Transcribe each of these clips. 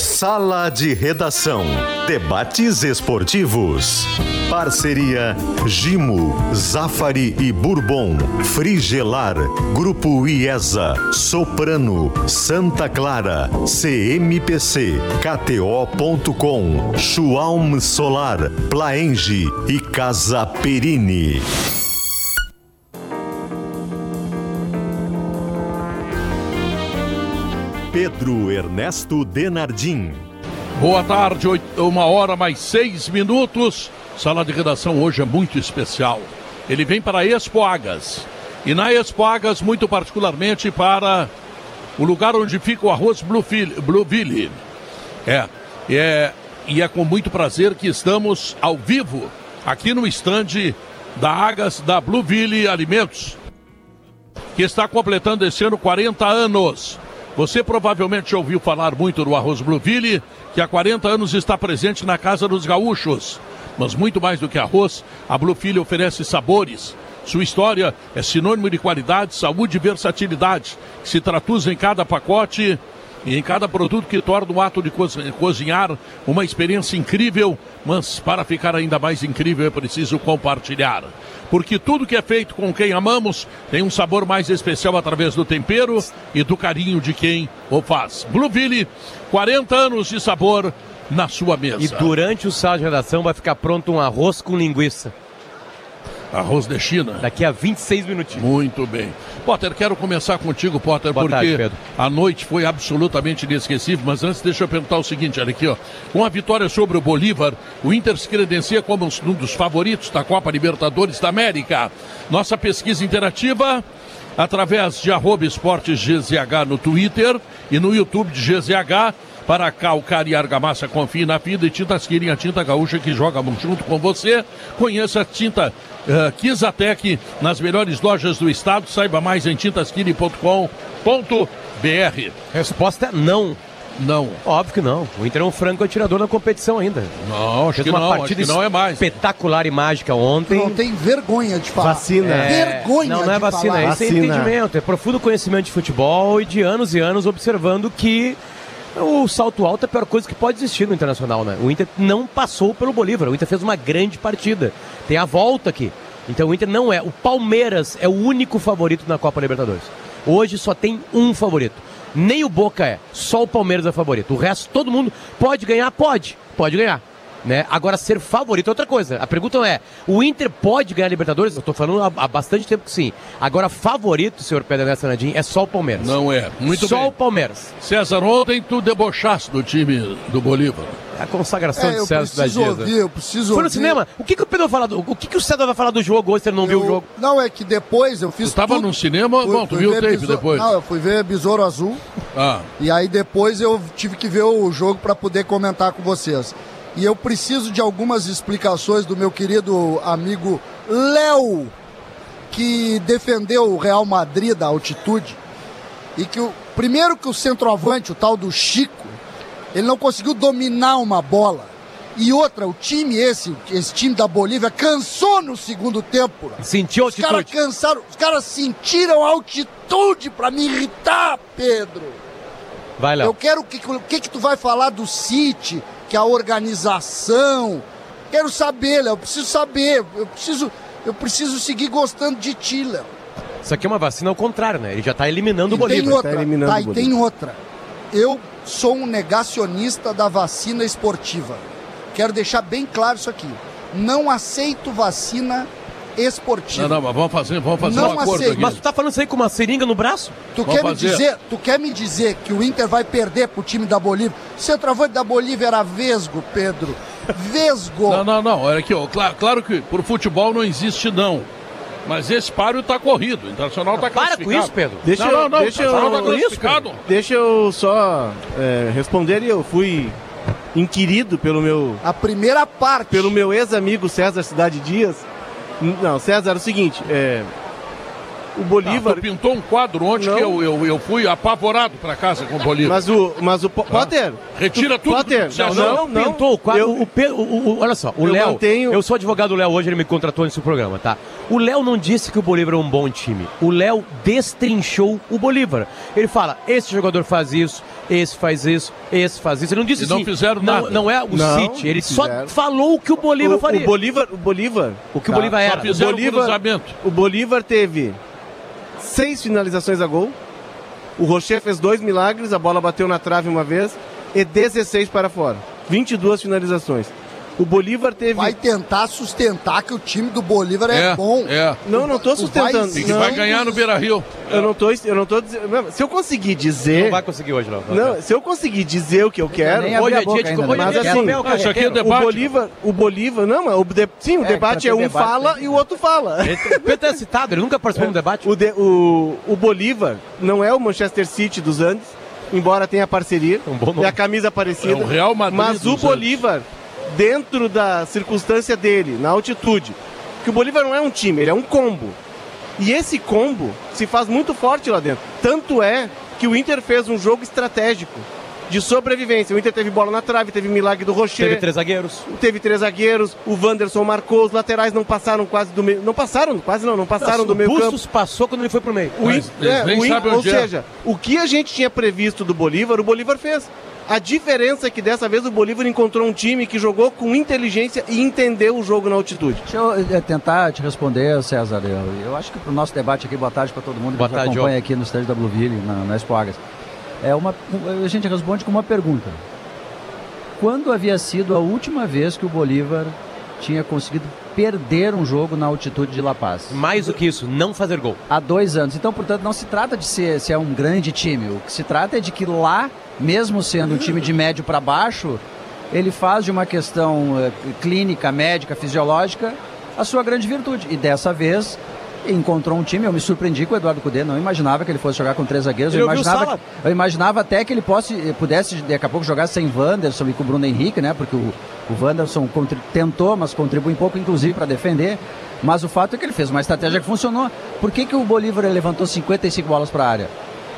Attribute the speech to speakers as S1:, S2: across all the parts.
S1: Sala de Redação. Debates esportivos. Parceria Gimo, Zafari e Bourbon. Frigelar. Grupo IESA. Soprano. Santa Clara. CMPC. KTO.com. Schwalm Solar. Plaenge e Casa Perini. Pedro Ernesto Denardim.
S2: Boa tarde, oito- uma hora mais seis minutos. Sala de redação hoje é muito especial. Ele vem para Expo Agas. E na Expo Agas, muito particularmente para o lugar onde fica o arroz Blueville. É, é, e é com muito prazer que estamos ao vivo aqui no estande da Agas da Blueville Alimentos, que está completando esse ano 40 anos. Você provavelmente ouviu falar muito do arroz Blueville, que há 40 anos está presente na Casa dos Gaúchos. Mas muito mais do que arroz, a Blueville oferece sabores. Sua história é sinônimo de qualidade, saúde e versatilidade, que se traduz em cada pacote e em cada produto que torna o ato de cozi- cozinhar uma experiência incrível, mas para ficar ainda mais incrível é preciso compartilhar. Porque tudo que é feito com quem amamos tem um sabor mais especial através do tempero e do carinho de quem o faz. Blueville, 40 anos de sabor na sua mesa.
S3: E durante o sala de redação vai ficar pronto um arroz com linguiça.
S2: Arroz de China.
S3: Daqui a 26 minutinhos.
S2: Muito bem. Potter, quero começar contigo, Potter,
S3: Boa
S2: porque
S3: tarde,
S2: a noite foi absolutamente inesquecível. Mas antes, deixa eu perguntar o seguinte: olha aqui, ó. Com a vitória sobre o Bolívar, o Inter se credencia como um dos favoritos da Copa Libertadores da América. Nossa pesquisa interativa. Através de arroba esportes GZH no Twitter e no YouTube de GZH, para calcar e argamassa, confie na vida e Tintas Quirin, a tinta gaúcha que joga junto com você. Conheça a tinta uh, Kizatec nas melhores lojas do estado. Saiba mais em tintasquirin.com.br.
S3: Resposta é não.
S2: Não.
S3: Óbvio que não. O Inter é um franco atirador na competição ainda.
S2: Não, acho
S3: Fez
S2: que
S3: uma
S2: não, acho
S3: partida
S2: que não é mais.
S3: espetacular e mágica ontem.
S4: Não tem vergonha de falar.
S5: Vacina.
S3: É,
S4: Vergonha
S3: Não, não é
S4: de
S3: vacina,
S4: falar.
S3: é isso é
S5: Vacina.
S3: entendimento, é profundo conhecimento de futebol e de anos e anos observando que o salto alto é a pior coisa que pode existir no Internacional, né? O Inter não passou pelo Bolívar, o Inter fez uma grande partida. Tem a volta aqui. Então o Inter não é. O Palmeiras é o único favorito na Copa Libertadores. Hoje só tem um favorito. Nem o Boca é, só o Palmeiras é favorito. O resto, todo mundo pode ganhar? Pode, pode ganhar. Né? Agora, ser favorito é outra coisa. A pergunta é: o Inter pode ganhar a Libertadores? Eu tô falando há, há bastante tempo que sim. Agora, favorito, senhor Pedro Ernesto Nadim, é só o Palmeiras.
S2: Não é. Muito
S3: só
S2: bem.
S3: o Palmeiras.
S2: César, ontem tu debochaste do time do Bolívar.
S3: É a consagração
S4: É,
S3: de
S4: eu
S3: César da
S4: preciso
S3: Giza.
S4: ouvir, eu preciso
S3: Foi no
S4: ouvir.
S3: cinema? O que, que o Pedro vai falar do, O que, que o César vai falar do jogo hoje se ele não viu o
S4: Eu-
S3: jogo?
S4: Não, é que depois eu fiz
S2: Tu tava
S4: tudo.
S2: no cinema? Bom, tu viu o tape
S4: Besouro-
S2: depois.
S4: Não, eu fui ver Besouro Azul.
S2: Ah,
S4: E aí depois eu tive que ver o jogo para poder comentar com vocês. E eu preciso de algumas explicações do meu querido amigo Léo, que defendeu o Real Madrid da altitude. E que o primeiro que o centroavante, o tal do Chico, ele não conseguiu dominar uma bola. E outra, o time esse, esse time da Bolívia, cansou no segundo tempo.
S3: Sentiu a
S4: Os caras
S3: altitude?
S4: cansaram, os caras sentiram a altitude para me irritar, Pedro.
S3: Vai,
S4: Eu
S3: Léo.
S4: quero que o que, que tu vai falar do City, que é a organização. Quero saber, Léo. Eu preciso saber. Eu preciso, eu preciso seguir gostando de ti, Léo.
S3: Isso aqui é uma vacina ao contrário, né? Ele já tá eliminando o
S4: tem
S3: Bolívar.
S4: outra.
S5: tá eliminando
S4: tá,
S5: o
S4: e tem outra. Eu sou um negacionista da vacina esportiva. Quero deixar bem claro isso aqui. Não aceito vacina esportiva.
S2: Não, não, mas vamos fazer, vamos fazer
S4: Não
S2: um acordo
S4: aceito.
S2: aqui.
S3: Mas tu tá falando isso aí com uma seringa no braço?
S4: Tu
S2: Vamos
S4: quer, me dizer, tu quer me dizer que o Inter vai perder pro time da Bolívia? O centroavante da Bolívia era Vesgo, Pedro. Vesgo.
S2: Não, não, não. Olha aqui, ó. Claro, claro que pro futebol não existe não. Mas esse páreo tá corrido. O Internacional tá
S3: Para
S2: classificado.
S3: com isso, Pedro.
S5: Deixa
S2: não,
S5: eu-
S2: não, não.
S5: deixa
S2: o Internacional
S5: eu-
S2: tá classificado.
S5: Deixa eu só é, responder. Eu fui inquirido pelo meu,
S4: A primeira parte.
S5: pelo meu ex-amigo César Cidade Dias. Não, César, é o seguinte. é, o Bolívar.
S2: Ah, tu pintou um quadro ontem
S5: Não.
S2: que eu, eu, eu fui apavorado pra casa com o Bolívar.
S5: Mas o. Mas o. Po- Potter!
S2: Retira tudo
S5: Potter! Não, não, não.
S3: Pintou o quadro.
S5: Eu-
S3: O, o- o- olha só, o
S5: Eu
S3: Léo.
S5: mantenho-
S3: Eu sou advogado do Léo hoje, ele me contratou nesse programa, tá? O Léo não disse que o Bolívar é um bom time. O Léo destrinchou o Bolívar. Ele fala: esse jogador faz isso, esse faz isso, esse faz isso. Ele não disse
S2: E não
S3: assim.
S2: fizeram
S3: não,
S2: nada.
S3: Não é o
S5: Não,
S3: City. Ele só
S5: fizeram.
S3: falou o que o Bolívar
S5: o,
S3: faria.
S5: o Bolívar. O Bolívar.
S3: O que o
S5: Tá.
S3: Bolívar
S2: Só
S3: era.
S2: fizeram
S5: O Bolívar-
S2: o cruzamento.
S5: O Bolívar teve seis finalizações a gol. O Rocher fez dois milagres, a bola bateu na trave uma vez e 16 para fora. 22 finalizações. O Bolívar teve.
S4: Vai tentar sustentar que o time do Bolívar é, bom.
S2: É.
S5: Não, não tô
S4: O
S5: sustentando.
S4: vai-
S2: que
S5: Não,
S2: vai ganhar no Beira Rio.
S5: Eu não tô, eu não tô dizendo. não, Se eu conseguir dizer.
S3: Não vai conseguir hoje, Léo.
S5: Não, se eu conseguir dizer o que eu quero.
S6: abri
S3: Hoje é dia de
S6: ainda,
S3: hoje é
S5: mas assim,
S3: comer o
S2: ah, isso aqui é
S3: carreteiro.
S2: debate.
S5: O Bolívar, o Bolívar, não, mas o de- sim, o
S6: É,
S5: debate
S6: pra
S5: é um
S6: debate,
S5: fala
S6: tem
S5: e o outro fala.
S3: Ele Pedro tá citado, ele nunca participou de um debate.
S5: O, de- o, o Bolívar não é o Manchester City dos Andes, embora tenha parceria,
S3: Um bom nome.
S5: e a camisa parecida.
S2: É o Real Madrid
S5: Mas o Bolívar, dentro da circunstância dele, na altitude, que o Bolívar não é um time, ele é um combo. E esse combo se faz muito forte lá dentro. Tanto é que o Inter fez um jogo estratégico de sobrevivência. O Inter teve bola na trave, teve milagre do Rocher.
S3: Teve três zagueiros.
S5: Teve três zagueiros, o Wanderson marcou, os laterais não passaram quase do meio. Não passaram, quase não, não passaram do
S3: o
S5: meio campo.
S3: Bustos passou quando ele foi pro meio.
S5: O
S2: Mas
S5: In- é, o In- ou
S2: é.
S5: seja, o que a gente tinha previsto do Bolívar, o Bolívar fez. A diferença é que dessa vez o Bolívar encontrou um time que jogou com inteligência e entendeu o jogo na altitude.
S6: Deixa eu eh, tentar te responder, César. Eu, eu acho que para o nosso debate aqui, boa tarde para todo mundo que
S3: Boa
S6: nos
S3: tarde,
S6: acompanha
S3: João.
S6: aqui no estádio da Blueville, na, na Expo. É uma, a gente responde com uma pergunta. Quando havia sido a última vez que o Bolívar tinha conseguido perder um jogo na altitude de La Paz?
S3: Mais do que isso, não fazer gol.
S6: Há dois anos. Então, portanto, não se trata de ser, se é um grande time. O que se trata é de que lá, mesmo sendo um time de médio para baixo, ele faz de uma questão eh, clínica, médica, fisiológica, a sua grande virtude. E dessa vez encontrou um time, eu me surpreendi com o Eduardo Cudê, não imaginava que ele fosse jogar com três zagueiros, eu imaginava,
S3: Sala.
S6: eu imaginava até que ele posse, pudesse daqui a pouco jogar sem Wanderson e com o Bruno Henrique, né? Porque o, o Wanderson tentou, mas contribui um pouco, inclusive, para defender. Mas o fato é que ele fez uma estratégia que funcionou. Por que, que o Bolívar levantou 55 bolas para a área?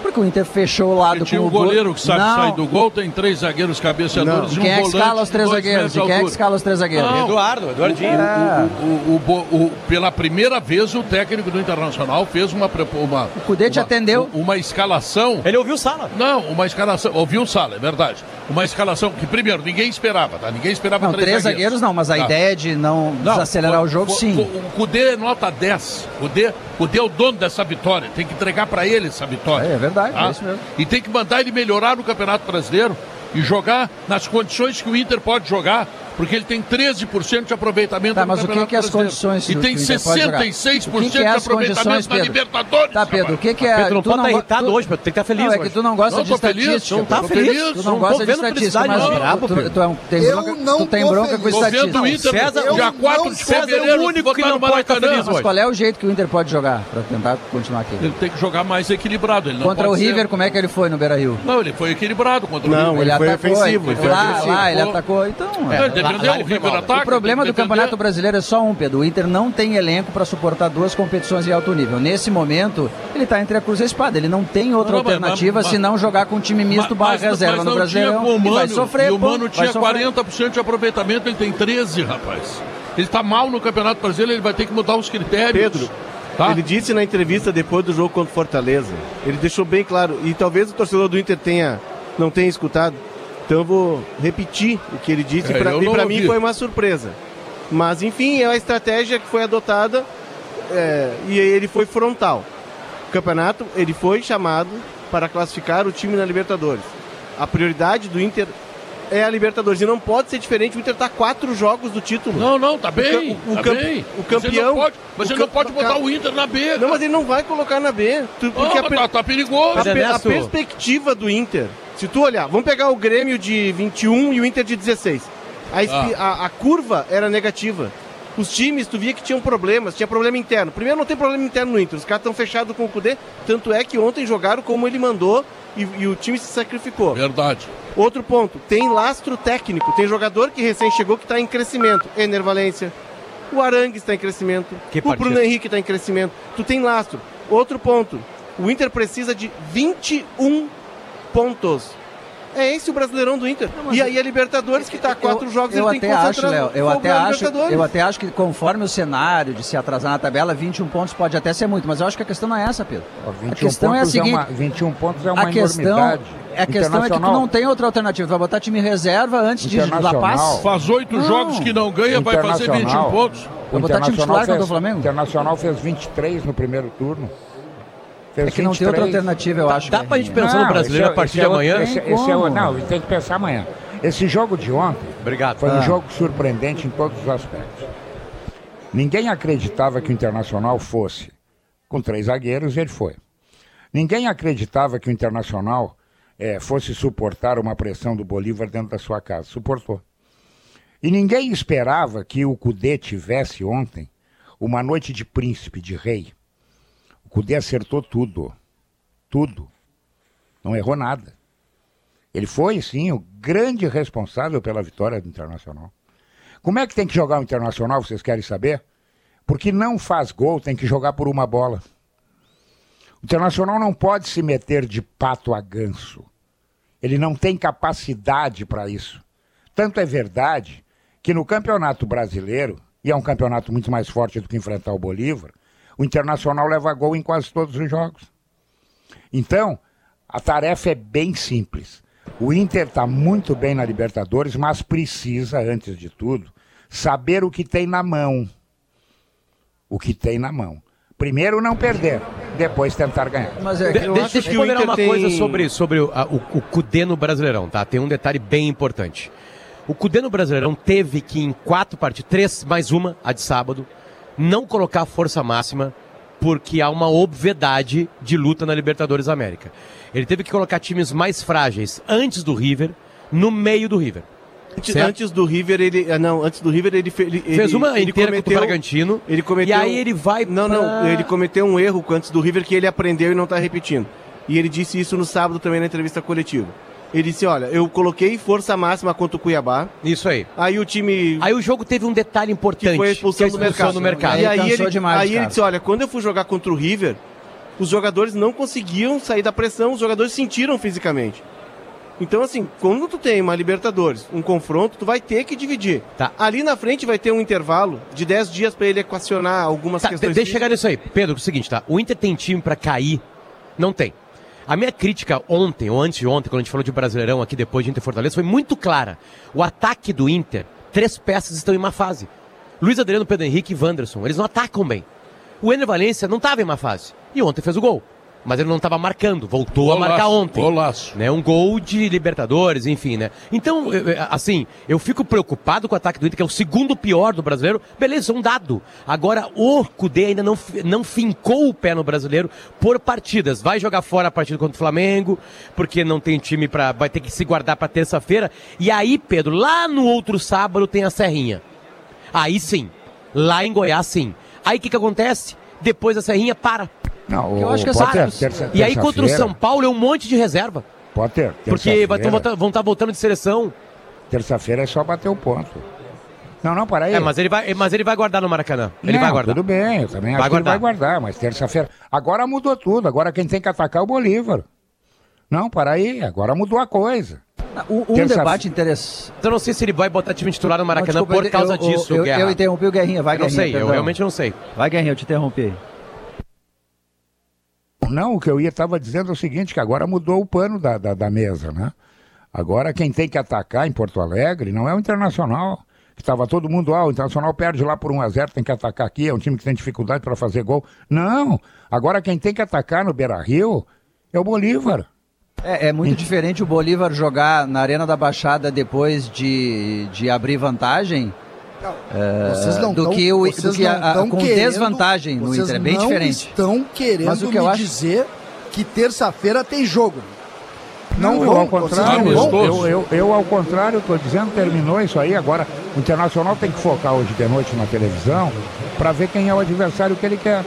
S6: Porque o Inter fechou o lado
S2: tinha
S6: com
S2: um
S6: o gol-
S2: goleiro que sabe
S6: Não,
S2: sair do gol, tem três zagueiros cabeceadores
S6: E
S2: um
S6: quem é que escala os três zagueiros? quem é que escala os três zagueiros?
S2: Não.
S3: Eduardo, Eduardinho.
S6: É.
S2: O, o- o- o- pela primeira vez, o técnico do Internacional fez uma. uma o
S6: Cudê te atendeu.
S2: Uma escalação.
S3: Ele ouviu o Sala.
S2: Não, uma escalação. Ouviu o Sala, é verdade. Uma escalação que, primeiro, ninguém esperava, tá? Ninguém esperava
S6: Não,
S2: três,
S6: três zagueiros não, mas a
S2: Tá.
S6: ideia de não,
S2: Não,
S6: desacelerar
S2: foi-
S6: o jogo, sim.
S2: O Cudê é nota 10. O Cudê, Cudê é o dono dessa vitória. Tem que entregar pra ele essa vitória.
S6: É, é verdade,
S2: tá?
S6: é isso mesmo.
S2: E tem que mandar ele melhorar no Campeonato Brasileiro e jogar nas condições que o Inter pode jogar. Porque ele tem 13% de aproveitamento
S6: Tá,
S2: no
S6: mas o que, que é as condições
S2: E
S6: que
S2: tem
S6: o Inter pode jogar?
S2: 66%
S6: O que que é
S2: de aproveitamento na? Libertadores.
S6: Tá, Pedro, o que, que é.
S3: Pedro, não
S6: tu
S3: pode estar
S6: go-
S3: irritado
S6: tu-
S3: hoje, Pedro. Tem que estar feliz
S6: Não, é
S3: hoje.
S6: que tu não gosta
S2: Não,
S6: de estatística.
S3: não tá feliz.
S6: Tu
S3: Não
S6: não gosta de estatística, mas
S3: não.
S6: tu, tu, tu é um- tem
S4: Eu
S6: bronca,
S4: não
S6: tu tem bronca com
S4: feliz.
S2: Tô vendo
S6: estatística.
S2: o Inter,
S3: César,
S2: dia
S4: eu
S2: 4
S4: não
S2: de fevereiro,
S3: é o único que não pode estar feliz
S6: Mas
S3: hoje.
S6: qual é o jeito que o Inter pode jogar? Pra tentar continuar aqui.
S2: Ele tem que jogar mais equilibrado.
S6: Contra o River, como é que ele foi no Beira Rio?
S2: Não, ele foi equilibrado contra o
S5: Não,
S2: River.
S5: ele foi ofensivo, ele foi
S6: lá,
S5: ofensivo.
S6: lá, ele
S2: Pô.
S6: atacou. Então,
S2: É, ele defendeu,
S3: lá ele
S2: o
S3: mal.
S6: problema do. Campeonato Brasileiro é só um, Pedro. O Inter não tem elenco para suportar duas competições em alto nível. Nesse momento, ele está entre a cruz e a espada. Ele não tem outra
S2: Não, mas-
S6: alternativa
S2: mas-
S6: senão jogar com um time misto barra
S2: Mas-
S6: reserva
S2: mas
S6: no Brasileirão.
S2: com o
S6: e vai
S2: Mano,
S6: sofrer,
S2: E o
S6: pô,
S2: Mano
S6: vai
S2: tinha
S6: sofrer.
S2: 40% de aproveitamento, ele tem 13, rapaz. Ele tá mal no Campeonato Brasileiro, ele vai ter que mudar os critérios.
S5: Pedro,
S2: tá?
S5: Ele disse na entrevista depois do jogo contra o Fortaleza, ele deixou bem claro, e talvez o torcedor do Inter tenha, não tenha escutado, então eu vou repetir o que ele disse,
S2: É,
S5: e pra- e para mim foi uma surpresa. Mas enfim, é a estratégia que foi adotada é, e ele foi frontal. O campeonato, ele foi chamado para classificar o time na Libertadores. A prioridade do Inter é a Libertadores, e não pode ser diferente, o Inter está quatro jogos do título.
S2: Não, não, tá bem.
S5: O- o
S2: tá bem.
S5: o
S2: Você
S5: campeão-
S2: não pode, você
S5: o
S2: não
S5: cam-
S2: pode botar o Inter na B.
S5: Não, mas ele não vai colocar na B. Tu-
S2: Não,
S5: porque a
S2: tá, tá perigoso.
S5: a, a
S3: Ernesto-
S5: perspectiva do Inter, se tu olhar, vamos pegar o Grêmio de 21 e o Inter de 16. A, espi- a- a curva era negativa. Os times, tu via que tinham problemas, tinha problema interno. Primeiro, não tem problema interno no Inter, os caras estão fechados com o Cudê. Tanto é que ontem jogaram como ele mandou e, e o time se sacrificou.
S2: Verdade.
S5: Outro ponto, tem lastro técnico. Tem jogador que recém chegou que está em crescimento. Ener Valência. O Arangue está em crescimento.
S3: Que
S5: o
S3: partida.
S5: Bruno Henrique está em crescimento. Tu tem lastro. Outro ponto. O Inter precisa de 21 pontos. É esse o Brasileirão do Inter.
S6: Não,
S5: e aí a Libertadores, que está a quatro
S6: eu,
S5: jogos,
S6: eu
S5: ele tem
S6: até
S5: que
S6: acho, Léo, eu até acho, eu até acho que conforme o cenário de se atrasar na tabela, 21 pontos pode até ser muito, mas eu acho que a questão não é essa, Pedro.
S7: Ó, 21
S6: a questão é a
S7: pontos
S6: seguinte,
S7: uma, 21 pontos é uma
S6: a questão,
S7: enormidade.
S6: a questão é que tu não tem outra alternativa, tu vai botar time reserva antes de La. Paz.
S2: Faz oito jogos que não ganha, vai fazer 21
S7: Internacional.
S2: pontos.
S7: O
S6: Vai botar time titular contra o Flamengo?
S7: Internacional fez 23 no primeiro turno. Fez
S6: É que não tem outra
S7: 23.
S6: alternativa, eu acho.
S3: Dá pra gente pensar no
S7: Não,
S3: brasileiro
S7: esse é-
S3: a partir
S7: esse é
S3: de amanhã?
S7: Esse,
S6: Tem
S7: esse é o-
S6: como.
S7: não, tem que pensar amanhã. Esse jogo de ontem
S3: Obrigado.
S7: foi um
S6: Ah.
S7: jogo surpreendente em todos os aspectos. Ninguém acreditava que o Internacional fosse com três zagueiros, ele foi. Ninguém acreditava que o Internacional eh, fosse suportar uma pressão do Bolívar dentro da sua casa. Suportou. E ninguém esperava que o Cudê tivesse ontem uma noite de príncipe, de rei. Cudê acertou tudo. Tudo. Não errou nada. Ele foi, sim, o grande responsável pela vitória do Internacional. Como é que tem que jogar o Internacional, vocês querem saber? Porque não faz gol, tem que jogar por uma bola. O Internacional não pode se meter de pato a ganso. Ele não tem capacidade para isso. Tanto é verdade que no Campeonato Brasileiro, e é um campeonato muito mais forte do que enfrentar o Bolívar, o Internacional leva gol em quase todos os jogos. Então, a tarefa é bem simples. O Inter está muito bem na Libertadores, mas precisa, antes de tudo, saber o que tem na mão. O que tem na mão. Primeiro não perder, depois tentar ganhar.
S6: Mas é,
S3: De-
S6: eu
S3: deixa
S6: acho
S3: eu ponderar uma
S5: tem-
S3: coisa sobre, sobre o, a- o, o Cudê no Brasileirão, tá? Tem um detalhe bem importante. O Cudê no Brasileirão teve que, em quatro partidas, três mais uma, a de sábado, não colocar força máxima, porque há uma obviedade de luta na Libertadores América. Ele teve que colocar times mais frágeis antes do River, no meio do River.
S5: Antes, antes do River, ele. ah, Não, antes do River, ele, ele
S3: Fez uma
S5: ele
S3: inteira contra o Bragantino.
S5: Ele cometeu.
S3: E aí ele vai
S5: Não,
S3: pra-
S5: não. Ele cometeu um erro antes do River que ele aprendeu e não está repetindo. E ele disse isso no sábado também na entrevista coletiva. Ele disse: Olha, eu coloquei força máxima contra o Cuiabá.
S3: Isso aí.
S5: Aí o time.
S3: Aí o jogo teve um detalhe importante.
S5: que foi a expulsão,
S3: que é
S5: do mercado.
S3: no mercado.
S5: E
S6: Aí
S5: ele,
S6: demais,
S5: aí ele disse: Olha, quando eu fui jogar contra o River, os jogadores não conseguiam sair da pressão, os jogadores sentiram fisicamente. Então, assim, quando tu tem uma Libertadores, um confronto, tu vai ter que dividir.
S3: Tá.
S5: Ali na frente vai ter um intervalo de 10 dias para ele equacionar algumas
S3: Tá, de-
S5: questões.
S3: deixa eu chegar nisso aí. Pedro, é o seguinte, tá? O Inter tem time pra cair? Não tem. A minha crítica ontem, ou antes ontem, quando a gente falou de Brasileirão aqui depois de Inter Fortaleza, foi muito clara. O ataque do Inter, três peças estão em má fase. Luiz Adriano, Pedro Henrique e Wanderson, eles não atacam bem. O Ener Valência não estava em má fase. E ontem fez o gol. Mas ele não estava marcando, voltou a marcar ontem.
S2: Golaço.
S3: Né, um gol de Libertadores, enfim, né? Então, eu- assim, eu fico preocupado com o ataque do Inter, que é o segundo pior do brasileiro. Beleza, um dado. Agora, o Cudê ainda não, não fincou o pé no brasileiro por partidas. Vai jogar fora a partida contra o Flamengo, porque não tem time para vai ter que se guardar para terça-feira. E aí, Pedro, lá no outro sábado tem a Serrinha. Aí sim, lá em Goiás sim. Aí o que que acontece? Depois a Serrinha para.
S7: Não,
S6: Eu acho que é
S7: Potter, terça-
S3: E aí contra o São Paulo é um monte de reserva.
S7: Potter,
S3: Porque vai,
S7: terça-feira-
S3: tão- vão estar voltando de seleção.
S7: Terça-feira é só bater o ponto. Não, não, para aí.
S3: É, mas ele vai, mas ele vai guardar no Maracanã. Ele
S7: Não,
S3: vai guardar.
S7: Tudo bem, eu também
S3: Vai
S7: acho que ele
S3: guardar.
S7: vai guardar, mas terça-feira. Agora mudou tudo. Agora quem tem que atacar é o Bolívar. Não, para aí. Agora mudou a coisa.
S6: Um, um
S7: Terça-
S6: debate interessante.
S3: Então eu não sei se ele vai botar time titular no Maracanã
S6: Não, desculpa,
S3: por causa
S6: eu-
S3: disso,
S6: eu, eu,
S3: Guerra.
S6: eu interrompi o Guerrinha, vai
S3: Eu não
S6: Guerrinha.
S3: sei, eu
S6: perdão.
S3: realmente não sei.
S6: Vai Guerrinha, eu te interrompi.
S7: Não, o que eu ia estava dizendo é o seguinte, que agora mudou o pano da, da, da mesa, né? Agora quem tem que atacar em Porto Alegre não é o Internacional, que estava todo mundo, ah, o Internacional perde lá por 1 a 0 tem que atacar aqui, é um time que tem dificuldade para fazer gol. Não, agora quem tem que atacar no Beira-Rio é o Bolívar.
S6: É, é muito diferente o Bolívar jogar na Arena da Baixada depois de, de abrir vantagem
S4: Vocês não
S6: do
S4: tão-
S6: que, o,
S4: vocês
S6: do que a-
S4: não
S6: a-
S4: tão
S6: com
S4: querendo-
S6: desvantagem no
S4: vocês
S6: Inter. É bem
S4: não
S6: diferente.
S4: estão querendo
S6: Mas o que eu
S4: me
S6: acho-
S4: dizer que terça-feira tem jogo. Não,
S7: eu,
S4: vão,
S7: ao contrário,
S4: não
S7: eu, eu, eu, eu, ao contrário, estou dizendo, terminou isso aí. Agora, o Internacional tem que focar hoje de noite na televisão para ver quem é o adversário que ele quer.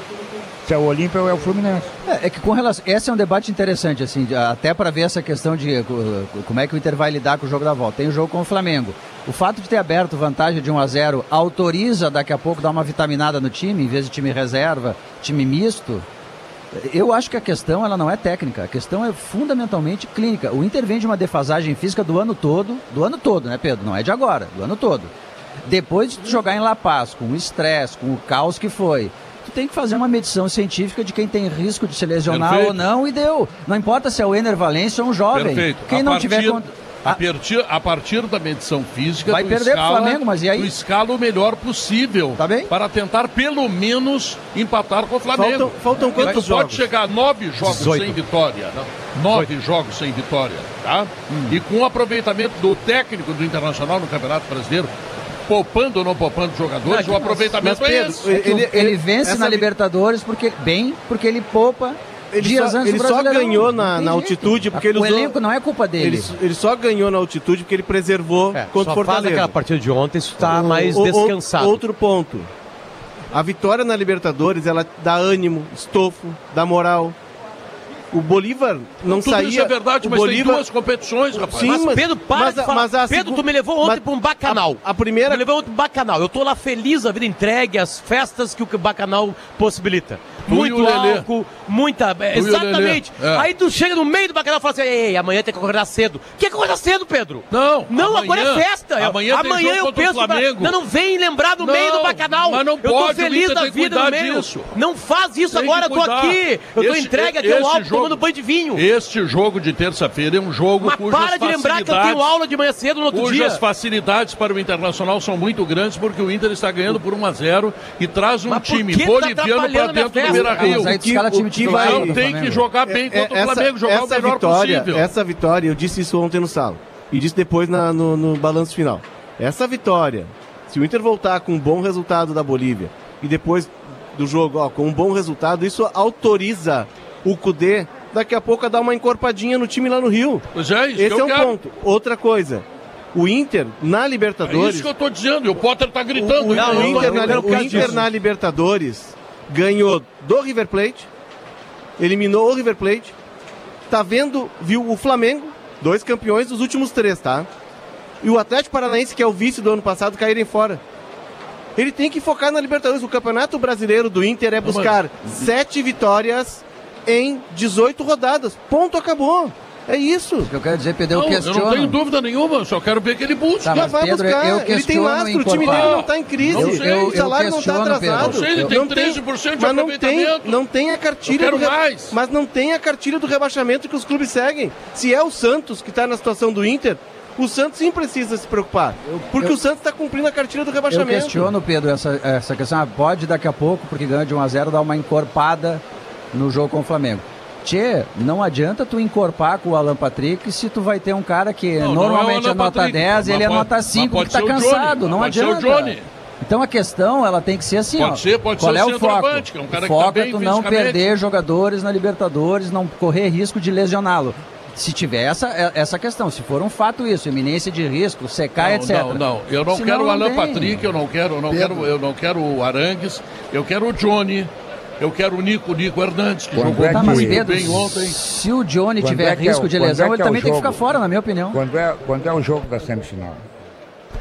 S7: Se é o Olímpia ou é o Fluminense.
S6: É, é que com relação. Esse é um debate interessante, assim, até para ver essa questão de uh, como é que o Inter vai lidar com o jogo da volta. Tem o jogo com o Flamengo. O fato de ter aberto vantagem de 1 a 0 autoriza daqui a pouco dar uma vitaminada no time, em vez de time reserva, time misto. Eu acho que a questão ela não é técnica, a questão é fundamentalmente clínica. O Inter vem de uma defasagem física do ano todo, do ano todo, né, Pedro? Não é de agora, do ano todo. Depois de jogar em La Paz, com o estresse, com o caos que foi, tu tem que fazer uma medição científica de quem tem risco de se lesionar
S2: Perfeito.
S6: ou não, e deu. Não importa se é o Ener Valência ou um jovem.
S2: Perfeito.
S6: Quem
S2: a
S6: não
S2: partir,
S6: tiver.
S2: a, partir, a partir da medição física,
S6: Vai perder pro
S2: escala,
S6: Flamengo, mas e aí?
S2: tu escala o melhor possível
S6: Tá bem?
S2: para tentar pelo menos empatar com o Flamengo.
S5: Faltam- faltam quantos
S2: tu pode
S5: jogos?
S2: chegar a nove jogos
S3: 18.
S2: sem vitória. Nove jogos sem vitória, tá?
S6: Hum.
S2: E com o aproveitamento do técnico do Internacional no Campeonato Brasileiro, poupando ou não poupando jogadores,
S6: Não,
S2: o aproveitamento
S5: mas,
S2: é
S5: Pedro,
S2: esse.
S6: É o-
S5: Ele-
S6: ele,
S5: ele-
S6: vence
S5: essa
S6: na Libertadores porque bem, porque ele poupa
S5: Ele
S6: dias
S5: só,
S6: antes
S5: ele
S6: do
S5: só ganhou
S6: Não
S5: na, na altitude porque ele
S6: o
S5: usou.
S6: elenco não é culpa dele.
S5: Ele, ele só ganhou na altitude porque ele preservou
S3: É,
S5: contra o Fortaleza.
S3: aquela partida de ontem, isso tá mais
S5: O- o-
S3: descansado.
S5: Outro ponto. A vitória na Libertadores, ela dá ânimo, estofo, dá moral. O Bolívar não
S2: Tudo
S5: saía.
S2: isso é verdade,
S5: o
S2: mas
S5: Bolívar,
S2: tem duas competições, rapaz.
S5: Sim,
S3: Mas,
S5: mas-
S3: Pedro, para
S5: mas
S3: de
S5: a-
S3: falar.
S5: mas a
S3: Pedro,
S5: segu-
S3: tu me levou ontem
S5: mas
S3: pra um bacanal.
S5: A, a primeira.
S3: Me levou ontem pra um bacanal. Eu tô lá feliz, a vida entregue, as festas que o bacanal possibilita.
S2: Tu
S3: Muito
S2: o Lelê.
S3: álcool, muita. é,
S2: Tu
S3: exatamente.
S2: É.
S3: Aí tu chega no meio do bacanal e fala assim: ei, ei, amanhã tem que acordar cedo. Que acordar cedo, Pedro?
S2: Não,
S3: Não,
S2: amanhã-
S3: agora é festa. Eu-
S2: amanhã jogo
S3: eu penso. pra-
S2: Flamengo.
S3: Não, não vem lembrar do
S2: Não,
S3: meio do bacanal.
S2: mas não
S3: eu tô
S2: pode,
S3: feliz da vida no meio.
S2: disso.
S3: Não faz isso
S2: Tem
S3: agora, eu tô aqui. Eu tô entregue aqui
S2: esse
S3: ao álcool, tomando banho de vinho.
S2: Este jogo de terça-feira é um jogo
S3: Mas
S2: cujas
S3: para de lembrar que eu tenho
S2: facilidades-
S3: aula de manhã cedo no outro
S2: cujas
S3: dia.
S2: facilidades para o Internacional são muito grandes, porque o Inter está ganhando por 1 a 0 e traz um time
S3: tá
S2: boliviano para dentro do? Beira-Rio.
S6: Do
S2: Não tem que
S6: Flamengo.
S2: jogar bem
S5: É,
S2: contra o Flamengo, jogar o
S5: essa
S2: melhor
S5: vitória,
S2: possível.
S5: Essa vitória, eu disse isso ontem no sala. E disse depois na- no, no balanço final. Essa vitória, se o Inter voltar com um bom resultado da Bolívia e depois do jogo, ó, com um bom resultado, isso autoriza o Cudê daqui a pouco a dar uma encorpadinha no time lá no Rio.
S2: É, isso
S5: Esse é um
S2: quero.
S5: ponto. Outra coisa, o Inter na
S2: É
S5: Libertadores.
S2: isso que eu estou dizendo, e o Potter
S5: O,
S2: gritando.
S5: o-
S3: Não,
S5: o Inter,
S3: eu
S5: na, o Inter na Libertadores ganhou do River Plate, eliminou o River Plate, tá vendo, viu o Flamengo, dois campeões dos últimos três, tá? E o Atlético Paranaense, que é o vice do ano passado, caírem fora. Ele tem que focar na Libertadores. O Campeonato Brasileiro do Inter é buscar sete vitórias em 18 rodadas. Ponto, acabou. É isso.
S6: O que eu quero dizer, Pedro, eu
S2: Não, eu
S6: questiono.
S2: não tenho dúvida nenhuma, eu só quero ver que ele busque.
S6: Tá, mas
S5: vai
S6: Pedro,
S5: buscar.
S6: eu
S5: ele tem lastro, o time dele não está em crise.
S2: Sei.
S6: Eu-
S5: o salário não está
S6: questiono, Pedro.
S5: atrasado.
S2: Não sei, ele tem
S5: Não
S2: 13% de
S5: mas não tem, não tem a cartilha
S2: Eu
S5: do re-
S2: mais.
S5: Mas não tem a cartilha do rebaixamento que os clubes seguem. Se é o Santos que está na situação do Inter, o Santos sim precisa se preocupar. Porque
S6: eu-
S5: o Santos está cumprindo a cartilha do
S6: Eu
S5: rebaixamento.
S6: questiono, Pedro, essa, essa questão. Ah, pode daqui a pouco, porque ganha de 1 a 0 dar uma encorpada no jogo com o Flamengo. Tchê, não adianta tu encorpar com o Alan Patrick se tu vai ter um cara que
S2: Não, não
S6: normalmente
S2: Alan
S6: é nota
S2: Patrick,
S6: 10 e ele é
S2: pode-
S6: 5
S2: mas
S6: que tá cansado.
S2: Johnny,
S6: não
S2: pode ser o
S6: adianta.
S2: Johnny.
S6: Então a questão, ela tem que ser assim,
S2: Pode
S6: ó.
S2: ser, pode
S6: Qual
S2: ser
S6: é
S2: o
S6: foco?
S2: é um cara
S6: o
S2: que tá
S6: foco
S2: bem
S6: é tu não perder jogadores na Libertadores, não correr risco de lesioná-lo. Se tiver essa, é- essa questão, se for um fato isso, iminência de risco, secar,
S2: Não,
S6: etc.
S2: não, não. Eu não
S6: Senão
S2: quero o
S6: não
S2: Alan. Patrick, eu não quero, eu não
S4: Pedro.
S2: quero, eu não quero o Arangues, eu quero o Johnny, eu quero o Nico, o Nico Hernandes, que
S7: Quando
S2: jogou
S7: é que-
S2: muito
S6: Pedro,
S2: bem ontem.
S6: se o Johnny
S7: Quando
S6: tiver
S7: é que é
S6: risco
S7: o-
S6: de lesão,
S7: é que
S6: ele
S7: é
S6: também tem que ficar fora, na minha opinião.
S7: Quando é, quando é o jogo da semifinal?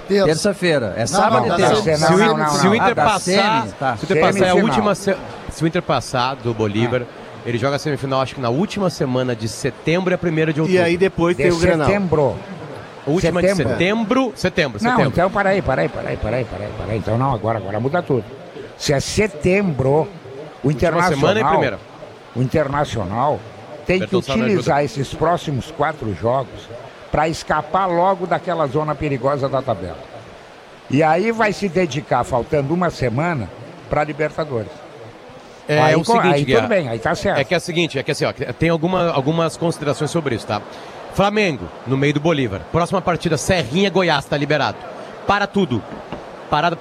S4: Terça.
S6: Terça-feira. É sábado
S4: não,
S6: e terça.
S3: se, o, Inter- se o
S6: Ah,
S3: passar,
S6: tá.
S3: se o Inter passar é a última se, se o Inter passar do Bolívar, ele joga a semifinal acho que na última semana de setembro e a primeira de outubro.
S5: E aí depois
S7: De
S5: tem o Grenal.
S7: setembro.
S3: a última de
S7: setembro.
S3: setembro, setembro,
S7: Não,
S3: setembro.
S7: então peraí, peraí, peraí, peraí, peraí, peraí. Então não, agora, agora muda tudo. Se é setembro, o Internacional.
S3: semana primeira.
S7: O Internacional tem que utilizar esses próximos quatro jogos para escapar logo daquela zona perigosa da tabela. E aí vai se dedicar, faltando uma semana, para Libertadores.
S3: É,
S7: aí,
S3: o
S7: co-
S3: seguinte,
S7: aí tudo bem, aí tá certo.
S3: É que é o seguinte, é que assim, ó, tem alguma, algumas considerações sobre isso, tá? Flamengo, no meio do Bolívar. Próxima partida, Serrinha Goiás, tá liberado. Para tudo.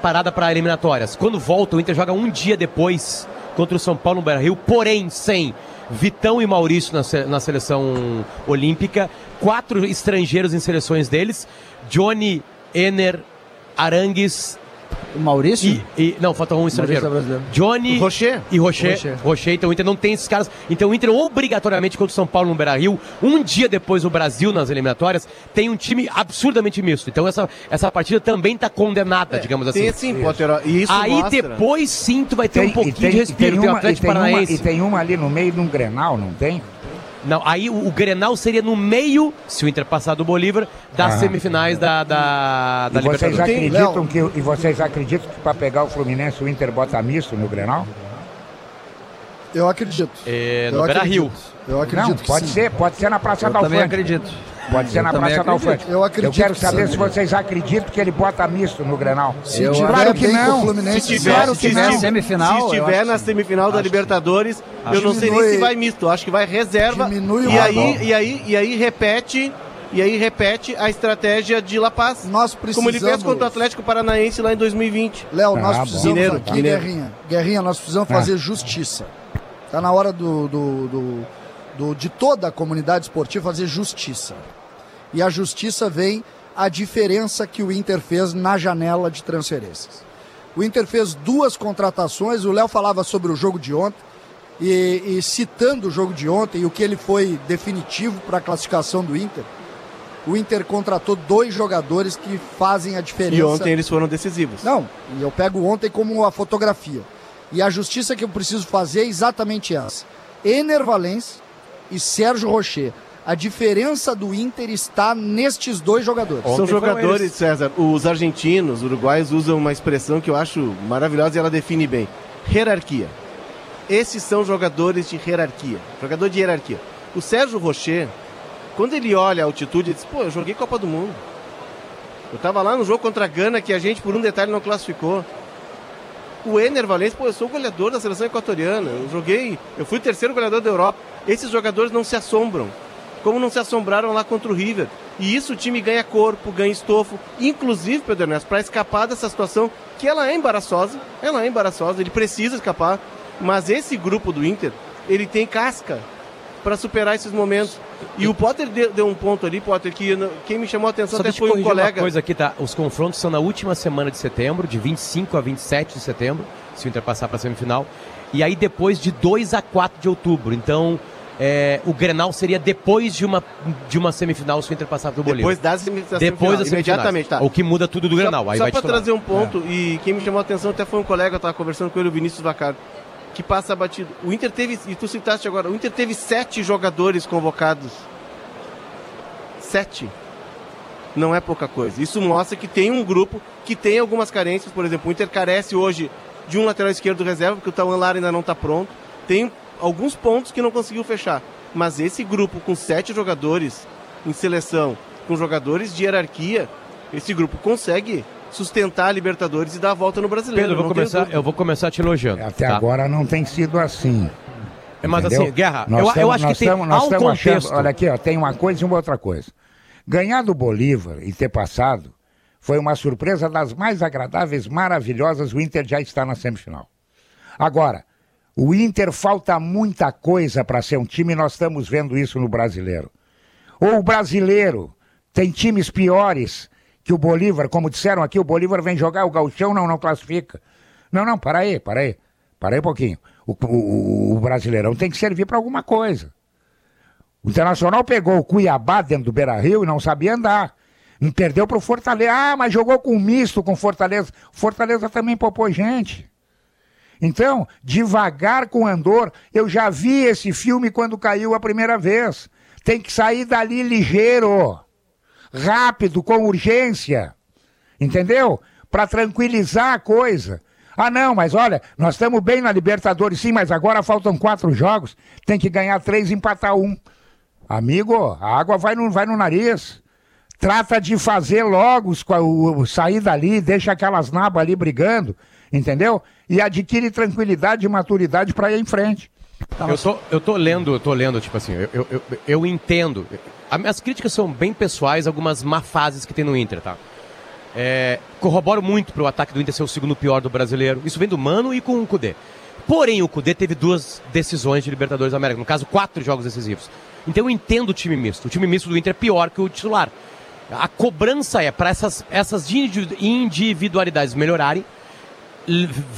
S3: Parada para eliminatórias. Quando volta, o Inter joga um dia depois contra o São Paulo no Beira-Rio, porém sem Vitão e Maurício na, se- na seleção olímpica, quatro estrangeiros em seleções deles, Johnny, Ener, Arangues
S6: O Maurício?
S3: E, e- não, falta um estrangeiro.
S6: Maurício é.
S3: Johnny
S5: Rocher.
S3: e Rocher.
S6: Rocher.
S3: Rocher. Então o Inter não tem esses caras. Então o Inter obrigatoriamente contra o São Paulo no Beira-Rio, um dia depois do Brasil nas eliminatórias, tem um time absurdamente misto. Então essa, essa partida também está condenada, digamos assim.
S5: Tem sim, Potter. E isso
S3: Aí
S5: mostra...
S3: depois sim tu vai ter um
S7: e
S3: pouquinho de respiro. Tem, o
S7: uma, e,
S3: Atlético
S7: tem uma,
S3: Paranaense.
S7: e tem uma ali no meio de um Grenal, não tem?
S3: Não, aí o, o Grenal seria no meio, se o Inter passar do Bolívar, das
S7: Ah.
S3: semifinais da, da, da
S7: E vocês
S3: Libertadores.
S7: acreditam que e vocês acreditam que para pegar o Fluminense o Inter bota misto no Grenal?
S4: Eu acredito.
S3: É,
S4: Eu
S3: no Beira-Rio.
S4: acredito. Eu acredito
S7: Não,
S4: que
S7: pode
S4: sim.
S7: ser, pode ser na Praça
S6: Eu
S7: da
S6: também
S7: Alfândega.
S6: acredito.
S7: Pode ser
S6: Eu
S7: na Praça da. Alfândega.
S4: Eu acredito
S7: quero
S4: que
S7: saber se vocês acreditam que ele bota misto no Grenal.
S4: Se
S6: Eu-
S4: tiver
S7: Claro que não.
S4: o Fluminense,
S5: Se tiver,
S7: Claro
S5: se
S7: que
S5: tiver
S7: não.
S6: Semifinal,
S5: se
S6: eu
S5: estiver
S6: acho
S5: na semifinal da Libertadores, eu não sei nem se vai misto. Acho que vai reserva.
S4: Diminui o
S5: e aí,
S4: valor.
S5: e aí, e aí repete, e aí repete a estratégia de La Paz.
S4: Nós
S5: Como ele fez
S4: precisamos-
S5: contra o Atlético Paranaense lá em 2020.
S4: Léo, nós
S7: Ah,
S4: precisamos
S5: Mineiro,
S4: aqui,
S5: Mineiro.
S4: Guerrinha. Guerrinha, nós precisamos
S7: Ah.
S4: fazer justiça. Tá na hora do, do, do- do- de toda a comunidade esportiva fazer justiça. E a justiça vem a diferença que o Inter fez na janela de transferências. O Inter fez duas contratações, o Léo falava sobre o jogo de ontem, e, e citando o jogo de ontem e o que ele foi definitivo para a classificação do Inter, o Inter contratou dois jogadores que fazem a diferença.
S5: E ontem eles foram decisivos.
S4: Não, e eu pego ontem como a fotografia. E a justiça que eu preciso fazer é exatamente essa. Ener Valencia e Sérgio Rocher. A diferença do Inter está nestes dois jogadores.
S5: São jogadores,
S3: eles.
S5: César. Os argentinos, os uruguaios usam uma expressão que eu acho maravilhosa e ela define bem: hierarquia. Esses são jogadores de hierarquia. Jogador de hierarquia. O Sérgio Rocher, quando ele olha a altitude, ele diz: pô, eu joguei Copa do Mundo. Eu tava lá no jogo contra a Gana que a gente, por um detalhe, não classificou. O Ener Valencia, pô, eu sou goleador da seleção equatoriana. Eu joguei, eu fui o terceiro goleador da Europa. Esses jogadores não se assombram. Como não se assombraram lá contra o River. E isso o time ganha corpo, ganha estofo. Inclusive, Pedro Ernesto, para escapar dessa situação, que ela é embaraçosa. Ela é embaraçosa, ele precisa escapar. Mas esse grupo do Inter, ele tem casca para superar esses momentos. E o Potter deu, um ponto ali, Potter, que quem me chamou a atenção
S3: Só
S5: até foi um
S3: corrigir uma
S5: colega.
S3: coisa aqui, tá? Os confrontos são na última semana de setembro, de 25 a 27 de setembro, se o Inter passar para a semifinal. E aí depois de 2 a 4 de outubro. Então, é, o Grenal seria depois de uma, de uma semifinal se o Inter passar pro Bolívar.
S5: Depois das semifinais.
S3: Depois da semifinal.
S5: Imediatamente, tá.
S3: O que muda tudo do Grenal. Aí
S5: Só para trazer um ponto, e quem me chamou a atenção até foi um colega, eu estava conversando com ele, o Vinícius Vacaro, que passa batido. O Inter teve, e tu citaste agora, o Inter teve sete jogadores convocados. Sete. Não é pouca coisa. Isso mostra que tem um grupo que tem algumas carências. Por exemplo, o Inter carece hoje de um lateral esquerdo reserva, porque o Tauan Lara ainda não está pronto. Tem alguns pontos que não conseguiu fechar. Mas esse grupo com sete jogadores em seleção, com jogadores de hierarquia, esse grupo consegue sustentar a Libertadores e dar a volta no brasileiro.
S3: Pedro, eu vou, começar, eu vou começar te elogiando.
S7: Até
S3: tá?
S7: agora não tem sido assim.
S3: É, Mas
S7: entendeu?
S3: assim, Guerra,
S7: Nós
S3: eu, eu acho que
S7: nós
S3: tem
S7: nós
S3: um
S7: tamo achando-
S3: contexto.
S7: olha aqui, ó, tem uma coisa e uma outra coisa. Ganhar do Bolívar e ter passado foi uma surpresa das mais agradáveis, maravilhosas. O Inter já está na semifinal. Agora, o Inter falta muita coisa para ser um time, e nós estamos vendo isso no brasileiro. Ou o brasileiro tem times piores que o Bolívar, como disseram aqui, o Bolívar vem jogar, o Gauchão não, não classifica. Não, não, para aí, para aí. Para aí um pouquinho. O, o- o Brasileirão tem que servir para alguma coisa. O Internacional pegou o Cuiabá dentro do Beira Rio e não sabia andar. Não perdeu para o Fortaleza. Ah, mas jogou com misto com Fortaleza. Fortaleza também popou gente. Então, devagar com Andor, eu já vi esse filme quando caiu a primeira vez. Tem que sair dali ligeiro, rápido, com urgência. Entendeu? Para tranquilizar a coisa. Ah, não, mas olha, nós estamos bem na Libertadores, sim, mas agora faltam quatro jogos. Tem que ganhar três e empatar um. Amigo, a água vai no, vai no nariz. Trata de fazer logo os, o, sair dali, deixa aquelas nabas ali brigando, entendeu? E adquire tranquilidade e maturidade para ir em frente.
S3: Eu tô, eu tô lendo, eu tô lendo, tipo assim, eu, eu, eu, entendo. As minhas críticas são bem pessoais, algumas má fases que tem no Inter, tá? É, corroboro muito pro ataque do Inter ser o segundo pior do brasileiro. Isso vem do Mano e com o Cudê. Porém, o Cudê teve duas decisões de Libertadores da América, no caso, quatro jogos decisivos. Então eu entendo o time misto. O time misto do Inter é pior que o titular. A cobrança é para essas, essas indi- individualidades melhorarem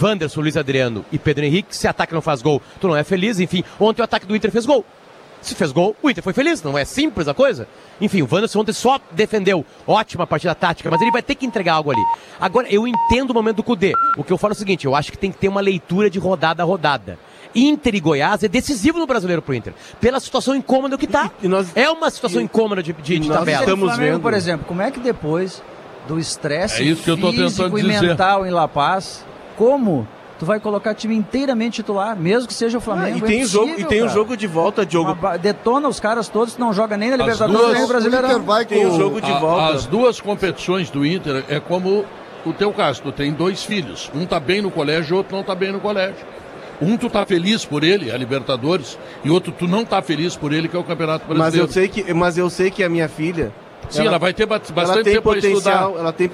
S3: Wanderson, Luiz Adriano e Pedro Henrique, se ataque não faz gol, tu não é feliz, enfim. Ontem o ataque do Inter fez gol. Se fez gol, o Inter foi feliz, não é simples a coisa? Enfim, o Wanderson ontem só defendeu, ótima partida tática, mas ele vai ter que entregar algo ali. Agora, eu entendo o momento do Cudê. O que eu falo é o seguinte, eu acho que tem que ter uma leitura de rodada a rodada. Inter e Goiás é decisivo no brasileiro pro Inter, pela situação incômoda que tá. é uma situação incômoda de, de, de tabela.
S6: O Flamengo, por exemplo, como é que depois do estresse
S2: É isso que eu tô
S6: físico e
S2: dizer.
S6: mental em La Paz, como tu vai colocar time inteiramente titular, mesmo que seja o Flamengo?
S5: Ah, e
S6: É
S5: tem o jogo-
S6: impossível,
S5: e tem o jogo de volta, Diogo.
S6: Uma detona os caras todos que não joga nem na
S2: As
S6: Libertadores
S2: duas-
S6: nem no Brasileirão.
S5: Tem o jogo de
S2: A-
S5: volta.
S2: As duas competições do Inter é como o teu caso, tu tem dois filhos. Um tá bem no colégio, outro não tá bem no colégio. Um tu tá feliz por ele, a Libertadores, e outro tu não tá feliz por ele, que é o Campeonato
S5: Mas
S2: Brasileiro.
S5: eu sei que, mas eu sei que a minha filha.
S2: Sim, ela vai ter ba- bastante
S5: ela tem
S2: tempo pra
S5: potencial,
S2: estudar.
S5: ela tem
S2: É.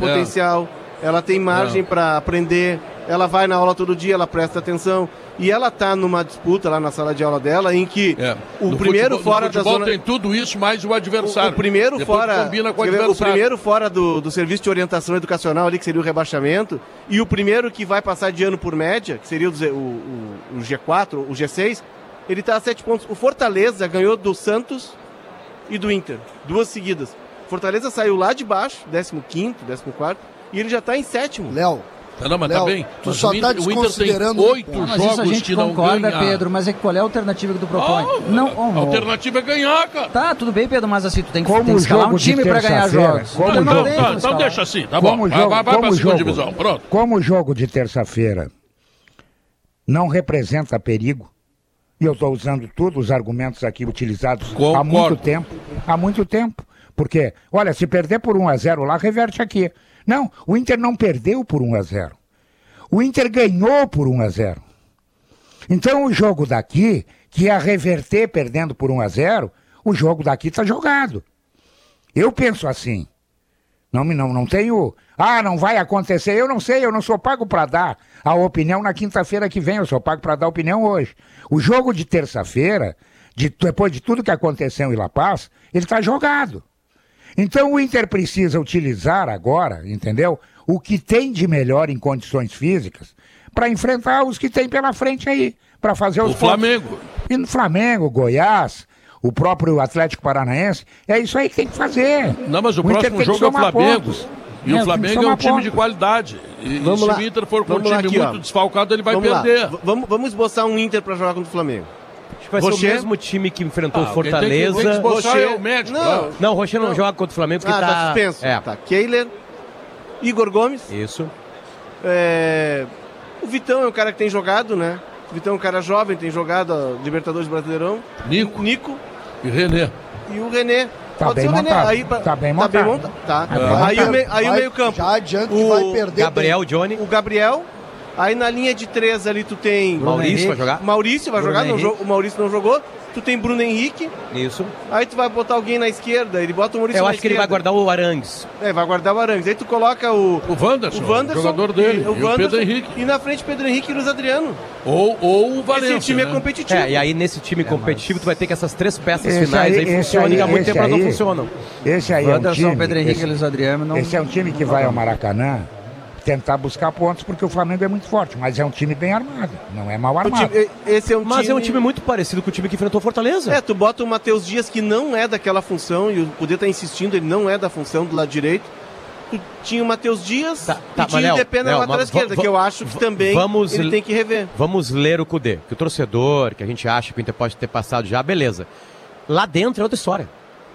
S5: ela tem margem
S2: É.
S5: para aprender. Ela vai na aula todo dia, ela presta atenção. E ela tá numa disputa lá na sala de aula dela em que o
S2: No
S5: primeiro
S2: futebol-
S5: fora
S2: no
S5: da zona
S2: tem tudo isso, mais o adversário.
S5: O, o primeiro
S2: Depois
S5: fora.
S2: combina com o
S5: ver, o
S2: adversário.
S5: primeiro fora do, do serviço de orientação educacional ali, que seria o rebaixamento, e o primeiro que vai passar de ano por média, que seria o, o- o- o G4, o G6, ele tá a sete pontos. O Fortaleza ganhou do Santos e do Inter, duas seguidas. Fortaleza saiu lá de baixo, 15, 14, e ele já tá em sétimo.
S4: Léo.
S2: Não, mas
S4: Léo,
S2: tá bem.
S4: tu
S2: Mas
S4: só tá
S2: tem
S4: desconsiderando
S2: oito
S6: isso a
S2: jogos
S6: gente
S2: que não
S6: concorda,
S2: ganha.
S6: Pedro, mas é que qual é a alternativa que tu propõe?
S2: Ah,
S6: não,
S2: a
S6: oh, oh.
S2: alternativa é ganhar, cara.
S6: Tá, tudo bem, Pedro, mas assim, tu tem que,
S7: Como
S6: tem que escalar um time pra ganhar jogos.
S7: como
S2: Então,
S6: não
S7: jogo-
S2: tá, então deixa assim, tá bom.
S7: Como
S2: Vai,
S7: jogo,
S2: vai, vai pra
S7: como
S2: segunda
S7: jogo,
S2: divisão, pronto.
S7: Como o jogo de terça-feira não representa perigo, e eu estou usando todos os argumentos aqui utilizados há
S2: Concordo.
S7: muito tempo, há muito tempo, porque, olha, se perder por 1 a 0 lá, reverte aqui. Não, o Inter não perdeu por 1 a 0. O Inter ganhou por 1 a 0. Então o jogo daqui, que ia reverter perdendo por 1 a 0, o jogo daqui está jogado. Eu penso assim. Não, não, não tenho. Ah, não vai acontecer. Eu não sei, eu não sou pago para dar a opinião na quinta-feira que vem, eu sou pago para dar opinião hoje. O jogo de terça-feira, de- depois de tudo que aconteceu em La Paz, ele está jogado. Então o Inter precisa utilizar agora, entendeu? O que tem de melhor em condições físicas para enfrentar os que tem pela frente aí, para fazer os
S2: O Flamengo.
S7: E no Flamengo, Goiás, o próprio Atlético Paranaense, é isso aí que tem que fazer.
S2: Não, mas o,
S7: Inter
S2: próximo jogo é o Flamengo.
S7: pontos.
S2: E
S7: É,
S2: o Flamengo é um time
S7: pontos.
S2: de qualidade. E,
S5: Vamos
S2: e
S5: lá.
S2: se o Inter for com um
S5: Vamos lá
S2: time
S5: aqui,
S2: muito
S5: ó.
S2: desfalcado, ele vai
S5: vamos
S2: perder.
S5: Lá. Vamos, vamos esboçar um Inter para jogar contra o Flamengo.
S3: Que vai ser
S5: Rocher?
S3: o mesmo time que enfrentou
S2: Ah,
S3: o
S2: quem tem que- tem que
S3: Fortaleza.
S5: Rocher-
S2: é o médico.
S5: Não.
S3: Não, o Rocher não,
S5: Não.
S3: joga contra o Flamengo porque
S5: Ah,
S3: tá...
S5: tá suspenso.
S3: É,
S5: Tá. Kehler, Igor Gomes,
S3: isso.
S5: é, o Vitão é um cara que tem jogado, né? O Vitão é um cara jovem, tem jogado a Libertadores Brasileirão.
S2: Nico
S5: Nico
S2: e René.
S5: e o René.
S7: Tá
S5: Pode
S7: bem
S5: ser o René.
S7: montado.
S5: Aí, pra-
S7: Tá bem
S5: Tá bem
S7: montado.
S5: montado. Tá.
S7: Tá bem
S5: Aí,
S7: montado.
S5: o, me- aí o meio campo.
S4: Já adianta que
S5: O
S4: vai perder.
S3: Gabriel, Johnny,
S5: O Gabriel. Aí na linha de três ali tu tem...
S3: Maurício vai
S6: Henrique.
S3: jogar.
S5: Maurício vai
S6: Bruno
S5: jogar, não o Maurício não jogou. Tu tem Bruno Henrique.
S3: Isso.
S5: Aí tu vai botar alguém na esquerda, ele bota o Maurício
S3: Eu
S5: na
S3: acho que ele vai guardar o Arangues.
S5: É, vai guardar o Arangues. Aí tu coloca o,
S2: O Wanderson,
S5: o Wanderson,
S2: jogador dele.
S5: e, o
S2: e o
S5: Wanderson,
S2: Pedro Henrique.
S5: E na frente Pedro Henrique e Luiz Adriano.
S2: Ou, ou o Valência.
S5: Esse time
S2: né?
S5: é competitivo.
S3: É, e aí nesse time competitivo tu vai ter que essas três peças
S7: Esse
S3: finais aí,
S7: aí- esse
S3: funcionam e há
S7: aí-
S3: muito tempo elas não
S7: aí-
S3: funcionam.
S7: Esse aí é um
S6: Wanderson,
S7: time.
S6: Pedro Henrique
S7: esse,
S6: e Luiz Adriano não...
S7: esse é um time que vai ao Maracanã tentar buscar pontos porque o Flamengo é muito forte, mas é um time bem armado, não é mal armado.
S5: time- esse é um
S3: Mas
S5: time...
S3: é um time muito parecido com o time que enfrentou Fortaleza.
S5: É, tu bota o Matheus Dias que não é daquela função, e o Poder tá insistindo, ele não é da função do lado direito. Tu tinha o Matheus Dias
S3: Tá, tá,
S5: e tinha
S3: mas,
S5: o
S3: Léo,
S5: DP na
S3: Léo,
S5: lateral esquerda, que eu acho que também
S3: vamos
S5: ele tem que rever.
S3: Vamos ler o Cudê. Que o torcedor, que a gente acha que o Inter pode ter passado já, beleza. Lá dentro é outra história.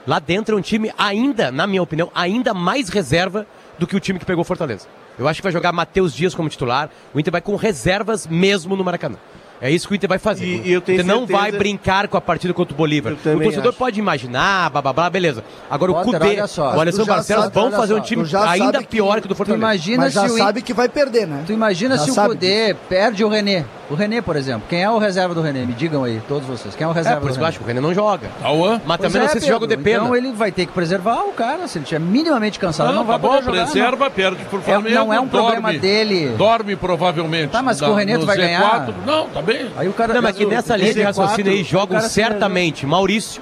S3: Lá dentro é um time ainda, na minha opinião, ainda mais reserva do que o time que pegou Fortaleza. Eu acho que vai jogar Matheus Dias como titular. O Inter vai com reservas mesmo no Maracanã. É isso que o Inter vai fazer.
S5: E- eu tenho
S3: o Inter não
S5: certeza-
S3: vai brincar com a partida contra o Bolívar. O torcedor
S5: acho.
S3: pode imaginar, blá, blá, blá, beleza. Agora
S6: Potter,
S3: o Cudê, o Alessandro
S4: tu já
S3: Barcelos
S4: sabe-
S3: vão fazer um time
S4: tu já
S3: ainda
S4: que-
S3: pior que o do
S6: Tu
S3: Fortaleza.
S6: imagina
S4: Mas já
S6: se o
S4: sabe que vai perder, né?
S6: Tu imagina
S4: Já
S6: se o Cudê perde o René. O René, por exemplo. Quem é o reserva do René? Me digam aí, todos vocês. Quem é o
S3: É,
S6: reserva
S3: por
S6: do
S3: isso que eu
S6: René?
S3: acho que o René não joga.
S2: Tauan.
S3: Mas
S6: Pois
S3: também não
S6: é,
S3: sei se joga de pena.
S6: Então ele vai ter que preservar o cara. Se ele estiver minimamente cansado,
S2: Não,
S6: não, vai
S2: tá bom,
S6: poder jogar.
S2: preserva, perde pro
S6: É,
S2: Flamengo.
S6: não é um problema
S2: dorme,
S6: dele.
S2: Dorme provavelmente.
S6: Tá, mas com o René tu vai
S2: Z4.
S6: ganhar?
S2: Não, tá bem.
S6: Aí o cara
S3: Não, mas que
S6: o-
S3: nessa linha de
S6: Z4,
S3: raciocínio aí jogam certamente Maurício,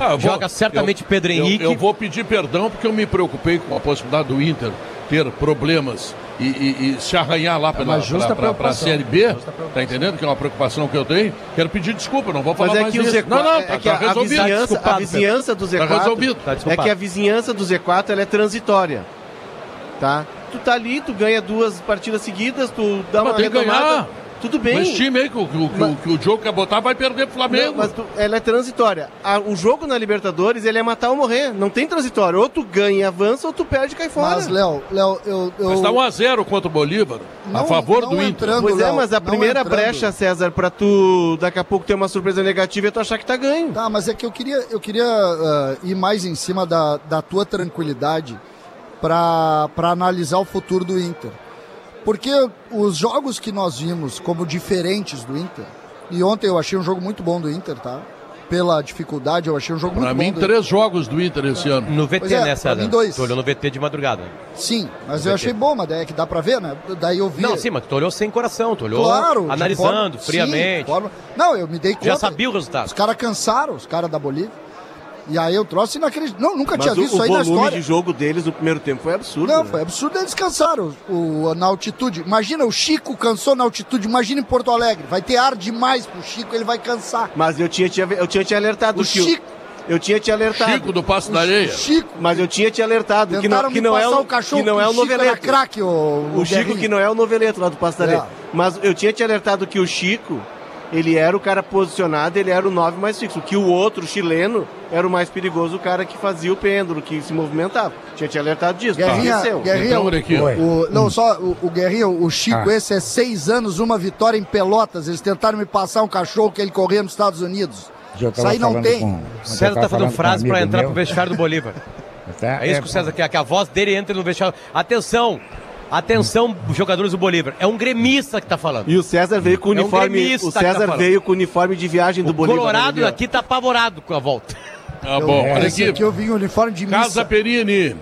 S2: Ah, eu vou-
S3: Joga certamente
S2: eu-
S3: Pedro
S2: eu-
S3: Henrique.
S2: Eu, vou pedir perdão porque eu me preocupei com a possibilidade do Inter ter problemas e, e- e se arranhar lá pela
S6: justa
S2: pra, pra, pra
S6: preocupação.
S2: Série B.
S6: Justa preocupação.
S2: Tá entendendo que é uma preocupação que eu tenho? Quero pedir desculpa, não vou falar
S5: Mas é
S2: mais
S5: que o
S2: disso.
S5: Z4,
S2: Não, não,
S5: é
S2: tá,
S5: que a,
S2: tá
S5: a
S2: resolvido.
S5: vizinhança, a vizinhança do Z4
S2: Tá resolvido.
S5: É que a vizinhança do Z4 ela é transitória, tá? Tu tá ali, tu ganha duas partidas seguidas, tu dá
S2: Mas
S5: uma
S2: tem que
S5: retomada,
S2: ganhar.
S5: Tudo bem.
S2: Mas time aí que, o- que, o- que, o- que o jogo quer botar vai perder pro Flamengo.
S5: Não, mas tu- ela é transitória. A- o jogo na Libertadores ele é matar ou morrer, não tem transitório. Ou tu ganha e avança, ou tu perde e cai fora.
S4: Mas, Léo, Léo, eu. eu
S2: Mas tá 1x0 contra o Bolívar, a
S4: Não-
S2: favor
S4: não
S2: do Inter.
S4: entrando,
S5: Pois é, mas a primeira
S4: entrando.
S5: brecha, César, pra tu daqui a pouco ter uma surpresa negativa é tu achar que tá ganho.
S4: Tá, mas é que eu queria, eu queria ah, ir mais em cima da, da tua tranquilidade para analisar o futuro do Inter. Porque os jogos que nós vimos como diferentes do Inter, e ontem eu achei um jogo muito bom do Inter, tá? Pela dificuldade, eu achei um jogo
S2: Pra
S4: muito
S2: mim,
S4: bom. do
S2: três jogos do Inter esse ano.
S3: No VT,
S4: é,
S3: né, César?
S4: mim, dois.
S3: Tu olhou no VT de madrugada.
S4: Sim, mas eu achei bom, mas daí é que dá pra ver, né? Daí eu vi.
S3: Não, sim, mas tu olhou sem coração, tu olhou
S4: Claro,
S3: analisando,
S4: forma-
S3: friamente.
S4: sim, forma- Não, eu me dei conta.
S3: Já sabia o
S4: Os
S3: resultado.
S4: caras cansaram, os caras da Bolívia. E aí eu trouxe inacreditável. Não, nunca
S5: Mas
S4: tinha
S5: o,
S4: visto isso
S5: o
S4: aí na
S5: volume
S4: história.
S5: de jogo deles no primeiro tempo foi absurdo.
S4: Não,
S5: né?
S4: foi absurdo eles cansaram o, na altitude. Imagina, o Chico cansou na altitude. Imagina em Porto Alegre. Vai ter ar demais pro Chico, ele vai cansar.
S5: Mas eu tinha, te- eu tinha te alertado
S4: O
S5: que o-
S4: Chico,
S5: eu tinha te alertado.
S2: Chico do Passo da Areia.
S4: o Chico.
S5: Mas eu tinha te alertado que não, que não é o,
S4: o cachorro
S5: que não é o
S4: era
S5: noveleto.
S4: craque, o,
S5: O Chico que não é o noveleto lá do Passo da Areia.
S4: É.
S5: Mas eu tinha te alertado que o Chico, ele era o cara posicionado, ele era o 9 mais fixo. Que o outro, o chileno, era o mais perigoso, o cara que fazia o pêndulo, que se movimentava. Tinha te alertado disso.
S4: Guerrinha,
S5: Esqueceu.
S4: Guerrinha,
S2: Então,
S4: o- não, só o, o Guerrinha, o Chico,
S7: Ah.
S4: esse é seis anos, uma vitória em Pelotas. Eles tentaram me passar um cachorro que ele corria nos Estados Unidos. Isso aí não tem.
S7: com-
S3: César tá fazendo frase pra
S7: amigo
S3: entrar
S7: meu,
S3: pro vestiário do Bolívar.
S7: tá?
S3: É isso que o César quer, que a voz dele entre no vestiário. Atenção! Atenção, jogadores do Bolívar. É um gremista que tá falando.
S5: E o César veio com o
S3: É um
S5: uniforme. o
S3: tá
S5: César
S3: falando.
S5: veio com o uniforme de viagem do
S3: O
S5: Bolívar.
S3: Colorado
S5: ali, ó.
S3: aqui tá apavorado com a volta.
S2: Tá bom, olha
S4: Esse
S2: aqui.
S4: aqui eu vim em uniforme de
S2: Casa
S4: missa.
S2: Perini.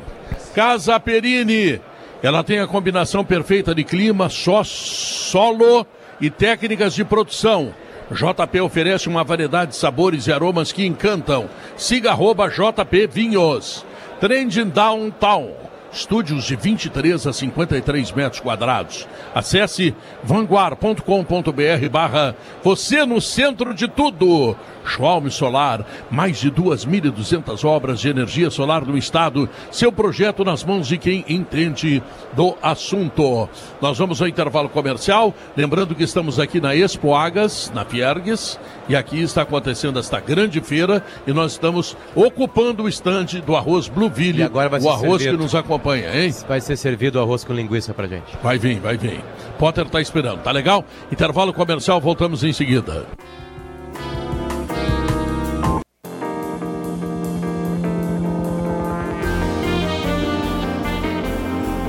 S2: Casa Perini. Ela tem a combinação perfeita de clima, só solo e técnicas de produção. JP oferece uma variedade de sabores e aromas que encantam. Siga arroba JP Vinhos. Trend Downtown. Estúdios de 23 a 53 metros quadrados. Acesse vanguard.com.br barra você no centro de tudo. Schwalm Solar, mais de 2.200 obras de energia solar no estado. Seu projeto nas mãos de quem entende do assunto. Nós vamos ao intervalo comercial. Lembrando que estamos aqui na Expo Agas, na Fiergues, e aqui está acontecendo esta grande feira e nós estamos ocupando o estande do arroz Blueville,
S3: agora vai
S2: o arroz
S3: servido.
S2: que nos acompanha, hein?
S3: Vai ser servido arroz com linguiça pra gente.
S2: Vai vir, vai vir. Potter tá esperando, tá legal? Intervalo comercial, voltamos em seguida.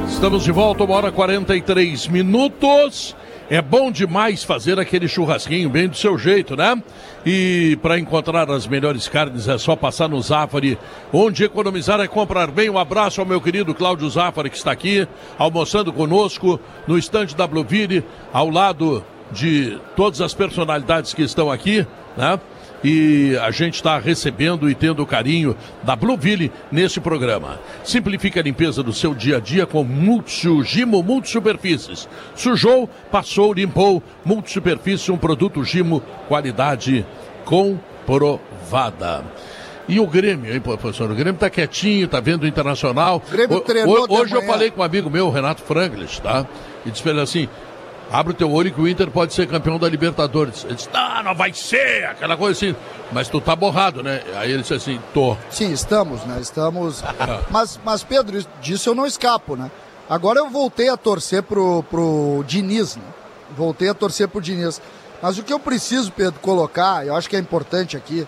S2: Estamos de volta, uma hora e 43 minutos. É bom demais fazer aquele churrasquinho bem do seu jeito, né? E para encontrar as melhores carnes é só passar no Zafari, onde economizar é comprar bem. Um abraço ao meu querido Cláudio Zafari, que está aqui almoçando conosco no estande da ao lado de todas as personalidades que estão aqui, né? E a gente está recebendo e tendo o carinho da Blueville nesse programa. Simplifica a limpeza do seu dia a dia com Multsu Gimo Multisuperfícies. Sujou, passou, limpou. Multisuperfície, um produto Gimo, qualidade comprovada. E o Grêmio, hein, professor? O Grêmio tá quietinho, tá vendo o Internacional.
S4: O Grêmio treinou de
S2: Hoje eu falei com um amigo meu, Renato Frangles, tá? E disse pra ele assim, abre o teu olho que o Inter pode ser campeão da Libertadores. Ele disse, não, não vai ser, aquela coisa assim. Mas tu tá borrado, né? Aí ele disse assim, tô.
S4: Sim, estamos, né? Estamos. mas, mas, Pedro, isso- disso eu não escapo, né? Agora eu voltei a torcer pro, pro Diniz, né? Voltei a torcer pro Diniz. Mas o que eu preciso, Pedro, colocar, eu acho que é importante aqui.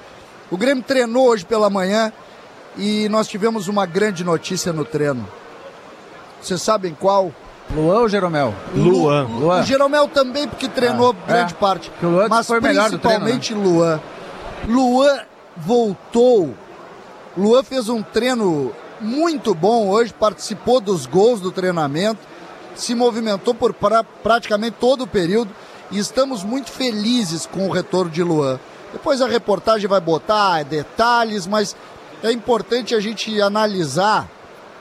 S4: O Grêmio treinou hoje pela manhã e nós tivemos uma grande notícia no treino. Vocês sabem qual?
S6: Luan ou Jeromel?
S5: Luan.
S6: Luan.
S4: O Jeromel também, porque treinou
S6: É,
S4: grande
S6: é.
S4: parte.
S6: Que o Luan
S4: Mas
S6: foi o melhor do treino, né?
S4: principalmente Luan. Luan voltou. Luan fez um treino muito bom hoje, participou dos gols do treinamento, se movimentou por pra- praticamente todo o período e estamos muito felizes com o retorno de Luan. Depois a reportagem vai botar detalhes, mas é importante a gente analisar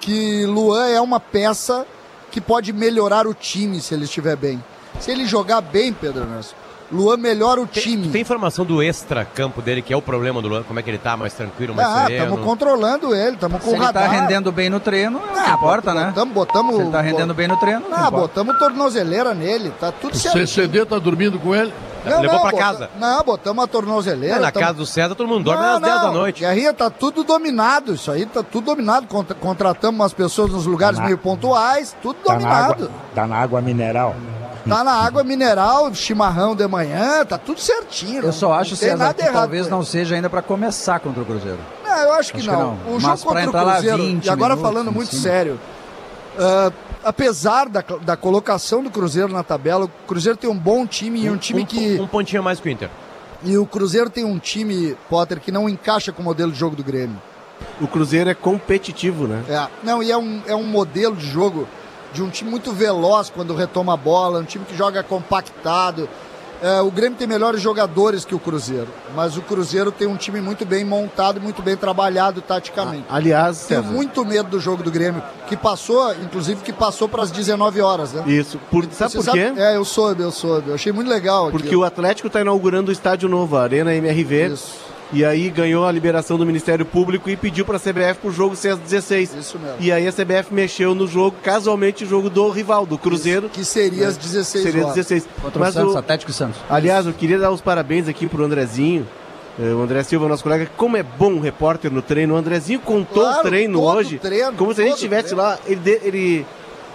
S4: que Luan é uma peça que pode melhorar o time se ele estiver bem. Se ele jogar bem, Pedro Ernesto, Luan melhora o time.
S3: Tem informação do extra-campo dele, que é o problema do Luan, como é que ele tá, mais tranquilo, mais
S4: Ah,
S3: sereno?
S4: estamos controlando ele, estamos com
S6: Se
S4: o
S6: ele tá
S4: radar.
S6: rendendo bem no treino, é o que
S4: Ah,
S6: importa, né?
S4: Botamos, botamos,
S6: Se ele tá rendendo bem no treino, não
S4: Ah,
S6: importa.
S4: botamos tornozeleira nele, tá tudo
S2: O
S4: certo.
S2: CCD tá dormindo com ele?
S4: Não,
S3: Levou
S4: não,
S3: pra
S4: bota-
S3: casa.
S4: Não, botamos a tornozeleira.
S3: É, na
S4: tamo-
S3: casa do César todo mundo dorme
S4: não,
S3: às 10 da
S4: não,
S3: noite.
S4: Guerrinha, tá tudo dominado. Isso aí tá tudo dominado. Contra- contratamos umas pessoas nos lugares
S7: Tá na-
S4: meio pontuais, tudo
S7: Tá na,
S4: dominado.
S7: água, tá na água mineral.
S4: Tá na água mineral, chimarrão de manhã, tá tudo certinho.
S6: Eu só acho,
S4: não
S6: César,
S4: nada
S6: que
S4: errado
S6: talvez não seja ainda pra começar contra o Cruzeiro.
S4: Não, eu acho que
S6: Acho que
S4: não.
S6: não.
S4: O
S6: Mas
S4: jogo
S6: pra
S4: contra o Cruzeiro,
S6: 20
S4: e agora
S6: minutos
S4: falando muito sério, ah, apesar da, da colocação do Cruzeiro na tabela, o Cruzeiro tem um bom time e um time que...
S3: Um pontinho mais que o Inter.
S4: E o Cruzeiro tem um time, Potter, que não encaixa com o modelo de jogo do Grêmio.
S5: O Cruzeiro é competitivo, né?
S4: É, não, e é um, é um modelo de jogo de um time muito veloz quando retoma a bola, um time que joga compactado. É, o Grêmio tem melhores jogadores que o Cruzeiro, mas o Cruzeiro tem um time muito bem montado, muito bem trabalhado taticamente.
S5: Aliás,
S4: Tenho
S5: César,
S4: muito medo do jogo do Grêmio, que passou, inclusive que passou para as 19 horas, né?
S5: isso. Por, sabe
S4: Você
S5: por quê?
S4: É, eu soube, eu soube. Eu achei muito legal
S5: Porque
S4: aquilo.
S5: o Atlético está inaugurando o estádio novo, a Arena MRV.
S4: Isso.
S5: E aí ganhou a liberação do Ministério Público e pediu para a CBF pro jogo ser às 16.
S4: Isso mesmo.
S5: E aí a CBF mexeu no jogo, casualmente o jogo do rival, do Cruzeiro.
S4: Que seria às 16
S5: Seria
S4: horas.
S5: 16.
S6: Contra
S5: Mas
S6: o Santos,
S5: o-
S6: Atlético e Santos.
S5: Aliás, eu queria dar os parabéns aqui pro Andrezinho. eh, O André Silva, nosso colega, como é bom um repórter no treino. O Andrezinho contou
S4: Claro,
S5: o treino
S4: todo
S5: hoje.
S4: treino,
S5: como se a gente estivesse lá. Ele, de- ele,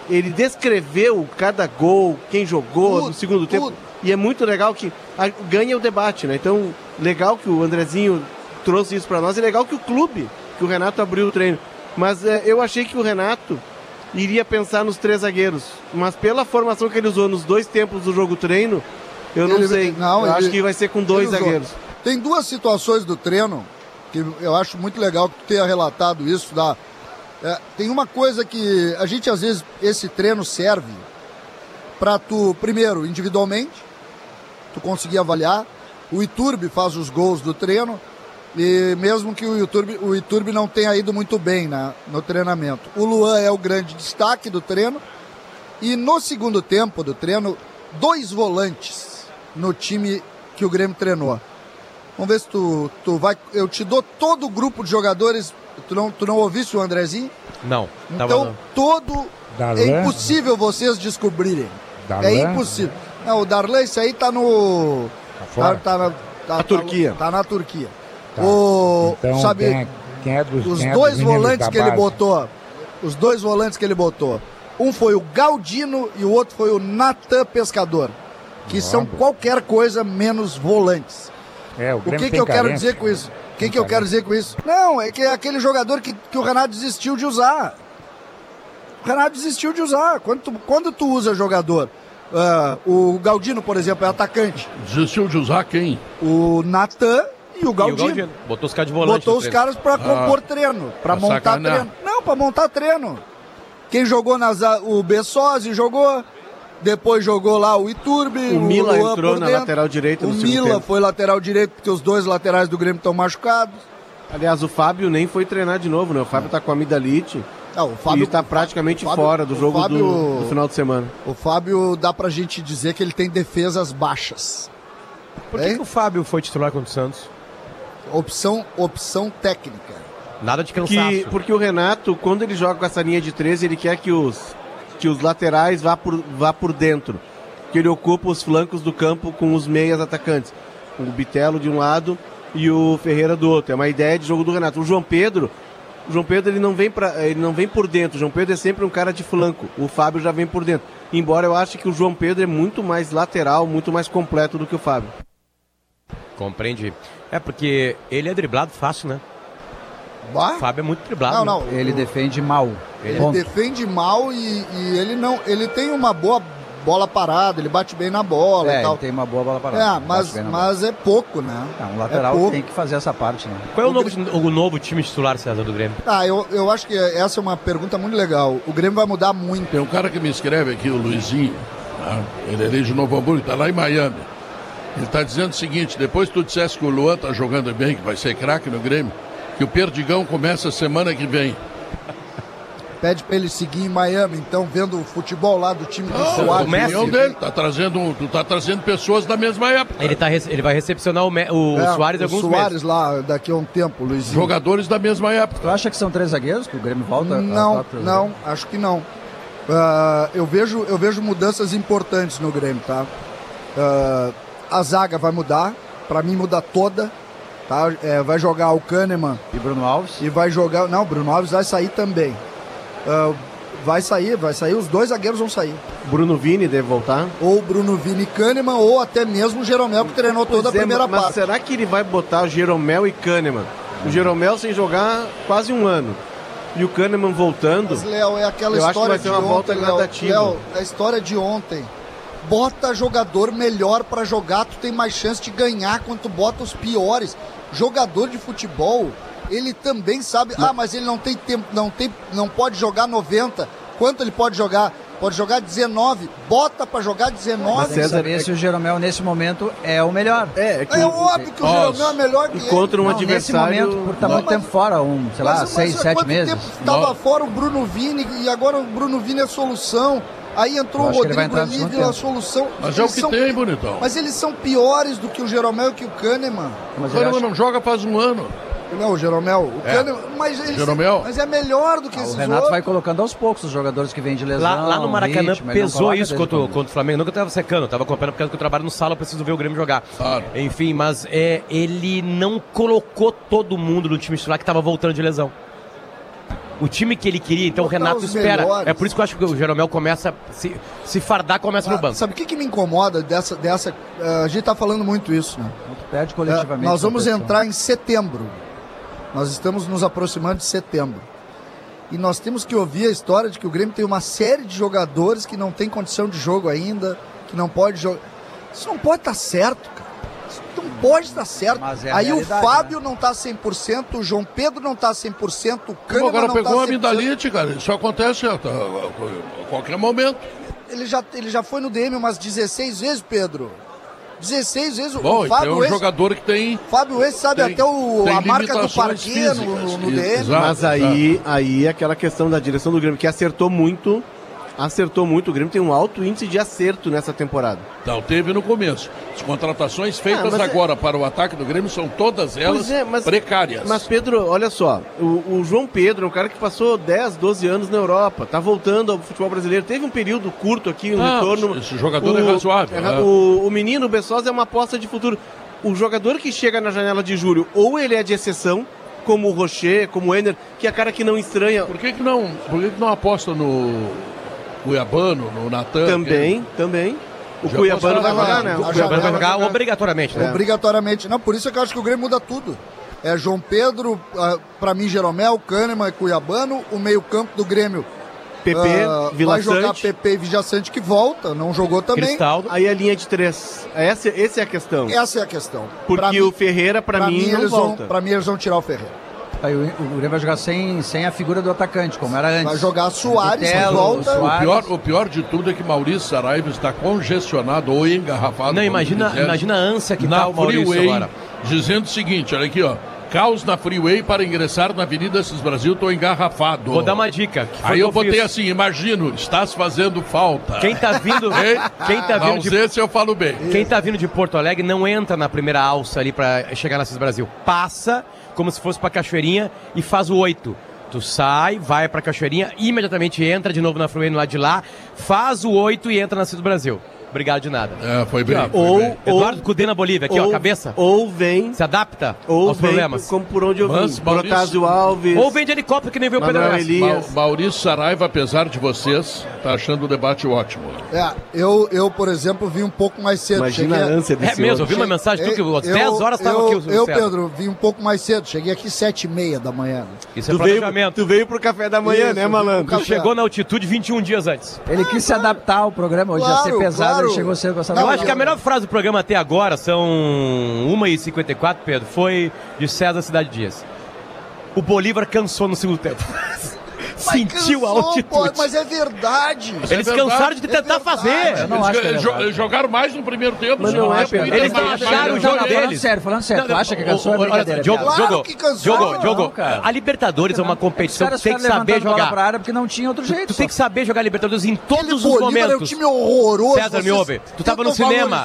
S5: ele descreveu cada gol, quem jogou
S4: Tudo,
S5: no segundo tempo. E é muito legal que a- ganha o debate, né? Então, legal que o Andrezinho trouxe isso pra nós. E legal que o clube, que o Renato abriu o treino. Mas eh, eu achei que o Renato iria pensar nos três zagueiros. Mas pela formação que ele usou nos dois tempos do jogo treino, eu não
S4: Ele-
S5: sei.
S4: não,
S5: eu
S4: ele-
S5: acho que vai ser com dois
S4: Ele usou.
S5: zagueiros.
S4: Tem duas situações do treino que eu acho muito legal que tu tenha relatado isso. Da, é, tem uma coisa que a gente às vezes esse treino serve para tu primeiro individualmente tu conseguir avaliar. O Iturbe faz os gols do treino e mesmo que o Iturbe, o Iturbe não tenha ido muito bem na, no treinamento. O Luan é o grande destaque do treino e no segundo tempo do treino dois volantes no time que o Grêmio treinou. Vamos ver se tu, tu vai. Eu te dou todo o grupo de jogadores. Tu não, tu não ouviste o Andrezinho?
S3: Não, tava
S4: Então,
S3: não.
S4: todo.
S7: Darlan?
S4: É impossível vocês descobrirem.
S7: Darlan?
S4: É impossível. Não, o Darlan, isso aí tá no.
S7: Tá fora?
S4: Tá, na, tá-
S5: Na Turquia.
S4: Tá na Turquia.
S7: Tá.
S4: O,
S7: Então,
S4: sabe,
S7: quem é, quem é dos
S4: os
S7: quem é
S4: dois volantes que ele
S7: base?
S4: botou. Os dois volantes que ele botou. Um foi o Galdino e o outro foi o Natan Pescador. Que são qualquer coisa menos volantes.
S7: É, o
S4: O que, que eu quero dizer com isso? O que, que eu quero dizer com isso? Não, é que é aquele jogador que, que o Renato desistiu de usar. O Renato desistiu de usar. Quando tu, quando tu usa jogador, ah, o Galdino, por exemplo, é atacante.
S2: Desistiu de usar quem?
S4: O Natan e o
S3: E o
S4: Galdino.
S3: Botou os caras de volante.
S4: Botou os caras pra compor treino, pra
S2: pra
S4: montar
S2: sacanear.
S4: treino. Não, pra montar treino. Quem jogou nas, o Bessosi jogou, depois jogou lá o Iturbe,
S5: O Mila
S4: Luan
S5: entrou na lateral direita
S4: O Mila
S5: tempo.
S4: foi lateral direito porque os dois laterais do Grêmio estão machucados.
S5: Aliás, o Fábio nem foi treinar de novo, né? O Fábio tá com amidalite
S4: Não, o Fábio
S5: e tá praticamente
S4: Fábio-
S5: fora do jogo do-
S4: Fábio-
S5: do, final de semana.
S4: O Fábio dá pra gente dizer que ele tem defesas baixas.
S3: Por que, que o Fábio foi titular contra o Santos?
S4: Opção, opção técnica.
S3: Nada de cansaço.
S5: Que, porque o Renato, quando ele joga com essa linha de 13, ele quer que os, que os laterais vá por, vá por dentro. Que ele ocupa os flancos do campo com os meias atacantes. O Bitelo de um lado e o Ferreira do outro. É uma ideia de jogo do Renato. O João Pedro, o João Pedro ele não vem para ele não vem por dentro. O João Pedro é sempre um cara de flanco. O Fábio já vem por dentro. Embora eu ache que o João Pedro é muito mais lateral, muito mais completo do que o Fábio.
S3: Compreendi. É porque ele é driblado fácil, né?
S4: Bah?
S3: O Fábio é muito driblado.
S4: Não,
S3: né?
S4: não.
S6: Ele defende mal.
S4: Ele
S6: Ponto.
S4: defende mal e, e ele não. Ele tem uma boa bola parada, ele bate bem na bola
S6: É,
S4: e tal.
S6: ele tem uma boa bola parada.
S4: É, mas,
S6: bola.
S4: mas é pouco, né?
S6: Não, um lateral
S4: é
S6: tem que fazer essa parte, né?
S3: Qual é o novo, o novo time titular, César, do Grêmio?
S4: Ah, eu, eu acho que essa é uma pergunta muito legal. O Grêmio vai mudar muito.
S2: Tem um cara que me escreve aqui, o Luizinho. tá? Ele é de Novo Hamburgo, está lá em Miami. Ele tá dizendo o seguinte: depois tu dissesse que o Luan tá jogando bem, que vai ser craque no Grêmio, que o Perdigão começa semana que vem.
S4: Pede pra ele seguir em Miami, então, vendo o futebol lá do time do
S2: Não,
S4: Soares.
S2: a opinião dele, tá trazendo, tu tá trazendo pessoas da mesma época.
S3: Ele, tá, ele vai recepcionar o, Me- o
S4: É,
S3: Soares
S4: o
S3: alguns
S4: Soares
S3: meses.
S4: lá daqui a um tempo, Luizinho.
S2: Jogadores da mesma época.
S6: Tu acha que são três zagueiros que o Grêmio volta? a
S4: Não,
S6: quatro?
S4: não, acho que não. Ah, eu, vejo, eu vejo mudanças importantes no Grêmio, tá? Ah, a zaga vai mudar, pra mim muda toda, tá? É, vai jogar o Kahneman
S6: E Bruno Alves?
S4: e vai jogar. Não, o Bruno Alves vai sair também. Ah, vai sair, vai sair, os dois zagueiros vão sair.
S5: Bruno Vini deve voltar.
S4: Ou Bruno Vini e Kahneman, ou até mesmo o Jeromel, que treinou toda a
S5: Pois é,
S4: primeira
S5: mas
S4: parte.
S5: será que ele vai botar o Jeromel e Kahneman? O Jeromel sem jogar quase um ano. E o Kahneman voltando.
S4: Mas, Léo, é aquela
S5: Eu acho que
S4: história
S5: vai
S4: de
S5: uma
S4: ontem,
S5: volta gradativa.
S4: Léo, a história de ontem. Bota jogador melhor pra jogar, tu tem mais chance de ganhar quando tu bota os piores. Jogador de futebol, ele também sabe, ah, mas ele não tem tempo, não tem, não pode jogar 90. Quanto ele pode jogar? Pode jogar 19. Bota pra jogar 19.
S6: Mas tem que
S5: César,
S6: saber
S5: é
S6: se o Jeromel, nesse momento, é o melhor.
S5: É, é que
S4: É
S5: o-
S4: óbvio que o
S2: Ó,
S4: Jeromel é melhor que ele.
S5: contra um
S6: Não, nesse
S5: adversário.
S6: momento, por estar
S4: Não,
S6: muito
S4: mas-
S6: tempo fora, um, sei lá,
S4: Mas- mas
S6: seis,
S4: há
S6: sete
S4: quanto
S6: meses.
S4: tempo tava
S2: Não.
S4: fora o Bruno Vini e agora o Bruno Vini é solução. Aí entrou o Rodrigo
S6: segundo
S4: virou a solução.
S2: Mas é o
S4: Eles
S2: que
S4: são-
S2: tem, bonitão.
S4: Mas eles são piores do que o Jeromel e que o Kahneman.
S6: Mas
S2: O Kahneman
S6: acho-
S2: não joga faz um ano.
S4: Não, o Jeromel. O
S2: É.
S4: Kahneman, mas, eles-
S2: Jeromel?
S4: mas é melhor do que
S6: Ah,
S4: esses
S6: O Renato
S4: outros.
S6: vai colocando aos poucos os jogadores que vêm de lesão.
S3: Lá, lá no Maracanã
S6: ritmo,
S3: pesou isso contra, o-
S6: quando-
S3: contra o Flamengo. Nunca tava secando, eu tava acompanhando por causa que eu trabalho no sala, eu preciso ver o Grêmio jogar.
S2: Claro.
S3: Enfim, mas é, ele não colocou todo mundo no time titular que tava voltando de lesão. O time que ele queria, então o
S4: Botar
S3: Renato
S4: os
S3: espera.
S4: melhores.
S3: É por isso que eu acho que o Jeromel começa, se, se fardar, começa no
S4: Ah,
S3: banco.
S4: sabe o que, que me incomoda dessa. dessa ah, a gente tá falando muito isso, né?
S6: Perde
S4: Ah,
S6: coletivamente.
S4: nós vamos
S6: competição.
S4: entrar em setembro. Nós estamos nos aproximando de setembro. E nós temos que ouvir a história de que o Grêmio tem uma série de jogadores que não tem condição de jogo ainda, que não pode jogar. Isso não pode estar certo, cara. Isso não pode estar certo.
S6: É a
S4: Aí o Fábio não tá 100%, o João Pedro não tá 100%, o Kahneman
S2: agora
S4: não
S2: pegou
S4: tá
S2: uma
S4: 100%.
S2: amidalite, cara. Isso acontece a, a- a qualquer momento.
S4: Ele já, ele já foi no DM umas 16 vezes, Pedro. 16 vezes.
S2: Bom,
S4: o
S2: então é
S4: Fábio
S2: um
S4: esse,
S2: jogador que tem.
S4: Fábio esse sabe
S2: Tem-
S4: até o, a marca do parquê no, no, no
S2: Isso,
S4: DM.
S2: exato.
S5: Mas aí, aí é aquela questão da direção do Grêmio, que acertou muito. Acertou muito. O Grêmio tem um alto índice de acerto nessa temporada.
S2: Não, teve no começo. As contratações feitas
S5: mas é-
S2: agora para o ataque do Grêmio são todas elas
S5: é, mas-
S2: precárias.
S5: Mas, Pedro, olha só, o, o João Pedro é um cara que passou 10, 12 anos na Europa, tá voltando ao futebol brasileiro. Teve um período curto aqui, um
S2: Ah,
S5: retorno.
S2: esse jogador é razoável,
S5: ra-
S2: né?
S5: O, o menino, o Bessosa, é uma aposta de futuro. O jogador que chega na janela de julho, ou ele é de exceção, como o Rocher, como o Enner, que é cara que não estranha.
S2: Por que, que não, por que, que não aposta no Cuiabano, no Natan?
S5: Também, também. O
S2: Já
S5: Cuiabano vai jogar, né? O Cuiabano
S3: vai jogar obrigatoriamente, né?
S4: Obrigatoriamente. Não, por isso é que eu acho que o Grêmio muda tudo. É João Pedro, ah, pra mim, Jeromel, Kahneman e Cuiabano. O meio-campo do Grêmio.
S5: PP,
S4: ah,
S5: Vila
S4: vai jogar
S5: Sante.
S4: PP e Vijaçante que volta, não jogou também.
S3: Cristaldo.
S5: Aí a linha de três. Essa, essa é a questão.
S4: Essa é a questão.
S5: Porque
S4: Pra
S5: o
S4: mim-
S5: Ferreira, pra, mim, não
S4: eles
S5: volta.
S4: Vão, pra mim, eles vão tirar o Ferreira.
S6: Aí o, o Grêmio vai jogar sem, sem a figura do atacante, como era antes.
S4: Vai jogar Soares,
S6: Bitelo,
S4: que volta.
S2: O
S6: Soares.
S2: pior, o pior de tudo é que Maurício Saraiva está congestionado ou engarrafado.
S3: Não, imagina,
S2: quiser,
S3: imagina a ânsia que
S2: na
S3: tá o Maurício
S2: Freeway,
S3: agora.
S2: dizendo o seguinte, olha aqui, ó. Caos na Freeway para ingressar na Avenida Cis Brasil, estou engarrafado.
S3: Vou dar uma dica.
S2: Aí
S3: que
S2: eu botei
S3: fiz.
S2: assim, imagino, estás fazendo falta.
S3: Quem tá vindo,
S2: Hein?
S3: quem tá vindo de
S2: ausência eu falo bem.
S3: Quem tá vindo de Porto Alegre não entra na primeira alça ali pra chegar na Cis Brasil. Passa como se fosse pra Cachoeirinha e faz o 8. Tu sai, vai pra Cachoeirinha, imediatamente entra de novo na Freeway no lado de lá, faz o 8 e entra na Cis Brasil. Obrigado de nada.
S2: É, foi bem.
S3: Aqui, ó,
S2: foi
S5: ou-
S2: bem.
S3: Eduardo Cudê na Bolívia, aqui, ó,
S5: ou,
S3: cabeça.
S5: Ou vem,
S3: Se adapta
S5: ou
S3: aos
S5: vem
S3: problemas.
S5: como por onde eu
S2: Mas,
S5: vim.
S2: Maurício-
S5: Protásio Alves.
S3: Ou vem de helicóptero que nem veio o Pedro.
S5: Elias.
S2: Ma- Maurício Saraiva, apesar de vocês, tá achando o debate ótimo.
S4: É, eu, eu, por exemplo, vim um pouco mais cedo.
S5: Imagina
S4: Cheguei
S5: a ânsia
S3: É
S5: desse
S3: mesmo, eu vi uma mensagem tu que
S4: Eu-
S3: às 10 horas estava aqui o
S4: Eu. Pedro, vim um pouco mais cedo. Cheguei aqui sete e meia da manhã.
S3: Isso é
S5: Tu veio,
S3: planejamento.
S5: tu veio pro café da manhã,
S4: Isso,
S5: né,
S4: eu vim
S5: malandro?
S3: Tu chegou na altitude 21 dias antes.
S6: Ele quis se adaptar ao programa, hoje ia ser pesado,
S4: claro.
S6: chegou cedo
S4: Não,
S3: Eu acho que a melhor frase do programa até agora, são 1h54, Pedro, foi de César Cidade Dias. O Bolívar cansou no segundo tempo. sentiu a altitude.
S4: pô, mas é verdade.
S3: Eles cansaram de tentar fazer.
S6: Eu não acho que é
S2: Eles jo-
S6: verdade.
S2: jogaram mais no primeiro tempo.
S5: Mas não é,
S3: Eles acharam o
S6: Não,
S3: jogo
S6: não, falando
S3: deles.
S6: sério, falando sério. Tu acha que cansou? É
S3: Olha,
S6: brincadeira. Não,
S3: Diogo,
S6: cara.
S3: a Libertadores é uma competição que tem que saber jogar.
S6: pra área porque não tinha outro jeito.
S3: Tu tem que saber jogar Libertadores em todos os
S4: Bolívar é um
S3: momentos.
S4: time horroroso.
S3: César, me ouve. Tu tava no cinema.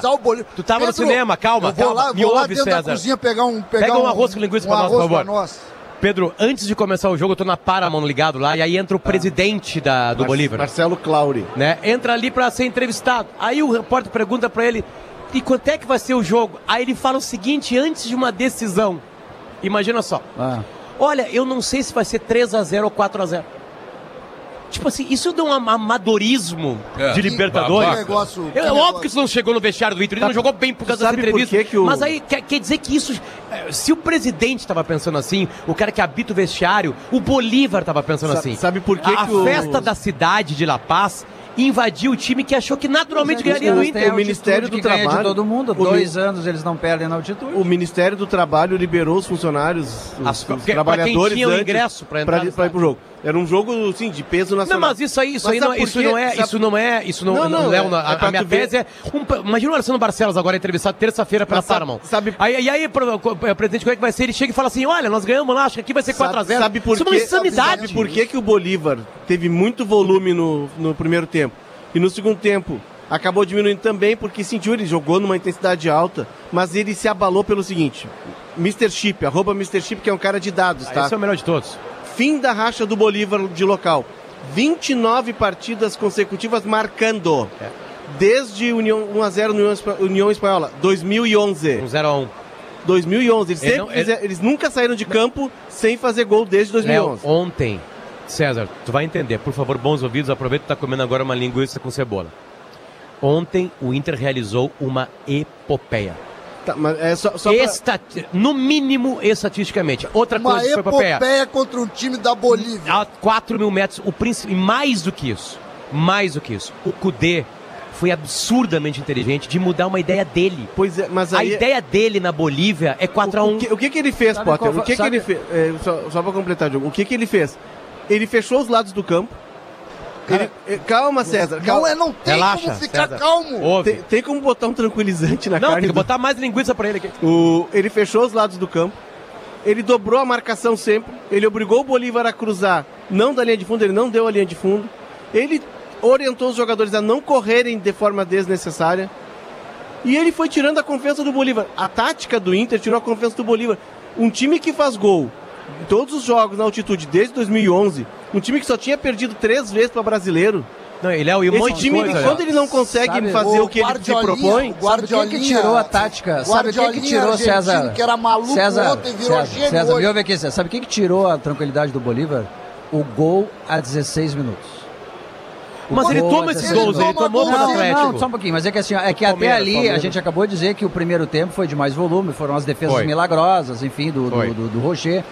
S3: Tu tava no cinema, calma, Me ouve, César.
S4: pegar um, pegar
S3: Pega um arroz com linguiça
S4: um
S3: pra nós, por favor.
S4: pra nós.
S3: Pedro, antes de começar o jogo, eu tô na Paramount ligado lá, e aí entra o presidente da, do
S5: Mar-
S3: Bolívar.
S5: Marcelo Clauri.
S3: né? Entra ali pra ser entrevistado. Aí o repórter pergunta pra ele: "E quanto é que vai ser o jogo?" Aí ele fala o seguinte antes de uma decisão. Imagina só.
S6: Ah.
S3: Olha, eu não sei se vai ser 3 a 0 ou 4 a 0. Tipo assim, isso dá um am- amadorismo
S2: É.
S3: de
S2: Que
S3: Libertadores.
S4: negócio-
S3: É
S4: que
S3: óbvio
S4: negócio.
S3: que isso não chegou no vestiário do Inter, ele não jogou bem por causa
S5: por
S3: entrevista.
S5: que que o-
S3: Mas aí quer, quer dizer que isso. Se o presidente estava pensando assim, o cara que habita o vestiário, o Bolívar estava pensando
S5: Sa-
S3: assim.
S5: sabe por que
S3: A,
S5: que o-
S3: festa da cidade de La Paz invadiu o time que achou que naturalmente ganharia
S6: têm
S3: Inter.
S6: a altitude
S5: Ministério do
S6: que
S5: Trabalho-
S6: de todo mundo.
S5: o
S6: Dois
S5: mi-
S6: anos eles não perdem na altitude.
S5: O Ministério do Trabalho liberou os funcionários, os,
S3: As-
S5: os
S3: pra quem
S5: trabalhadores
S3: tinha o ingresso pra entrar
S5: pra,
S3: no
S5: pra ir pro jogo. Era um jogo, sim, de peso
S3: Não,
S5: nacional.
S3: mas isso aí, isso
S5: Mas
S3: aí não, isso não é,
S5: Sabe-
S3: isso não é, isso não,
S5: Não,
S3: não,
S5: não, é- é
S3: a, a minha
S5: ver.
S3: tese é, um, imagina o Alessandro Barcelos agora entrevistado terça-feira pela Paramount.
S5: sabe-
S3: Aí, e aí, pro- o presidente, como é que vai ser? Ele chega e fala assim, olha, nós ganhamos lá, acho que aqui vai ser 4x0.
S5: Sabe, sabe por
S3: isso é uma insanidade.
S5: Sabe por que, que o Bolívar teve muito volume no, no primeiro tempo? E no segundo tempo acabou diminuindo também porque sentiu, ele jogou numa intensidade alta, mas ele se abalou pelo seguinte. Mr. Chip, arroba Mr. Chip, que é um cara de dados,
S3: Ah,
S5: tá?
S3: Esse é o melhor de todos.
S5: Fim da racha do Bolívar de local. 29 partidas consecutivas marcando.
S3: É.
S5: Desde União 1x0 União, União Espanhola, 2011.
S3: Um 0x1.
S5: 2011. Eles,
S3: Ele não- ele-
S5: eles nunca saíram de campo sem fazer gol desde
S3: Léo,
S5: 2011.
S3: ontem, César, tu vai entender, por favor, bons ouvidos, aproveita que tá comendo agora uma linguiça com cebola. Ontem o Inter realizou uma epopeia.
S5: Tá, mas é só, só pra-
S3: Estati- No mínimo, estatisticamente. Outra
S4: Uma
S3: coisa que foi epopeia.
S4: epopeia contra um time da Bolívia.
S3: A 4 mil metros, o príncipe, e mais do que isso, mais do que isso, o Kudê foi absurdamente inteligente de mudar uma ideia dele.
S5: Pois é, mas
S3: A
S5: aí...
S3: ideia dele na Bolívia é 4x1.
S5: O que, o que que ele fez,
S6: Sabe
S5: Potter?
S6: qual
S5: O que, que
S6: sabe-
S5: ele fez? É, só, só pra completar, Diogo. O que, que ele fez? Ele fechou os lados do campo. Ele- eh, calma, César.
S4: Não,
S5: Calma.
S4: é, não tem
S3: Relaxa,
S4: como ficar
S3: César.
S4: calmo.
S5: Tem, tem como botar um tranquilizante na
S3: Não,
S5: carne
S3: tem que
S5: do-
S3: botar mais linguiça pra ele aqui.
S5: O, ele fechou os lados do campo. Ele dobrou a marcação sempre. Ele obrigou o Bolívar a cruzar, não da linha de fundo, ele não deu a linha de fundo. Ele orientou os jogadores a não correrem de forma desnecessária. E ele foi tirando a confiança do Bolívar. A tática do Inter tirou a confiança do Bolívar. Um time que faz gol todos os jogos na altitude desde 2011, um time que só tinha perdido três vezes para brasileiro.
S3: Não, ele é o um
S5: Esse
S3: monte
S5: time,
S3: coisa,
S5: quando ele não consegue
S6: Sabe,
S5: fazer
S4: o
S5: o que ele se propõe,
S4: o
S6: Sabe quem que tirou a tática? Sabe quem que
S4: Guardiolinha
S6: tirou, César?
S4: que era maluco
S6: César,
S4: ontem, virou
S6: César,
S4: gênio
S6: César,
S4: hoje.
S6: me ouve aqui, César. Sabe quem que tirou a tranquilidade do Bolívar? O gol a 16 minutos. O
S3: Mas ele toma esses
S6: 16
S3: gols, ele tomou
S6: não,
S3: contra o Atlético.
S6: Não, só um pouquinho, mas é que assim, é que até
S3: Palmeiras,
S6: ali a gente acabou de dizer que o primeiro tempo foi de mais volume, foram as defesas
S3: Foi.
S6: milagrosas, enfim, do, do, do, do Rocher.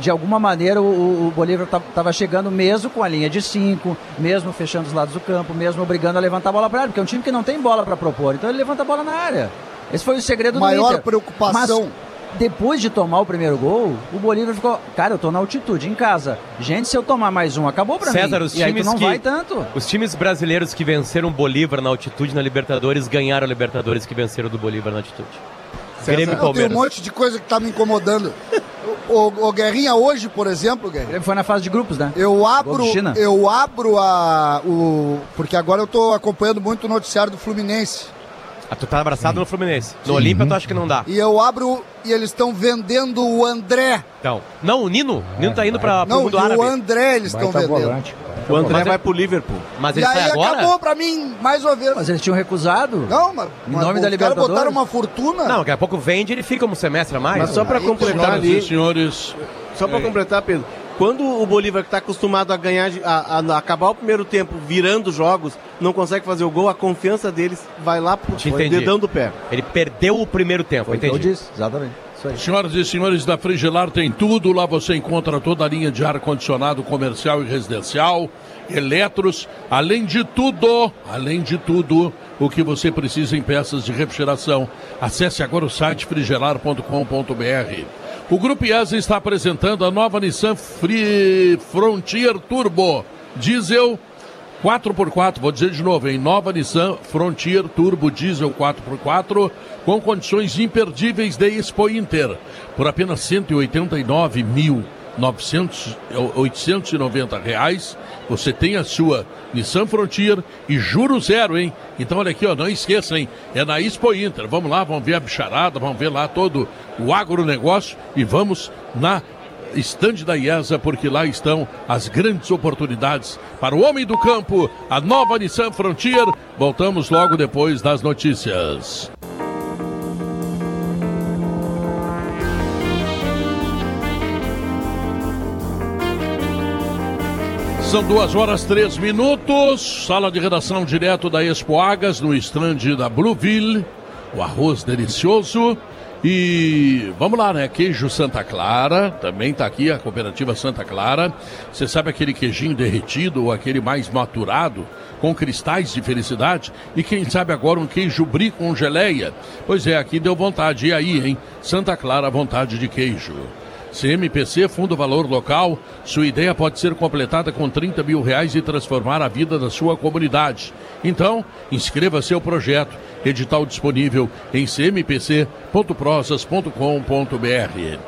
S6: De alguma maneira o, o Bolívar estava chegando mesmo com a linha de cinco, mesmo fechando os lados do campo, mesmo obrigando a levantar a bola para área, porque é um time que não tem bola para propor, então ele levanta a bola na área. Esse foi o segredo
S4: Maior
S6: do Inter.
S4: preocupação.
S6: Mas depois de tomar o primeiro gol, o Bolívar ficou, cara, eu tô na altitude, em casa. Gente, se eu tomar mais um, acabou pra
S3: César,
S6: mim.
S3: os
S6: e
S3: times
S6: não
S3: que-
S6: vai tanto.
S3: Os times brasileiros que venceram o Bolívar na altitude na Libertadores ganharam a Libertadores que venceram do Bolívar na altitude. Grêmio e
S4: Eu tenho um
S3: Palmeiras.
S4: monte de coisa que tá me incomodando. O, o, Guerrinha hoje, por exemplo, Guerrinha,
S6: Ele foi na fase de grupos, né?
S4: eu abro, eu abro a o porque agora eu tô acompanhando muito o noticiário do Fluminense.
S3: Ah, tu tá abraçado no Fluminense. No Olímpia tu acha que não dá.
S4: E eu abro e eles estão vendendo o André.
S3: Então. Não, o Nino. O Nino tá indo pra, pro
S4: Não,
S3: mundo
S4: e
S3: árabe.
S4: o André eles estão vendendo.
S7: volante.
S5: o André
S3: Mas
S5: vai
S3: é-
S5: pro Liverpool.
S3: Mas
S4: E
S3: ele sai
S4: aí
S3: agora?
S4: acabou pra mim mais uma vez.
S6: Mas eles tinham recusado.
S4: Não, mas,
S6: Em nome da Libertadores?
S4: botaram uma fortuna.
S3: Não, daqui a pouco vende ele fica um semestre a mais.
S5: Mas só para
S4: Aí,
S5: completar
S2: Senhoras
S5: ali,
S2: e senhores,
S5: Só pra
S2: É.
S5: completar, Pedro. Quando o Bolívar que tá acostumado a ganhar, a, a- acabar o primeiro tempo virando jogos, não consegue fazer o gol, a confiança deles vai lá pro
S3: entendi.
S5: dedão do pé.
S3: Ele perdeu o primeiro tempo,
S6: Foi o que eu
S3: entendi.
S6: disse, exatamente.
S2: Senhoras e senhores da Frigelar tem tudo. Lá você encontra toda a linha de ar-condicionado comercial e residencial, eletros, além de tudo, além de tudo, o que você precisa em peças de refrigeração. Acesse agora o site frigelar.com.br. O Grupo IESA está apresentando a nova Nissan Free Frontier Turbo Diesel 4x4, vou dizer de novo, em nova Nissan Frontier Turbo Diesel 4x4 com condições imperdíveis de Expo Inter por apenas 189 mil 900, 890 reais. Você tem a sua Nissan Frontier e juro zero, hein? Então olha aqui, ó, não esqueça, hein? É na Expo Inter. Vamos lá, vamos ver a bicharada, vamos ver lá todo o agronegócio e vamos na estande da IESA, porque lá estão as grandes oportunidades para o homem do campo, a nova Nissan Frontier. Voltamos logo depois das notícias. São duas horas três minutos. Sala de redação direto da Expo Agas, no estande da Blueville. O arroz delicioso. E vamos lá, né? Queijo Santa Clara, também está aqui a cooperativa Santa Clara. Você sabe aquele queijinho derretido ou aquele mais maturado, com cristais de felicidade? E quem sabe agora um queijo brie com geleia? Pois é, aqui deu vontade. E aí, hein? Santa Clara, vontade de queijo. CMPC, Fundo Valor Local, sua ideia pode ser completada com 30 mil reais e transformar a vida da sua comunidade. Então, inscreva seu projeto. Edital disponível em cmpc.prosas.com.br.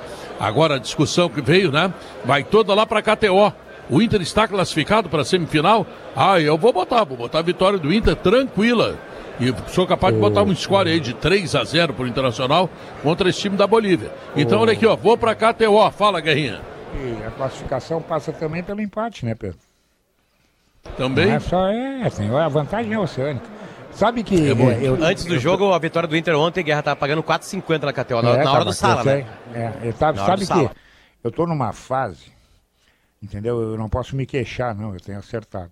S2: Agora a discussão que veio, né? Vai toda lá para KTO. O Inter está classificado para a semifinal? Ah, eu vou botar, vou botar a vitória do Inter tranquila. E sou capaz de botar um score aí de 3 a 0 para o Internacional contra esse time da Bolívia. Então, olha aqui, ó, vou para KTO. Fala, Guerrinha.
S7: E a classificação passa também pelo empate, né, Pedro?
S2: Também?
S7: Não é só, é, senhor, a vantagem é oceânica. Sabe que.
S3: É
S7: é, eu-
S3: Antes do
S7: eu-
S3: jogo, a vitória do Inter ontem, Guerra tava pagando 4,50 na KTO, na,
S7: É,
S3: na hora
S7: tá,
S3: do sala,
S7: sei.
S3: né?
S7: É, eu tava-
S3: Na hora
S7: sabe
S3: do sala.
S7: que eu tô numa fase, entendeu? Eu não posso me queixar, não, eu tenho acertado.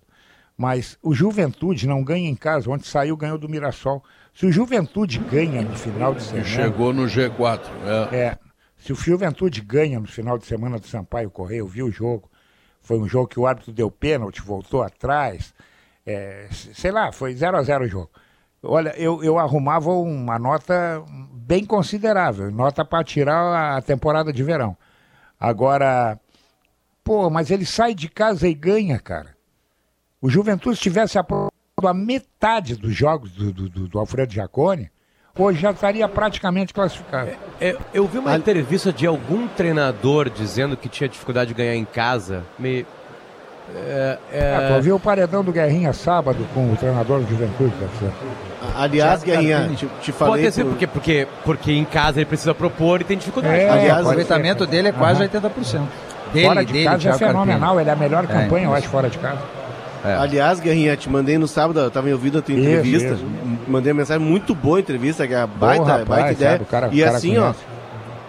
S7: Mas o Juventude não ganha em casa, onde saiu ganhou do Mirassol. Se o Juventude ganha no final de semana.
S2: chegou no G4. É.
S7: É, se o Juventude ganha no final de semana do Sampaio Correia, eu vi o jogo. Foi um jogo que o árbitro deu pênalti, voltou atrás. É, sei lá, foi 0 a 0 o jogo. Olha, eu, eu arrumava uma nota bem considerável, nota para tirar a temporada de verão. Agora, pô, mas ele sai de casa e ganha, cara. O Juventude se tivesse aprovado a metade dos jogos do, do, do- do Alfredo Jacone, hoje já estaria praticamente classificado.
S3: É, eu vi uma entrevista de algum treinador dizendo que tinha dificuldade de ganhar em casa. Me. É, é,
S7: Ah, tu ouviu o paredão do Guerrinha sábado com o treinador do Juventude, certo?
S5: Aliás, Guerrinha, te, te falei.
S3: Pode ser,
S5: pro-
S3: porque, porque, porque em casa ele precisa propor e tem dificuldade.
S7: É,
S6: o
S5: Aliás,
S6: aproveitamento dele é quase
S7: Aham.
S6: 80%. Dele,
S7: fora de
S6: dele,
S7: casa é fenomenal, ele é a melhor
S6: É,
S7: campanha, eu acho, fora de casa.
S6: É.
S5: Aliás, Guerrinha, te mandei no sábado, eu tava ouvindo a tua entrevista.
S7: isso.
S5: Mandei uma mensagem muito boa a entrevista, que é a baita,
S7: rapaz,
S5: baita ideia.
S7: sabe, o cara-
S5: e
S7: o cara
S5: assim, ó,
S7: conhece.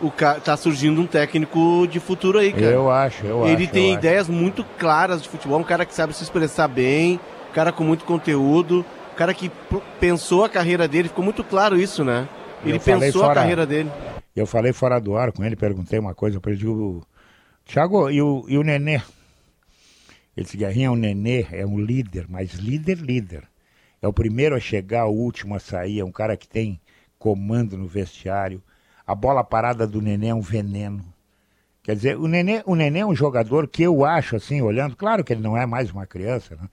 S5: o ca... tá surgindo um técnico de futuro aí, cara.
S7: Eu acho, eu
S5: Ele
S7: acho.
S5: tem
S7: eu acho.
S5: ideias muito claras de futebol, um cara que sabe se expressar bem, um cara com muito conteúdo, um cara que pensou a carreira dele, ficou muito claro isso, né? Ele
S7: Eu
S5: pensou a
S7: fora-
S5: carreira dele.
S7: Eu falei fora do ar com ele, perguntei uma coisa para ele, digo, Thiago, e o, e o Nenê? Ele disse, Guerrinha é um Nenê, é um líder, mas líder, líder. É o primeiro a chegar, o último a sair, é um cara que tem comando no vestiário. A bola parada do Nenê é um veneno. Quer dizer, o Nenê, o Nenê é um jogador que eu acho, assim, olhando, claro que ele não é mais uma criança, né?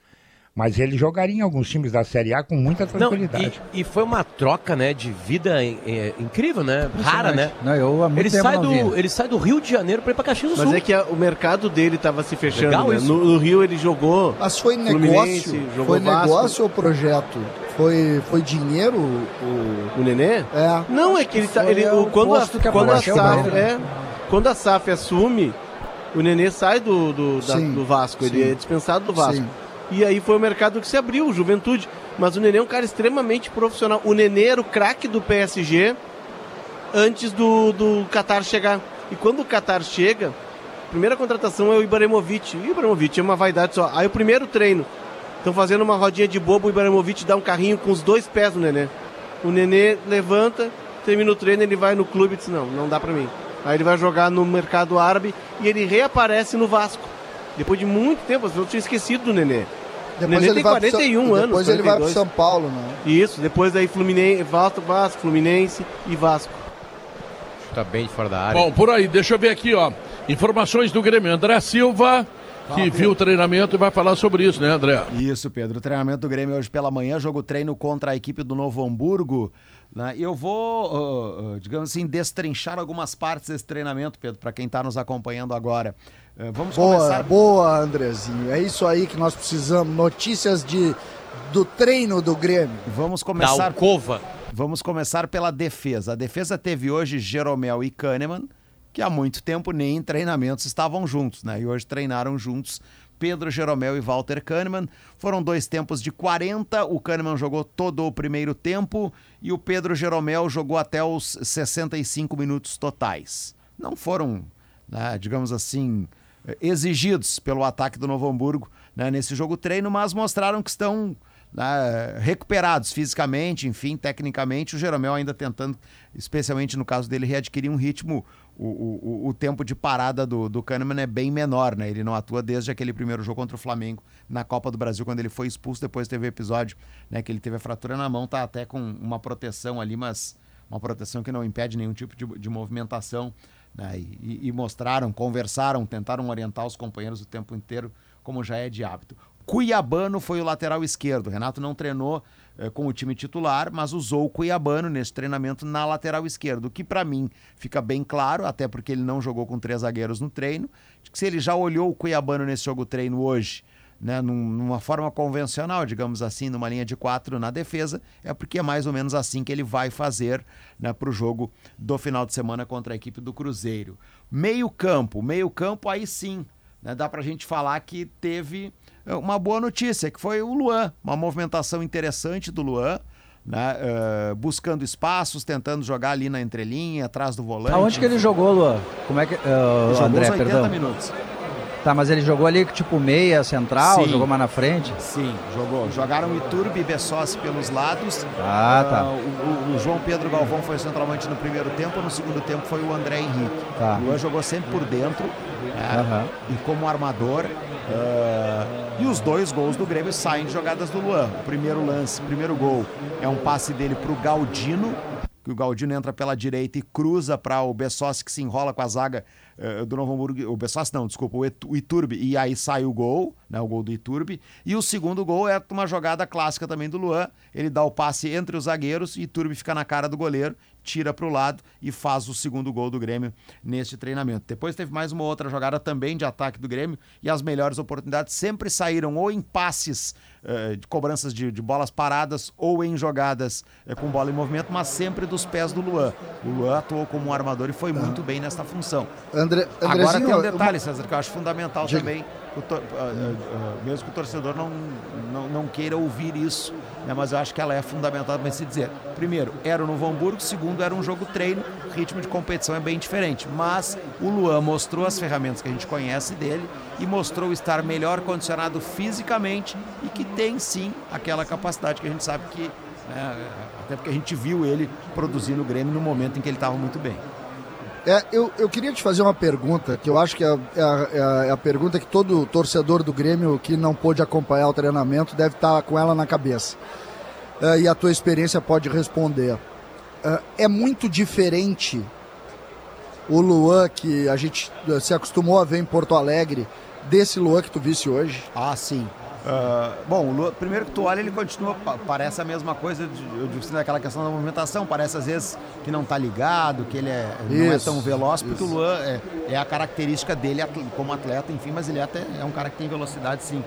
S7: Mas ele jogaria em alguns times da Série A com muita
S3: Não,
S7: tranquilidade.
S3: e, e foi uma troca, né, de vida é, incrível, né? Rara, né?
S6: Não, eu há muito
S3: Ele sai,
S6: não
S3: do, ele sai do Rio de Janeiro para ir para Caxias do
S5: Mas
S3: Sul.
S5: é que a- o mercado dele tava se fechando.
S3: Legal
S5: né?
S3: isso.
S5: No, no Rio ele jogou.
S4: Mas foi negócio?
S5: jogou
S4: Foi
S5: Vasco.
S4: negócio ou projeto? Foi, foi dinheiro? O...
S5: O Nenê?
S4: É.
S5: Não, é que ele tá. Ele,
S6: o
S5: quando a, quando a SAF.
S6: ele.
S5: É, quando a SAF assume, o Nenê sai do, do, da- do Vasco. Ele
S4: sim.
S5: é dispensado do Vasco.
S4: Sim.
S5: E aí foi o mercado que se abriu, Juventude. Mas o Nenê é um cara extremamente profissional. O Nenê era o craque do PSG antes do, do Qatar chegar. E quando o Qatar chega, a primeira contratação é o Ibrahimovic. E o Ibrahimovic é uma vaidade só. Aí o primeiro treino, estão fazendo uma rodinha de bobo, o Ibrahimovic dá um carrinho com os dois pés no Nenê. O Nenê levanta, termina o treino, ele vai no clube e diz, não, não dá pra mim. Aí ele vai jogar no mercado árabe e ele reaparece no Vasco. Depois de muito tempo, as pessoas tinham esquecido do Nenê.
S4: Depois
S5: Nenê
S4: ele
S5: tem
S4: vai pro São-
S5: 41 anos,
S4: Depois ele vai pro
S5: 42.
S4: São Paulo, né?
S5: Isso, depois daí Fluminense, Vasco, Vasco, Fluminense e Vasco.
S3: Tá bem de fora da área.
S2: Bom, por aí, deixa eu ver aqui, ó. Informações do Grêmio. André Silva, que viu o treinamento e vai falar sobre isso, né, André?
S8: Isso, Pedro. O treinamento do Grêmio hoje pela manhã, jogo treino contra a equipe do Novo Hamburgo. Né? Eu vou, digamos assim, destrinchar algumas partes desse treinamento, Pedro, para quem está nos acompanhando agora. Uh, vamos
S4: boa,
S8: começar.
S4: Boa, Andrezinho. É isso aí que nós precisamos. Notícias de, do treino do Grêmio.
S8: Vamos começar.
S3: Da alcova.
S8: Vamos começar pela defesa. A defesa teve hoje Jeromel e Kahneman, que há muito tempo nem em treinamentos estavam juntos, né? E hoje treinaram juntos Pedro Jeromel e Walter Kahneman. Foram dois tempos de 40. O Kahneman jogou todo o primeiro tempo e o Pedro Jeromel jogou até os 65 minutos totais. Não foram, né, digamos assim, exigidos pelo ataque do Novo Hamburgo né, nesse jogo treino, mas mostraram que estão né, recuperados fisicamente, enfim, tecnicamente. O Jeromel ainda tentando, especialmente no caso dele, readquirir um ritmo. O, o, o tempo de parada do, do Kahneman é bem menor, né? Ele não atua desde aquele primeiro jogo contra o Flamengo na Copa do Brasil, quando ele foi expulso. Depois teve o episódio né, que ele teve a fratura na mão, tá até com uma proteção ali, mas uma proteção que não impede nenhum tipo de, de movimentação. Né? E, e mostraram, conversaram, tentaram orientar os companheiros o tempo inteiro, como já é de hábito. Cuiabano foi o lateral esquerdo. Renato não treinou eh, com o time titular, mas usou o Cuiabano nesse treinamento na lateral esquerda. O que para mim fica bem claro, até porque ele não jogou com três zagueiros no treino, que se ele já olhou o Cuiabano nesse jogo treino hoje, né, num, numa forma convencional, digamos assim, numa linha de quatro na defesa, é porque é mais ou menos assim que ele vai fazer né, para o jogo do final de semana contra a equipe do Cruzeiro. Meio campo, meio campo aí sim, né, dá para a gente falar que teve uma boa notícia, que foi o Luan, uma movimentação interessante do Luan. Né, uh, buscando espaços, tentando jogar ali na entrelinha, atrás do volante.
S6: Aonde que ele jogou, Luan? Como é que. Uh,
S8: jogou
S6: André,
S8: os 80
S6: perdão.
S8: minutos.
S6: Tá, mas ele jogou ali tipo meia, central,
S8: Sim.
S6: jogou mais na frente?
S8: Sim, jogou. Jogaram Iturbe e Bessossi pelos lados.
S6: Ah, tá.
S8: Uh, o, o- o João Pedro Galvão foi centralmente no primeiro tempo, no segundo tempo foi o André Henrique.
S6: Tá.
S8: O Luan jogou sempre por dentro né,
S6: Aham.
S8: e como armador. uh, e os dois gols do Grêmio saem de jogadas do Luan. O primeiro lance, o primeiro gol é um passe dele para o Galdino, que o Galdino entra pela direita e cruza para o Bessossi que se enrola com a zaga eh, do Novo Hamburgo. O Bessossi não, desculpa, o Iturbe. E aí sai o gol, né, o gol do Iturbe. E o segundo gol é uma jogada clássica também do Luan. Ele dá o passe entre os zagueiros e Iturbe fica na cara do goleiro, tira para o lado e faz o segundo gol do Grêmio neste treinamento. Depois teve mais uma outra jogada também de ataque do Grêmio e as melhores oportunidades sempre saíram ou em passes eh, de cobranças de, de bolas paradas ou em jogadas eh, com bola em movimento, mas sempre dos pés do Luan. O Luan atuou como um armador e foi muito bem nesta função.
S4: André,
S8: Agora tem um
S4: uma-
S8: detalhe, César, que eu acho fundamental
S4: Diga.
S8: também, o mesmo que o torcedor não, não, não queira ouvir isso, né, mas eu acho que ela é fundamental para se dizer. Primeiro, era o Novo Hamburgo, segundo, era um jogo treino, ritmo de competição é bem diferente, mas o Luan mostrou as ferramentas que a gente conhece dele e mostrou estar melhor condicionado fisicamente e que tem sim aquela capacidade que a gente sabe que, né, até porque a gente viu ele produzir no Grêmio no momento em que ele estava muito bem.
S4: É, eu, eu queria te fazer uma pergunta, que eu acho que é, é a- é é a pergunta que todo torcedor do Grêmio que não pôde acompanhar o treinamento deve estar com ela na cabeça. É, e a tua experiência pode responder. É, é muito diferente o Luan que a gente se acostumou a ver em Porto Alegre desse Luan que tu visse hoje?
S8: Ah, sim. Ah, bom, o Lua, primeiro que tu olha, ele continua, pa- parece a mesma coisa, de, eu digo assim, daquela questão da movimentação, parece às vezes que não tá ligado, que ele é, não é
S4: Isso,
S8: tão veloz, porque
S4: isso.
S8: o Luan é, é a característica dele como atleta, enfim, mas ele é até é um cara que tem velocidade, sim.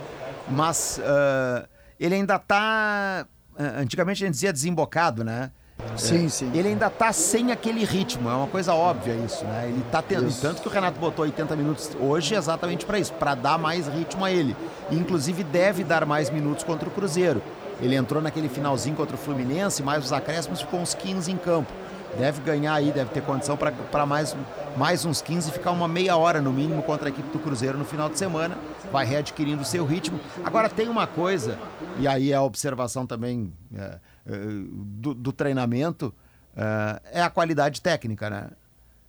S8: Mas ah, ele ainda tá, ah, antigamente a gente dizia desembocado, né?
S4: Sim, sim.
S8: Ele ainda tá sem aquele ritmo, é uma coisa óbvia isso, né? Ele tá tendo,
S4: Isso.
S8: tanto que o Renato botou 80 minutos hoje exatamente para isso, para dar mais ritmo a ele. E, inclusive deve dar mais minutos contra o Cruzeiro. Ele entrou naquele finalzinho contra o Fluminense, mais os acréscimos, ficou uns 15 em campo. Deve ganhar aí, deve ter condição para mais, mais uns 15 e ficar uma meia hora no mínimo contra a equipe do Cruzeiro no final de semana. Vai readquirindo o seu ritmo. Agora tem uma coisa, e aí é a observação também é, é, do, do treinamento, é, é a qualidade técnica, né?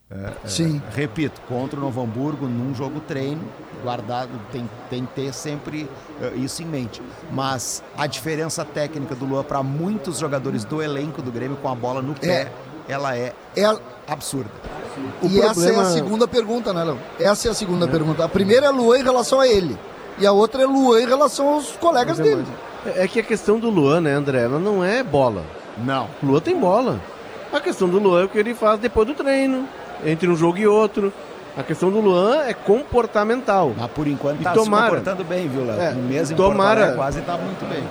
S8: É, é,
S4: Sim.
S8: repito, contra o Novo Hamburgo, num jogo treino, guardado, tem, tem que ter sempre eh, isso em mente. Mas a diferença técnica do Luan para muitos jogadores do elenco do Grêmio com a bola no pé, ela é
S4: É,
S8: absurda.
S5: O
S4: e essa é a segunda pergunta, né, Léo? Essa é a segunda pergunta. A primeira é Luan em relação a ele. E a outra é Luan em relação aos colegas dele.
S5: É é que a questão do Luan, né, André? Ela não é bola.
S8: Não.
S5: O Luan tem bola. A questão do Luan é o que ele faz depois do treino, entre um jogo e outro. A questão do Luan é comportamental.
S8: Mas por enquanto
S5: E
S8: tá
S5: tomara.
S8: se comportando bem, viu, Léo?
S5: É,
S8: em
S5: tomara.
S8: Quase tá muito bem.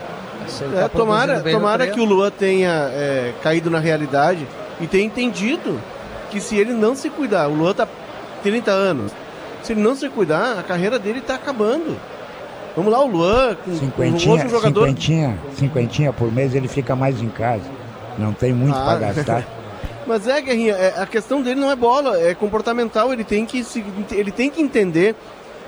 S5: É,
S6: tá
S5: tomara
S6: bem
S5: tomara que o Luan tenha é, caído na realidade e tenha entendido que se ele não se cuidar, o Luan tá 30 anos, se ele não se cuidar, a carreira dele tá acabando. Vamos lá, o Luan, com, com
S7: Cinquentinha,
S5: outro jogador.
S7: cinquentinha, cinquentinha por mês ele fica mais em casa. Não tem muito
S5: Ah.
S7: para gastar.
S5: Mas é, Guerrinha, é, a questão dele não é bola, é comportamental. Ele tem, que se- ele tem que entender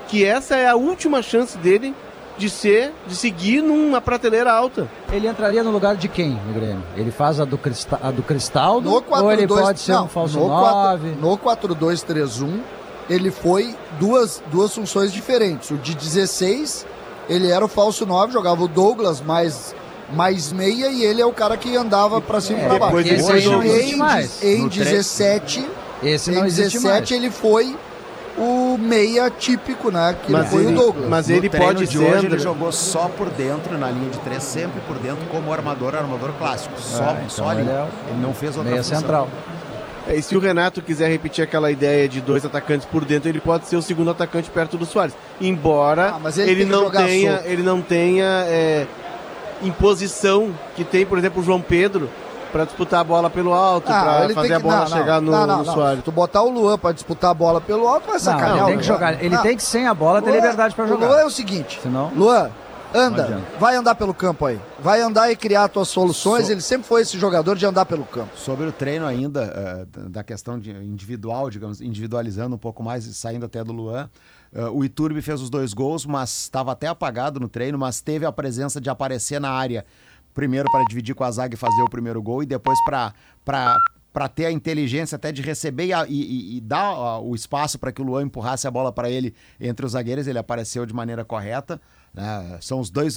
S5: que essa é a última chance dele de ser, de seguir numa prateleira alta.
S6: Ele entraria no lugar de quem no Grêmio? Ele faz a do, Crista, a do Cristaldo?
S4: No 4
S6: ou ele
S4: 2
S6: pode ser
S4: não,
S6: um falso
S4: no
S6: 9?
S4: No 4-2-3-1, ele foi duas, duas funções diferentes. O de 16, ele era o falso 9, jogava o Douglas mais, mais meia e ele é o cara que andava pra cima e
S6: É,
S4: pra baixo.
S5: depois
S6: não
S4: Em, em
S8: No tre-
S4: 17,
S6: Esse
S4: em
S6: não existe
S4: 17
S6: mais.
S4: ele foi o meia típico, né? Que
S5: Mas
S4: foi
S5: ele-
S4: o Douglas.
S5: mas ele pode
S8: de
S5: ser,
S8: hoje
S5: André.
S8: ele jogou só por dentro, na linha de três, sempre por dentro, como armador, armador clássico. Só,
S6: Ah, então
S8: só ali.
S6: ele é o
S8: Ele não fez outra
S6: Meia
S8: função.
S6: central.
S5: É, e se o Renato quiser repetir aquela ideia de dois atacantes por dentro, ele pode ser o segundo atacante perto do Soares. Embora
S4: Ah, mas ele
S5: ele,
S4: tem que
S5: não
S4: jogar
S5: tenha, ele não tenha é, imposição que tem, por exemplo, o João Pedro para disputar a bola pelo alto,
S4: Ah,
S5: para
S4: ele
S5: fazer
S4: tem
S5: a
S4: que-
S5: bola
S4: não, não,
S5: chegar no,
S4: não,
S5: no
S4: não.
S5: Soares.
S4: Se tu botar o Luan pra disputar a bola pelo alto, vai
S6: Não,
S4: sacanear.
S6: ele
S4: o
S6: tem que jogar. Ele
S4: Não.
S6: tem que, sem a bola, ter
S4: Luan-
S6: liberdade para
S4: O
S6: jogar.
S4: Luan é o seguinte,
S6: Senão-
S4: Luan, anda, vai andar pelo campo aí. Vai andar e criar tuas soluções.
S8: So-
S4: Ele sempre foi esse jogador de andar pelo campo.
S8: Sobre o treino ainda, eh, da- questão de individual, digamos, individualizando um pouco mais, e saindo até do Luan, eh, o Iturbe fez os dois gols, mas estava até apagado no treino, mas teve a presença de aparecer na área, primeiro para dividir com a zaga e fazer o primeiro gol, e depois para para ter a inteligência até de receber e, e- e- dar o espaço para que o Luan empurrasse a bola para ele entre os zagueiros, ele apareceu de maneira correta. né? São os dois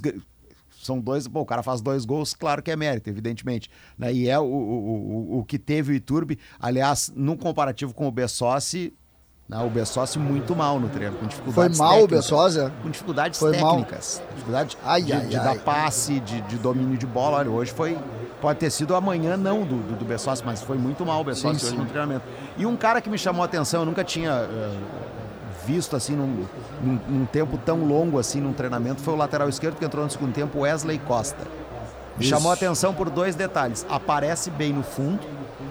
S8: são dois. Bom, o cara faz dois gols, claro que é mérito, evidentemente. Né? E é o, o, o, o que teve o Iturbe. Aliás, num comparativo com o Bessossi, né? o Bessossi muito mal no treino, com
S4: Foi
S8: dificuldades
S4: mal o
S8: técnicas.
S4: Bessosa?
S8: Com dificuldades
S4: Foi mal.
S8: técnicas. Dificuldade
S4: Ai,
S8: de,
S4: ai,
S8: de
S4: ai.
S8: dar passe, de, de domínio de bola. Olha, hoje foi. Pode ter sido amanhã, não, do, do, do Bessossi, mas foi muito mal o Bessossi
S4: Sim,
S8: hoje
S4: sim.
S8: no treinamento. E um cara que me chamou a atenção, eu nunca tinha. eh, visto assim num, num- num tempo tão longo assim num treinamento foi o lateral esquerdo que entrou no segundo tempo, Wesley Costa. Me chamou a atenção por dois detalhes. Aparece bem no fundo,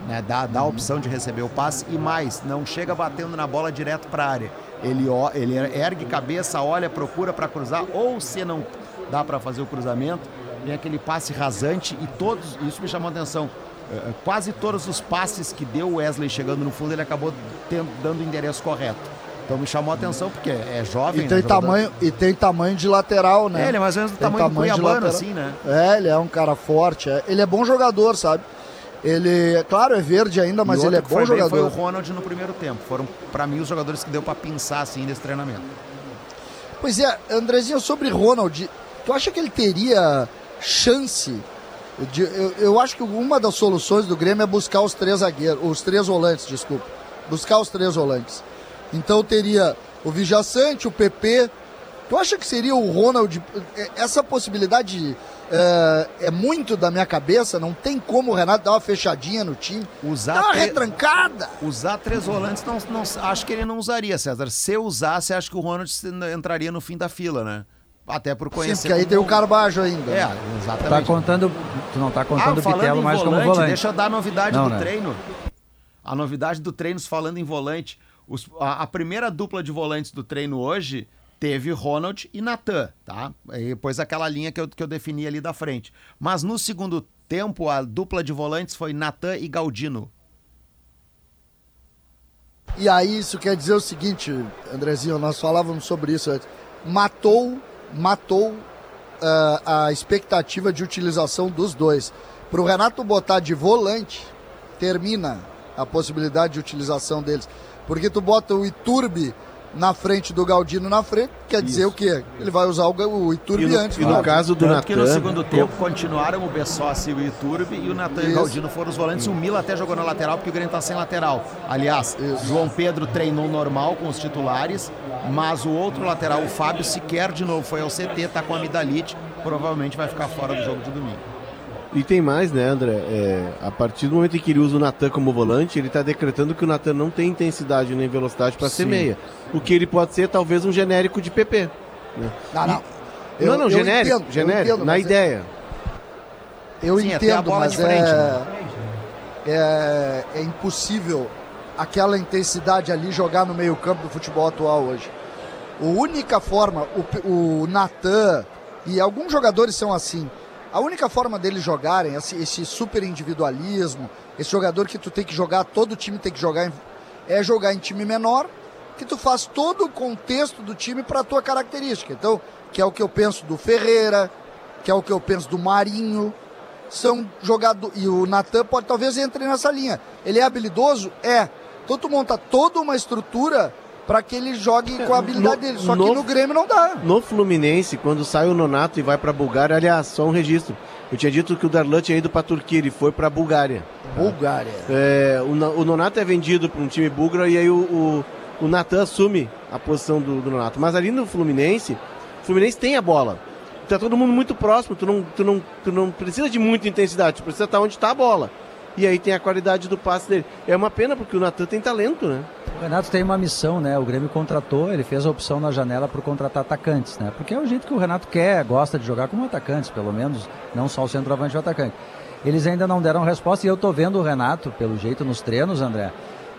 S8: né, dá, dá a opção de receber o passe e mais, não chega batendo na bola direto para a área. Ele, ele ergue cabeça, olha, procura para cruzar, ou se não dá para fazer o cruzamento, vem aquele passe rasante e todos, isso me chamou a atenção. eh, Quase todos os passes que deu o Wesley chegando no fundo, ele acabou tendo- dando o endereço correto. Então me chamou a atenção, porque é jovem,
S4: E
S8: né,
S4: tem,
S8: jogador-
S4: tamanho, e tem tamanho de lateral, né?
S8: É, ele é mais ou menos do tamanho, do
S4: tamanho de
S8: Cuiabano, assim, né?
S4: É, ele é um cara forte. é. Ele é bom jogador, sabe? Ele, é claro, é verde ainda, mas ele é bom jogador.
S8: Foi o Ronald no primeiro tempo. Foram, pra mim, os jogadores que deu pra pensar assim nesse treinamento.
S4: Pois é, Andrezinho, sobre Ronald, tu acha que ele teria chance? de- eu, eu acho que uma das soluções do Grêmio é buscar os três zagueiros, os três volantes, desculpa. Buscar os três volantes. Então teria o Vijaçante, o PP. Tu acha que seria o Ronald? é, Essa possibilidade é, é muito da minha cabeça, não tem como o Renato dar uma fechadinha no time.
S8: Usar,
S4: Dá uma
S8: tre-
S4: retrancada.
S8: usar três volantes, não, não- acho que ele não usaria, César. Se usasse, acho que o Ronald entraria no fim da fila, né? Até por
S4: Sim,
S8: conhecer.
S4: porque aí
S8: como-
S4: tem o Carbajo ainda.
S8: É,
S6: Tá
S8: exatamente.
S6: contando. Tu não tá contando
S8: ah,
S6: o
S8: falando
S6: Pitelo mais
S8: volante,
S6: como volante.
S8: deixa eu dar a novidade
S6: Não,
S8: do
S6: né?
S8: treino. A novidade do treino, falando em volante, os- a, a primeira dupla de volantes do treino hoje teve Ronald e Natan, tá? Aí depois aquela linha que eu, que eu defini ali da frente. Mas no segundo tempo, a dupla de volantes foi Natan e Galdino.
S4: E aí isso quer dizer o seguinte, Andrezinho, nós falávamos sobre isso antes. Matou, matou ah, a expectativa de utilização dos dois. Para o Renato botar de volante, termina a possibilidade de utilização deles. Porque tu bota o Iturbe na frente do Galdino na frente, quer dizer o quê? Ele vai usar o, o Iturbe
S8: E no-
S4: antes.
S8: e no
S4: né?
S8: caso do Tanto que no segundo tempo continuaram o Bessossi e o Iturbe e o Natan e o
S4: Isso.
S8: Galdino foram os volantes. O Mila até jogou na lateral porque o Grêmio tá sem lateral. Aliás, João Pedro treinou normal com os titulares, mas o outro lateral, o Fábio, sequer de novo foi ao CT, tá com amidalite, provavelmente vai ficar fora do jogo de domingo.
S5: E tem mais, né, André? É, a partir do momento em que ele usa o Natan como volante, ele está decretando que o Natan não tem intensidade nem velocidade para ser meia. O que ele pode ser, talvez, um genérico de PP. né?
S4: Não, não.
S5: não,
S4: Eu-
S5: não,
S4: eu
S5: genérico.
S4: entendo,
S5: genérico,
S4: entendo,
S5: na
S4: é-
S5: ideia.
S4: Eu
S8: Sim,
S4: entendo, mas
S8: frente,
S4: é,
S8: né?
S4: é, é impossível aquela intensidade ali jogar no meio campo do futebol atual hoje. A única forma, o, o Natan e alguns jogadores são assim, a única forma deles jogarem, esse, esse super individualismo, esse jogador que tu tem que jogar, todo time tem que jogar, em- é jogar em time menor, que tu faz todo o contexto do time para tua característica. Então, que é o que eu penso do Ferreira, que é o que eu penso do Marinho, são jogadores. E o Natan pode talvez entre nessa linha. Ele é habilidoso? É. Então tu monta toda uma estrutura para que ele jogue com a habilidade
S5: no-
S4: dele. Só que
S5: no-
S4: no Grêmio não dá.
S5: No Fluminense, quando sai o Nonato e vai para a Bulgária, aliás, só um registro. Eu tinha dito que o Darlan tinha ido para a Turquia, ele foi para a Bulgária.
S4: Bulgária.
S5: É, o, o Nonato é vendido para um time búlgaro e aí o, o, o Natan assume a posição do, do Nonato. Mas ali no Fluminense, o Fluminense tem a bola. Tá todo mundo muito próximo, tu não, tu não, tu não precisa de muita intensidade, tu precisa estar onde está a bola. E aí tem a qualidade do passe dele. É uma pena porque o Natan tem talento, né?
S6: O Renato tem uma missão, né? O Grêmio contratou, ele fez a opção na janela para contratar atacantes, né? Porque é o jeito que o Renato quer, gosta de jogar como atacantes, pelo menos, não só o centroavante e o atacante. Eles ainda não deram resposta e eu tô vendo o Renato, pelo jeito nos treinos, André,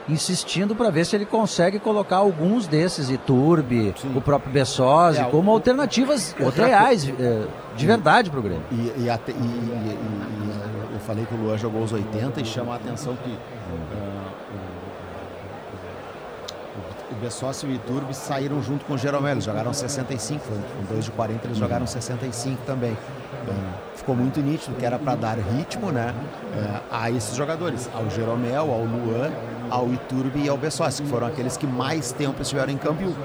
S6: insistindo para ver se ele consegue colocar alguns desses, Iturbe, o próprio Bessosi,
S8: É,
S6: como alternativas
S8: outra
S6: reais, eh, de verdade pro Grêmio.
S8: E, e até- e- e- eu falei que o Luan jogou os 80 e chama a atenção que ah, o, o, o Bessossi e o Iturbe saíram junto com o Jeromel, eles jogaram 65, com dois de 40 eles jogaram 65 também. Ah, ficou muito nítido que era para dar ritmo né, ah, a esses jogadores, ao Jeromel, ao Luan, ao Iturbe e ao Bessossi, que foram aqueles que mais tempo estiveram em campo e o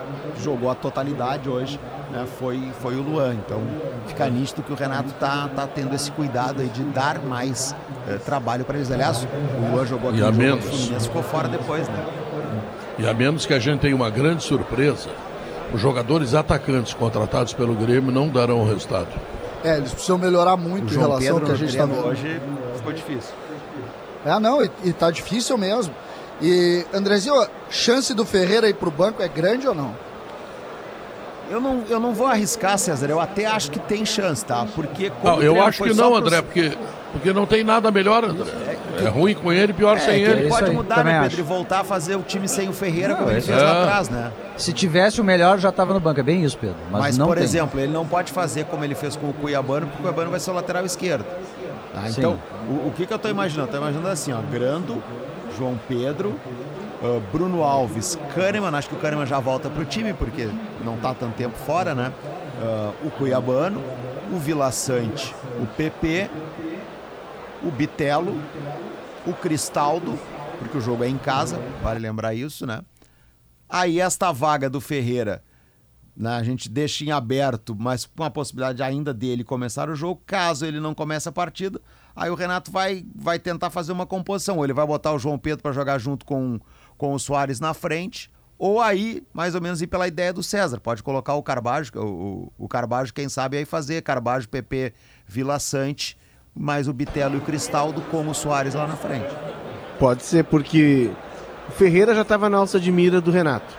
S8: jogou a totalidade hoje né, foi, foi o Luan. Então fica nítido que o Renato tá, tá tendo esse cuidado aí de dar mais eh, trabalho para eles. Aliás, o Luan jogou aqui
S2: E a
S8: jogo
S2: menos.
S8: Fluminense, ficou fora depois, né?
S2: E a menos que a gente tenha uma grande surpresa, os jogadores atacantes contratados pelo Grêmio não darão o resultado.
S4: É, eles precisam melhorar muito
S8: O
S4: em relação ao
S8: Pedro
S4: que a gente está vendo.
S8: hoje ficou difícil.
S4: É, não, e, e tá difícil mesmo. E, Andrezinho, a chance do Ferreira ir pro banco é grande ou não?
S8: Eu não, eu não vou arriscar, César. Eu até acho que tem chance, tá? Porque
S2: Não,
S8: o
S2: eu acho que não,
S8: pros-
S2: André, porque, porque não tem nada melhor, André. É ruim com ele, pior
S8: É,
S2: sem
S8: que
S2: ele.
S8: ele pode
S6: aí,
S8: mudar, né,
S6: acho.
S8: Pedro? E voltar a fazer o time sem o Ferreira
S6: Não,
S8: como ele
S6: esse
S8: fez lá
S2: é.
S8: atrás, né?
S6: Se tivesse o melhor, já estava no banco. É bem isso, Pedro. Mas,
S8: Mas,
S6: não
S8: por
S6: tem.
S8: exemplo, ele não pode fazer como ele fez com o Cuiabano, porque o Cuiabano vai ser o lateral esquerdo. Tá? Então, o, o que, que eu tô imaginando? Tô imaginando assim, ó, Grando, João Pedro, ah, Bruno Alves, Kahneman, acho que o Kahneman já volta pro time, porque não tá tanto tempo fora, né? Ah, o Cuiabano, o Vila Sante, o PP, o Bitelo, o Cristaldo, porque o jogo é em casa, vale lembrar isso, né? Aí esta vaga do Ferreira, né, a gente deixa em aberto, mas com a possibilidade ainda dele começar o jogo, caso ele não comece a partida, aí o Renato vai, vai tentar fazer uma composição, ele vai botar o João Pedro para jogar junto com, com o Soares na frente, ou aí, mais ou menos, ir pela ideia do César, pode colocar o Carbajo, o, o, o Carbajo, quem sabe, aí fazer Carbajo, PP, Vila Sante, mais o Bitelo e o Cristaldo com o Soares lá na frente.
S5: Pode ser, porque o Ferreira já estava na alça de mira do Renato.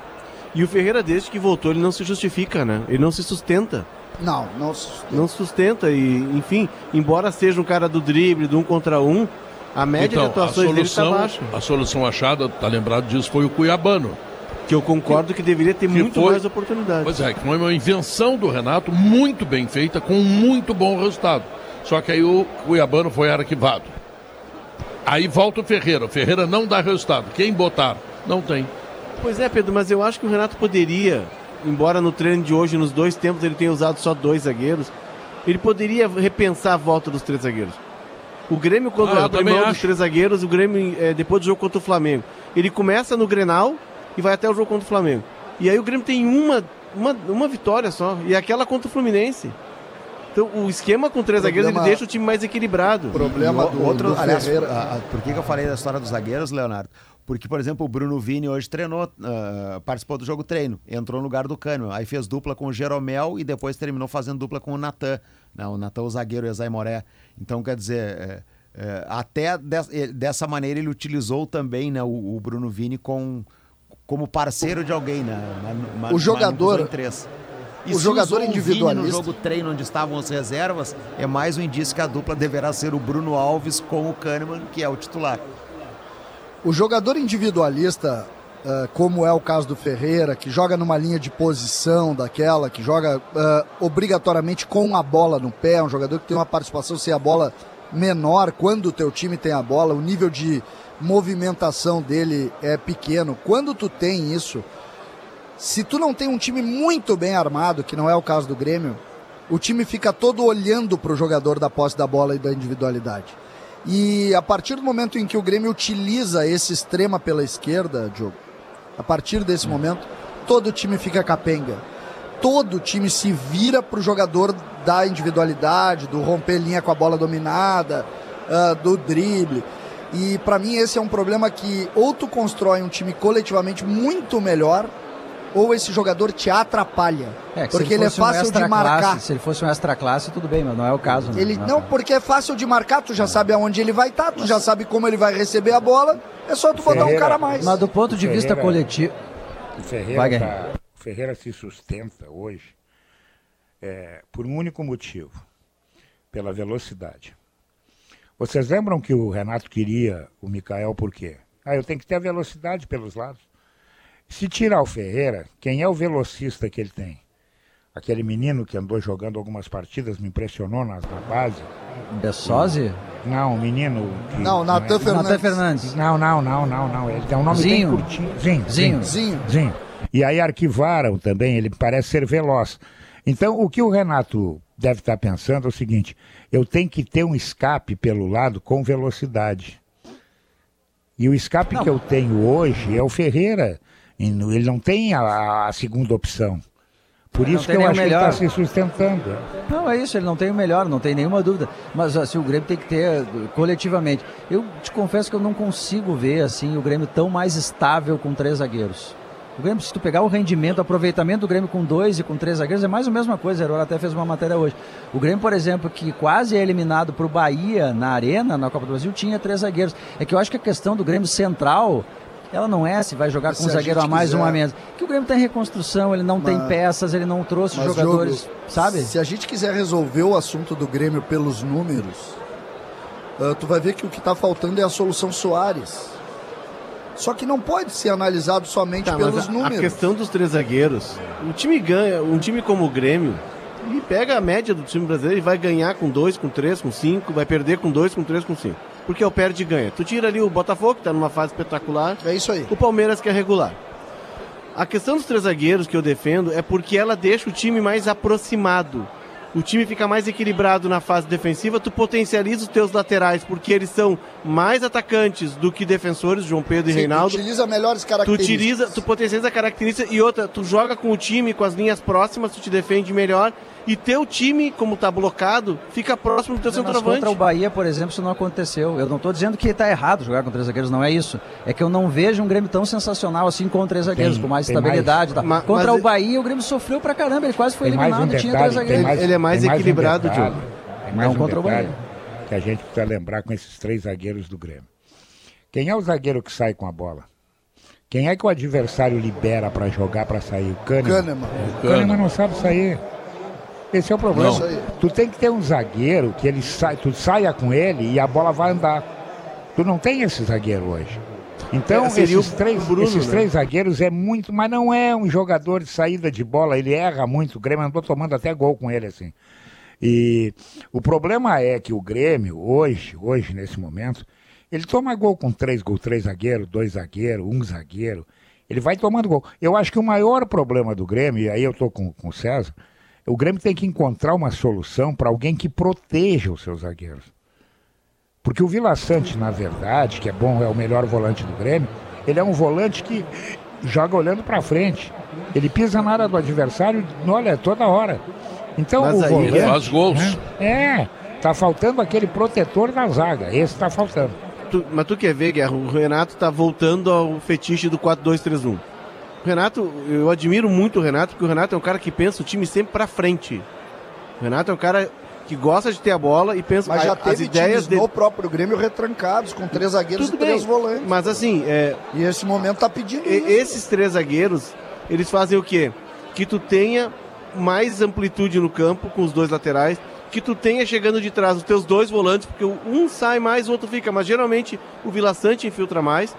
S5: E o Ferreira, desde que voltou, ele não se justifica, né? Ele não se sustenta.
S4: Não, não.
S5: Não se sustenta e, enfim, embora seja um cara do drible, do um contra um, a média de
S2: Então, a
S5: atuações dele está
S2: solução,
S5: baixa.
S2: a solução achada, tá lembrado disso, foi o Cuiabano.
S5: Que eu concordo que deveria ter
S2: Que
S5: muito
S2: foi-
S5: mais oportunidades.
S2: Pois é, que foi uma invenção do Renato muito bem feita, com muito bom resultado. Só que aí o Cuiabano foi arquivado. Aí volta o Ferreira. O Ferreira não dá resultado. Quem botar? Não tem.
S5: Pois é, Pedro, mas eu acho que o Renato poderia, embora no treino de hoje, nos dois tempos, ele tenha usado só dois zagueiros, ele poderia repensar a volta dos três zagueiros. O Grêmio, quando
S2: Ah, eu
S5: abre mão dos
S2: acho.
S5: três zagueiros, o Grêmio, eh, depois do jogo contra o Flamengo, ele começa no Grenal e vai até o jogo contra o Flamengo. E aí o Grêmio tem uma, uma, uma vitória só, e é aquela contra o Fluminense. Então o esquema com três
S8: Problema-
S5: zagueiros ele deixa o time mais equilibrado.
S8: O- outro, aliás, a- a- por que, que eu falei da história dos zagueiros, Leonardo? Porque, por exemplo, o Bruno Vini hoje treinou, ah, participou do jogo treino, entrou no lugar do Cânimo, aí fez dupla com o Jeromel e depois terminou fazendo dupla com o Natan. Né? O Natan, o zagueiro, e o Zay Moré. Então, quer dizer, é, é, até des- dessa maneira ele utilizou também né, o, o Bruno Vini com, como parceiro de alguém, né? Mas- mas-
S4: O jogador-
S8: E
S4: o jogador individualista-
S8: no jogo treino onde estavam as reservas, é mais um indício que a dupla deverá ser o Bruno Alves com o Kahneman, que é o titular.
S4: O jogador individualista, ah, como é o caso do Ferreira, que joga numa linha de posição daquela, que joga ah, obrigatoriamente com a bola no pé, um jogador que tem uma participação sem a bola menor quando o teu time tem a bola, o nível de movimentação dele é pequeno. Quando tu tem isso, se tu não tem um time muito bem armado, que não é o caso do Grêmio, o time fica todo olhando para o jogador da posse da bola e da individualidade. E a partir do momento em que o Grêmio utiliza esse extrema pela esquerda, Diogo, a partir desse momento, todo time fica capenga. Todo time se vira para o jogador da individualidade, do romper linha com a bola dominada, ah, do drible. E para mim esse é um problema que ou tu constrói um time coletivamente muito melhor, ou esse jogador te atrapalha.
S6: É, que se
S4: porque ele é
S6: fosse um
S4: fácil de marcar.
S6: classe, se ele fosse um extra classe, tudo bem, mas não é o caso. né?
S4: Ele, não, porque é fácil de marcar, tu já sabe aonde ele vai estar, tu já sabe como ele vai receber a bola, é só tu botar um
S7: Ferreira-
S4: cara a mais.
S6: Mas do ponto de vista
S7: Ferreira-
S6: coletivo.
S7: O Ferreira,
S6: Vai,
S7: tá- o Ferreira se sustenta hoje é, por um único motivo: pela velocidade. Vocês lembram que o Renato queria o Mikael por quê? Ah, eu tenho que ter a velocidade pelos lados. Se tirar o Ferreira, quem é o velocista que ele tem? Aquele menino que andou jogando algumas partidas, me impressionou na, na base.
S6: Bessosi?
S7: Não, o menino. Que,
S4: Não, Natan
S7: é-
S4: Fernandes.
S6: Natan Fernandes.
S7: Não, não, não, não, não. Ele tem um nome
S6: Zinho.
S7: bem curtinho. Zinho.
S6: Zinho.
S4: Zinho.
S7: Sim. E aí arquivaram também, ele parece ser veloz. Então, o que o Renato deve estar pensando é o seguinte: eu tenho que ter um escape pelo lado com velocidade. E o escape que eu tenho hoje é o Ferreira. Ele não tem a, a segunda opção. Por isso que eu acho que ele
S6: melhor.
S7: está se sustentando.
S6: Não, é isso, ele não tem o melhor, não tem nenhuma dúvida. Mas assim, o Grêmio tem que ter coletivamente. Eu te confesso que eu não consigo ver assim o Grêmio tão mais estável com três zagueiros. O Grêmio, se tu pegar o rendimento, o aproveitamento do Grêmio com dois e com três zagueiros, é mais a mesma coisa. O Herói até fez uma matéria hoje. O Grêmio, por exemplo, que quase é eliminado para o Bahia na Arena, na Copa do Brasil, tinha três zagueiros. É que eu acho que a questão do Grêmio central. Ela não é se vai jogar
S4: Mas
S6: com um
S4: se a
S6: zagueiro a mais um a
S4: quiser-
S6: menos. Que o Grêmio tem reconstrução, ele não tem
S4: Mas-
S6: peças, ele não trouxe jogadores,
S4: Diogo,
S6: sabe?
S4: Se a gente quiser resolver o assunto do Grêmio pelos números, ah, tu vai ver que o que está faltando é a solução Soares. Só que não pode ser analisado somente
S5: Tá,
S4: pelos
S5: a, a
S4: números.
S5: questão dos três zagueiros, o time ganha, um time como o Grêmio, ele pega a média do time brasileiro e vai ganhar com dois, com três, com cinco, vai perder com dois, com três, com cinco. Porque é o perde e ganha. Tu tira ali o Botafogo, que tá numa fase espetacular,
S4: É isso aí.
S5: o Palmeiras que é regular. A questão dos três zagueiros que eu defendo é porque ela deixa o time mais aproximado. O time fica mais equilibrado na fase defensiva, tu potencializa os teus laterais, porque eles são mais atacantes do que defensores, João Pedro e
S4: Sim, tu
S5: Reinaldo.
S4: utiliza melhores
S5: Tu
S4: características.
S5: utiliza, tu potencializa a característica e outra, tu joga com o time, com as linhas próximas, tu te defende melhor e teu time, como tá blocado, fica próximo do teu
S6: Mas
S5: centroavante.
S6: contra o Bahia, por exemplo, isso não aconteceu. Eu não estou dizendo que está errado jogar com três zagueiros, não é isso. É que eu não vejo um Grêmio tão sensacional assim com três zagueiros,
S7: Tem-
S6: com mais estabilidade. e tal.
S5: Ma-
S6: contra
S5: mas
S6: o Bahia, o Grêmio sofreu pra caramba, ele quase foi
S7: mais
S6: eliminado
S7: um
S6: e tinha
S7: detalhe,
S6: três zagueiros.
S7: mais,
S5: Ele é mais
S7: um
S5: equilibrado,
S7: detalhe,
S5: Diogo.
S7: Tem mais
S6: Não
S7: um
S6: contra o
S7: detalhe
S6: Bahia.
S7: que a gente precisa lembrar com esses três zagueiros do Grêmio. Quem é o zagueiro que sai com a bola? Quem é que o adversário libera para jogar, para sair? O Kahneman.
S4: Kahneman.
S7: O Kahneman não sabe sair. Esse é o problema.
S4: Não.
S7: Tu tem que ter um zagueiro que ele sai, tu saia com ele e a bola vai andar. Tu não tem esse zagueiro hoje. Então,
S5: É,
S7: esses, três,
S5: Bruno,
S7: esses
S5: né?
S7: três zagueiros é muito, mas não é um jogador de saída de bola, ele erra muito. O Grêmio andou tomando até gol com ele assim. E o problema é que o Grêmio, hoje, hoje, nesse momento, ele toma gol com três gol, três zagueiros, dois zagueiros, um zagueiro. Ele vai tomando gol. Eu acho que o maior problema do Grêmio, e aí eu estou com, com o César, o Grêmio tem que encontrar uma solução para alguém que proteja os seus zagueiros. Porque o Vila Sante, na verdade, que é bom, é o melhor volante do Grêmio, ele é um volante que joga olhando para frente. Ele pisa na área do adversário, olha, toda hora. Então
S5: Mas
S7: o
S5: aí
S7: volante,
S2: ele faz gols.
S7: né? É, tá faltando aquele protetor da zaga. Esse tá faltando.
S5: Tu- mas tu quer ver, Guerra, o Renato tá voltando ao fetiche do 4-2-3-1. O Renato, eu admiro muito o Renato, porque o Renato é um cara que pensa o time sempre pra frente. O Renato é um cara que gosta de ter a bola e pensa
S4: Mas já
S5: a- as
S4: teve
S5: ideias dele.
S4: no próprio Grêmio retrancados, com três zagueiros
S5: Tudo
S4: e três
S5: bem,
S4: volantes.
S5: mas assim, é,
S4: E esse momento tá pedindo
S5: E-
S4: isso.
S5: esses três zagueiros, eles fazem o quê? Que tu tenha mais amplitude no campo com os dois laterais, que tu tenha chegando de trás os teus dois volantes, porque um sai mais, o outro fica, mas geralmente o Vila Sante infiltra mais.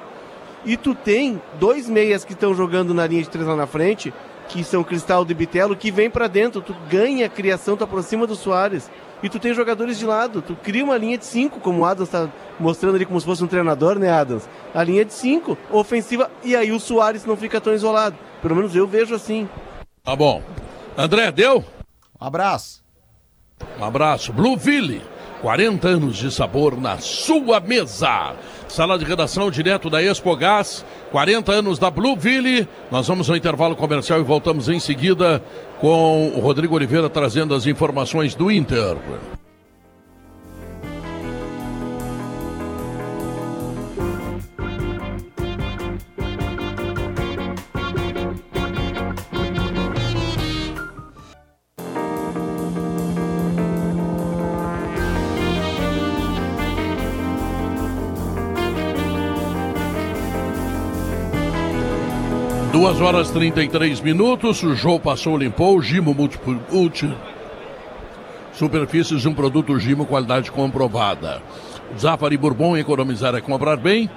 S5: E tu tem dois meias que estão jogando na linha de três lá na frente, que são Cristaldo e Bitelo, que vem pra dentro, tu ganha a criação, tu aproxima do Soares. E tu tem jogadores de lado, tu cria uma linha de cinco, como o Adams está mostrando ali como se fosse um treinador, né, Adams? A linha de cinco, ofensiva, e aí o Soares não fica tão isolado. Pelo menos eu vejo assim.
S2: Tá bom. André, deu?
S8: Um abraço.
S2: Um abraço. Blueville, 40 anos de sabor na sua mesa. Sala de redação direto da Expo Gás, 40 anos da Blueville. Nós vamos ao intervalo comercial e voltamos em seguida com o Rodrigo Oliveira trazendo as informações do Inter. Duas horas 33 minutos, o João passou, limpou, Gimo multi, superfícies, um produto Gimo, qualidade comprovada. Zafari Bourbon, economizar é comprar bem.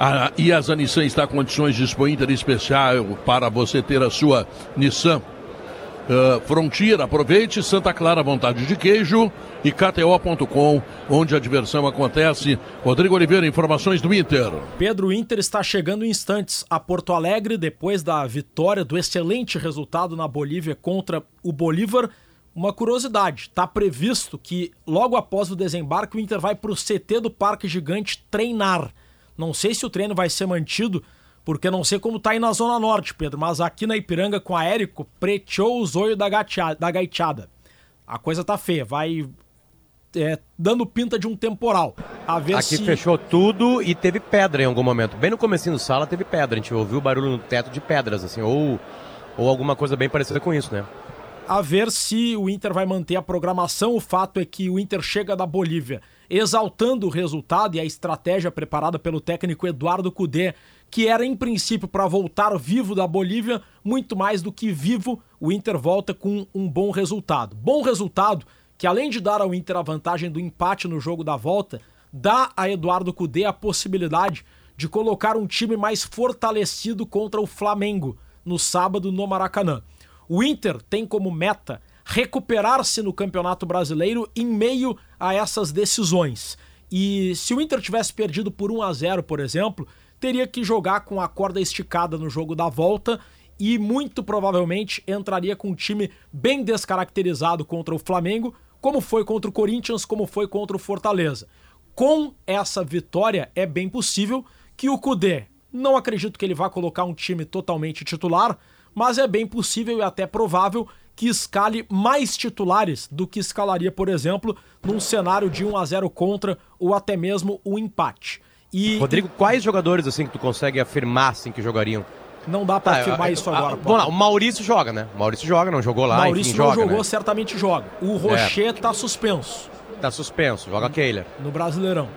S2: A IASA Nissan está com condições de Expo Inter especial para você ter a sua Nissan Uh, Frontier, aproveite, Santa Clara, vontade de queijo e KTO.com, onde a diversão acontece. Rodrigo Oliveira, informações do Inter.
S9: Pedro Inter está chegando em instantes a Porto Alegre depois da vitória do excelente resultado na Bolívia contra o Bolívar. Uma curiosidade, está previsto que logo após o desembarque o Inter vai para o CT do Parque Gigante treinar. Não sei se o treino vai ser mantido, porque não sei como tá aí na Zona Norte, Pedro, mas aqui na Ipiranga com a Érico preteou os olhos da, gateada, da gaiteada. A coisa tá feia, vai é, dando pinta de um temporal. A ver
S3: Aqui
S9: se...
S3: fechou tudo e teve pedra em algum momento. Bem no comecinho do sala teve pedra. A gente ouviu o barulho no teto de pedras, assim, ou, ou alguma coisa bem parecida com isso, né?
S9: a ver se o Inter vai manter a programação. O fato é que o Inter chega da Bolívia exaltando o resultado e a estratégia preparada pelo técnico Eduardo Cudê, que era em princípio para voltar vivo da Bolívia, muito mais do que vivo, o Inter volta com um bom resultado. Bom resultado que além de dar ao Inter a vantagem do empate no jogo da volta, dá a Eduardo Cudê a possibilidade de colocar um time mais fortalecido contra o Flamengo no sábado no Maracanã. O Inter tem como meta recuperar-se no Campeonato Brasileiro em meio a essas decisões. E se o Inter tivesse perdido por 1 a 0, por exemplo, teria que jogar com a corda esticada no jogo da volta e muito provavelmente entraria com um time bem descaracterizado contra o Flamengo, como foi contra o Corinthians, como foi contra o Fortaleza. Com essa vitória, é bem possível que o Cudê, não acredito que ele vá colocar um time totalmente titular, mas é bem possível e até provável que escale mais titulares do que escalaria, por exemplo, num cenário de 1 a 0 contra ou até mesmo um empate. E
S3: Rodrigo, quais jogadores assim que tu consegue afirmar assim que jogariam?
S9: não dá pra
S3: Tá,
S9: afirmar
S3: a-
S9: isso
S3: a-
S9: agora.
S3: Vamos lá, o Maurício joga, né? O Maurício joga, não jogou lá,
S9: Maurício
S3: enfim,
S9: não
S3: joga,
S9: jogou,
S3: né?
S9: certamente joga. O Rocher tá suspenso
S3: Tá suspenso, joga Keiler.
S9: no Brasileirão.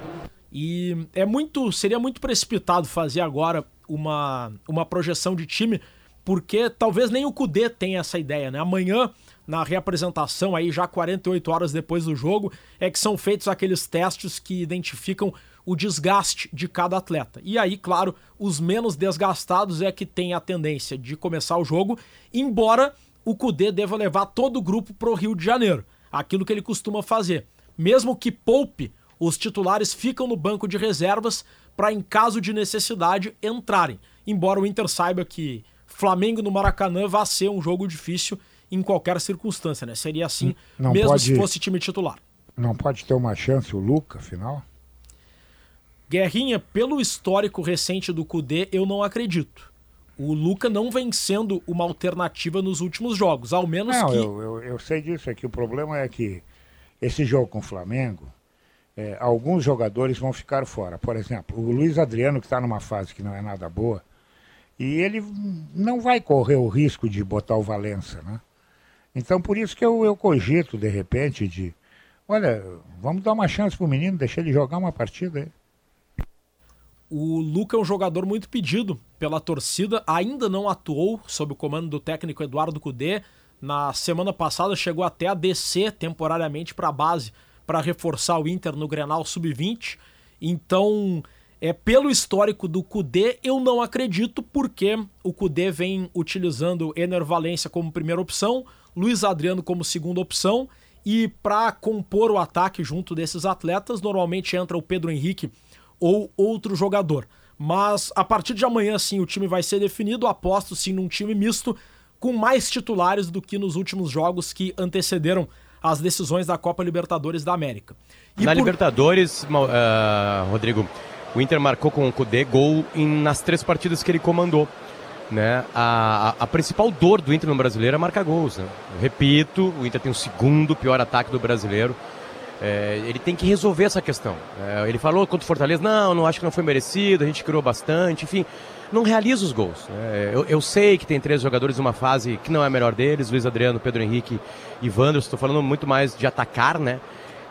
S9: E é muito, seria muito precipitado fazer agora uma, uma projeção de time, porque talvez nem o Cudê tenha essa ideia, né? Amanhã, na reapresentação aí já 48 horas depois do jogo, é que são feitos aqueles testes que identificam o desgaste de cada atleta. E aí, claro, os menos desgastados é que tem a tendência de começar o jogo, embora o Cudê deva levar todo o grupo pro Rio de Janeiro, aquilo que ele costuma fazer. Mesmo que poupe, os titulares ficam no banco de reservas para, em caso de necessidade, entrarem. Embora o Inter saiba que Flamengo no Maracanã vai ser um jogo difícil em qualquer circunstância, né? Seria assim,
S7: Não
S9: mesmo
S7: pode-
S9: se fosse time titular.
S7: Não pode ter uma chance o Luca, afinal?
S9: Guerrinha, pelo histórico recente do Cudê, eu não acredito. O Luca não vem sendo uma alternativa nos últimos jogos, ao menos
S7: Não,
S9: que.
S7: eu, eu, eu sei disso, é que o problema é que esse jogo com o Flamengo, é, alguns jogadores vão ficar fora. Por exemplo, o Luiz Adriano, que está numa fase que não é nada boa, e ele não vai correr o risco de botar o Valença, né? Então, por isso que eu, eu cogito, de repente, de... Olha, vamos dar uma chance pro menino, deixar ele jogar uma partida aí.
S9: O Luca é um jogador muito pedido pela torcida, ainda não atuou sob o comando do técnico Eduardo Cudê. Na semana passada chegou até a descer temporariamente para a base para reforçar o Inter no Grenal Sub-20. Então, é pelo histórico do Cudê, eu não acredito porque o Cudê vem utilizando Ener Valência como primeira opção, Luiz Adriano como segunda opção e para compor o ataque junto desses atletas, normalmente entra o Pedro Henrique ou outro jogador. Mas a partir de amanhã, sim, o time vai ser definido. Aposto sim num time misto com mais titulares do que nos últimos jogos que antecederam as decisões da Copa Libertadores da América. E
S3: Na
S9: por-
S3: Libertadores, ah, Rodrigo, o Inter marcou com o Cudê gol em- nas três partidas que ele comandou. Né? A, a- a principal dor do Inter no brasileiro é marcar gols. né? Eu repito, o Inter tem o segundo pior ataque do brasileiro. É, ele tem que resolver essa questão. É, ele falou contra o Fortaleza, não, não acho que não foi merecido, a gente criou bastante, enfim, não realiza os gols. né? eu, eu sei que tem três jogadores numa fase que não é a melhor deles, Luiz Adriano, Pedro Henrique e Wanderson, estou falando muito mais de atacar, né?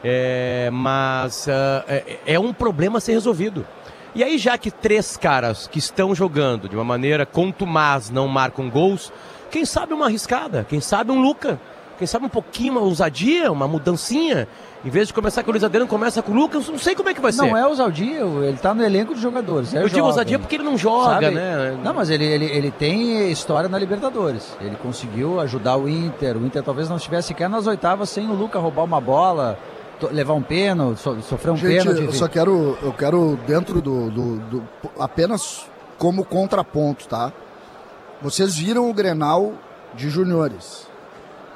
S3: É, mas é, é um problema a ser resolvido. E aí, já que três caras que estão jogando de uma maneira contumaz não marcam gols, quem sabe uma arriscada, quem sabe um Luca, quem sabe um pouquinho uma ousadia, uma mudancinha. Em vez de começar com o Luiz Adriano, começa com o Lucas, não sei como é que vai ser.
S6: Não é ousadia, ele tá no elenco de jogadores. é
S3: Eu digo
S6: jovem,
S3: ousadia porque ele não joga,
S6: sabe?
S3: né?
S6: Não, mas ele, ele, ele tem história na Libertadores. Ele conseguiu ajudar o Inter. O Inter talvez não estivesse sequer nas oitavas sem o Luca roubar uma bola, levar um pênalti, so- sofrer um
S4: Gente,
S6: pênalti.
S4: eu só quero, eu quero dentro do, do- do- apenas como contraponto, tá? Vocês viram o Grenal de juniores.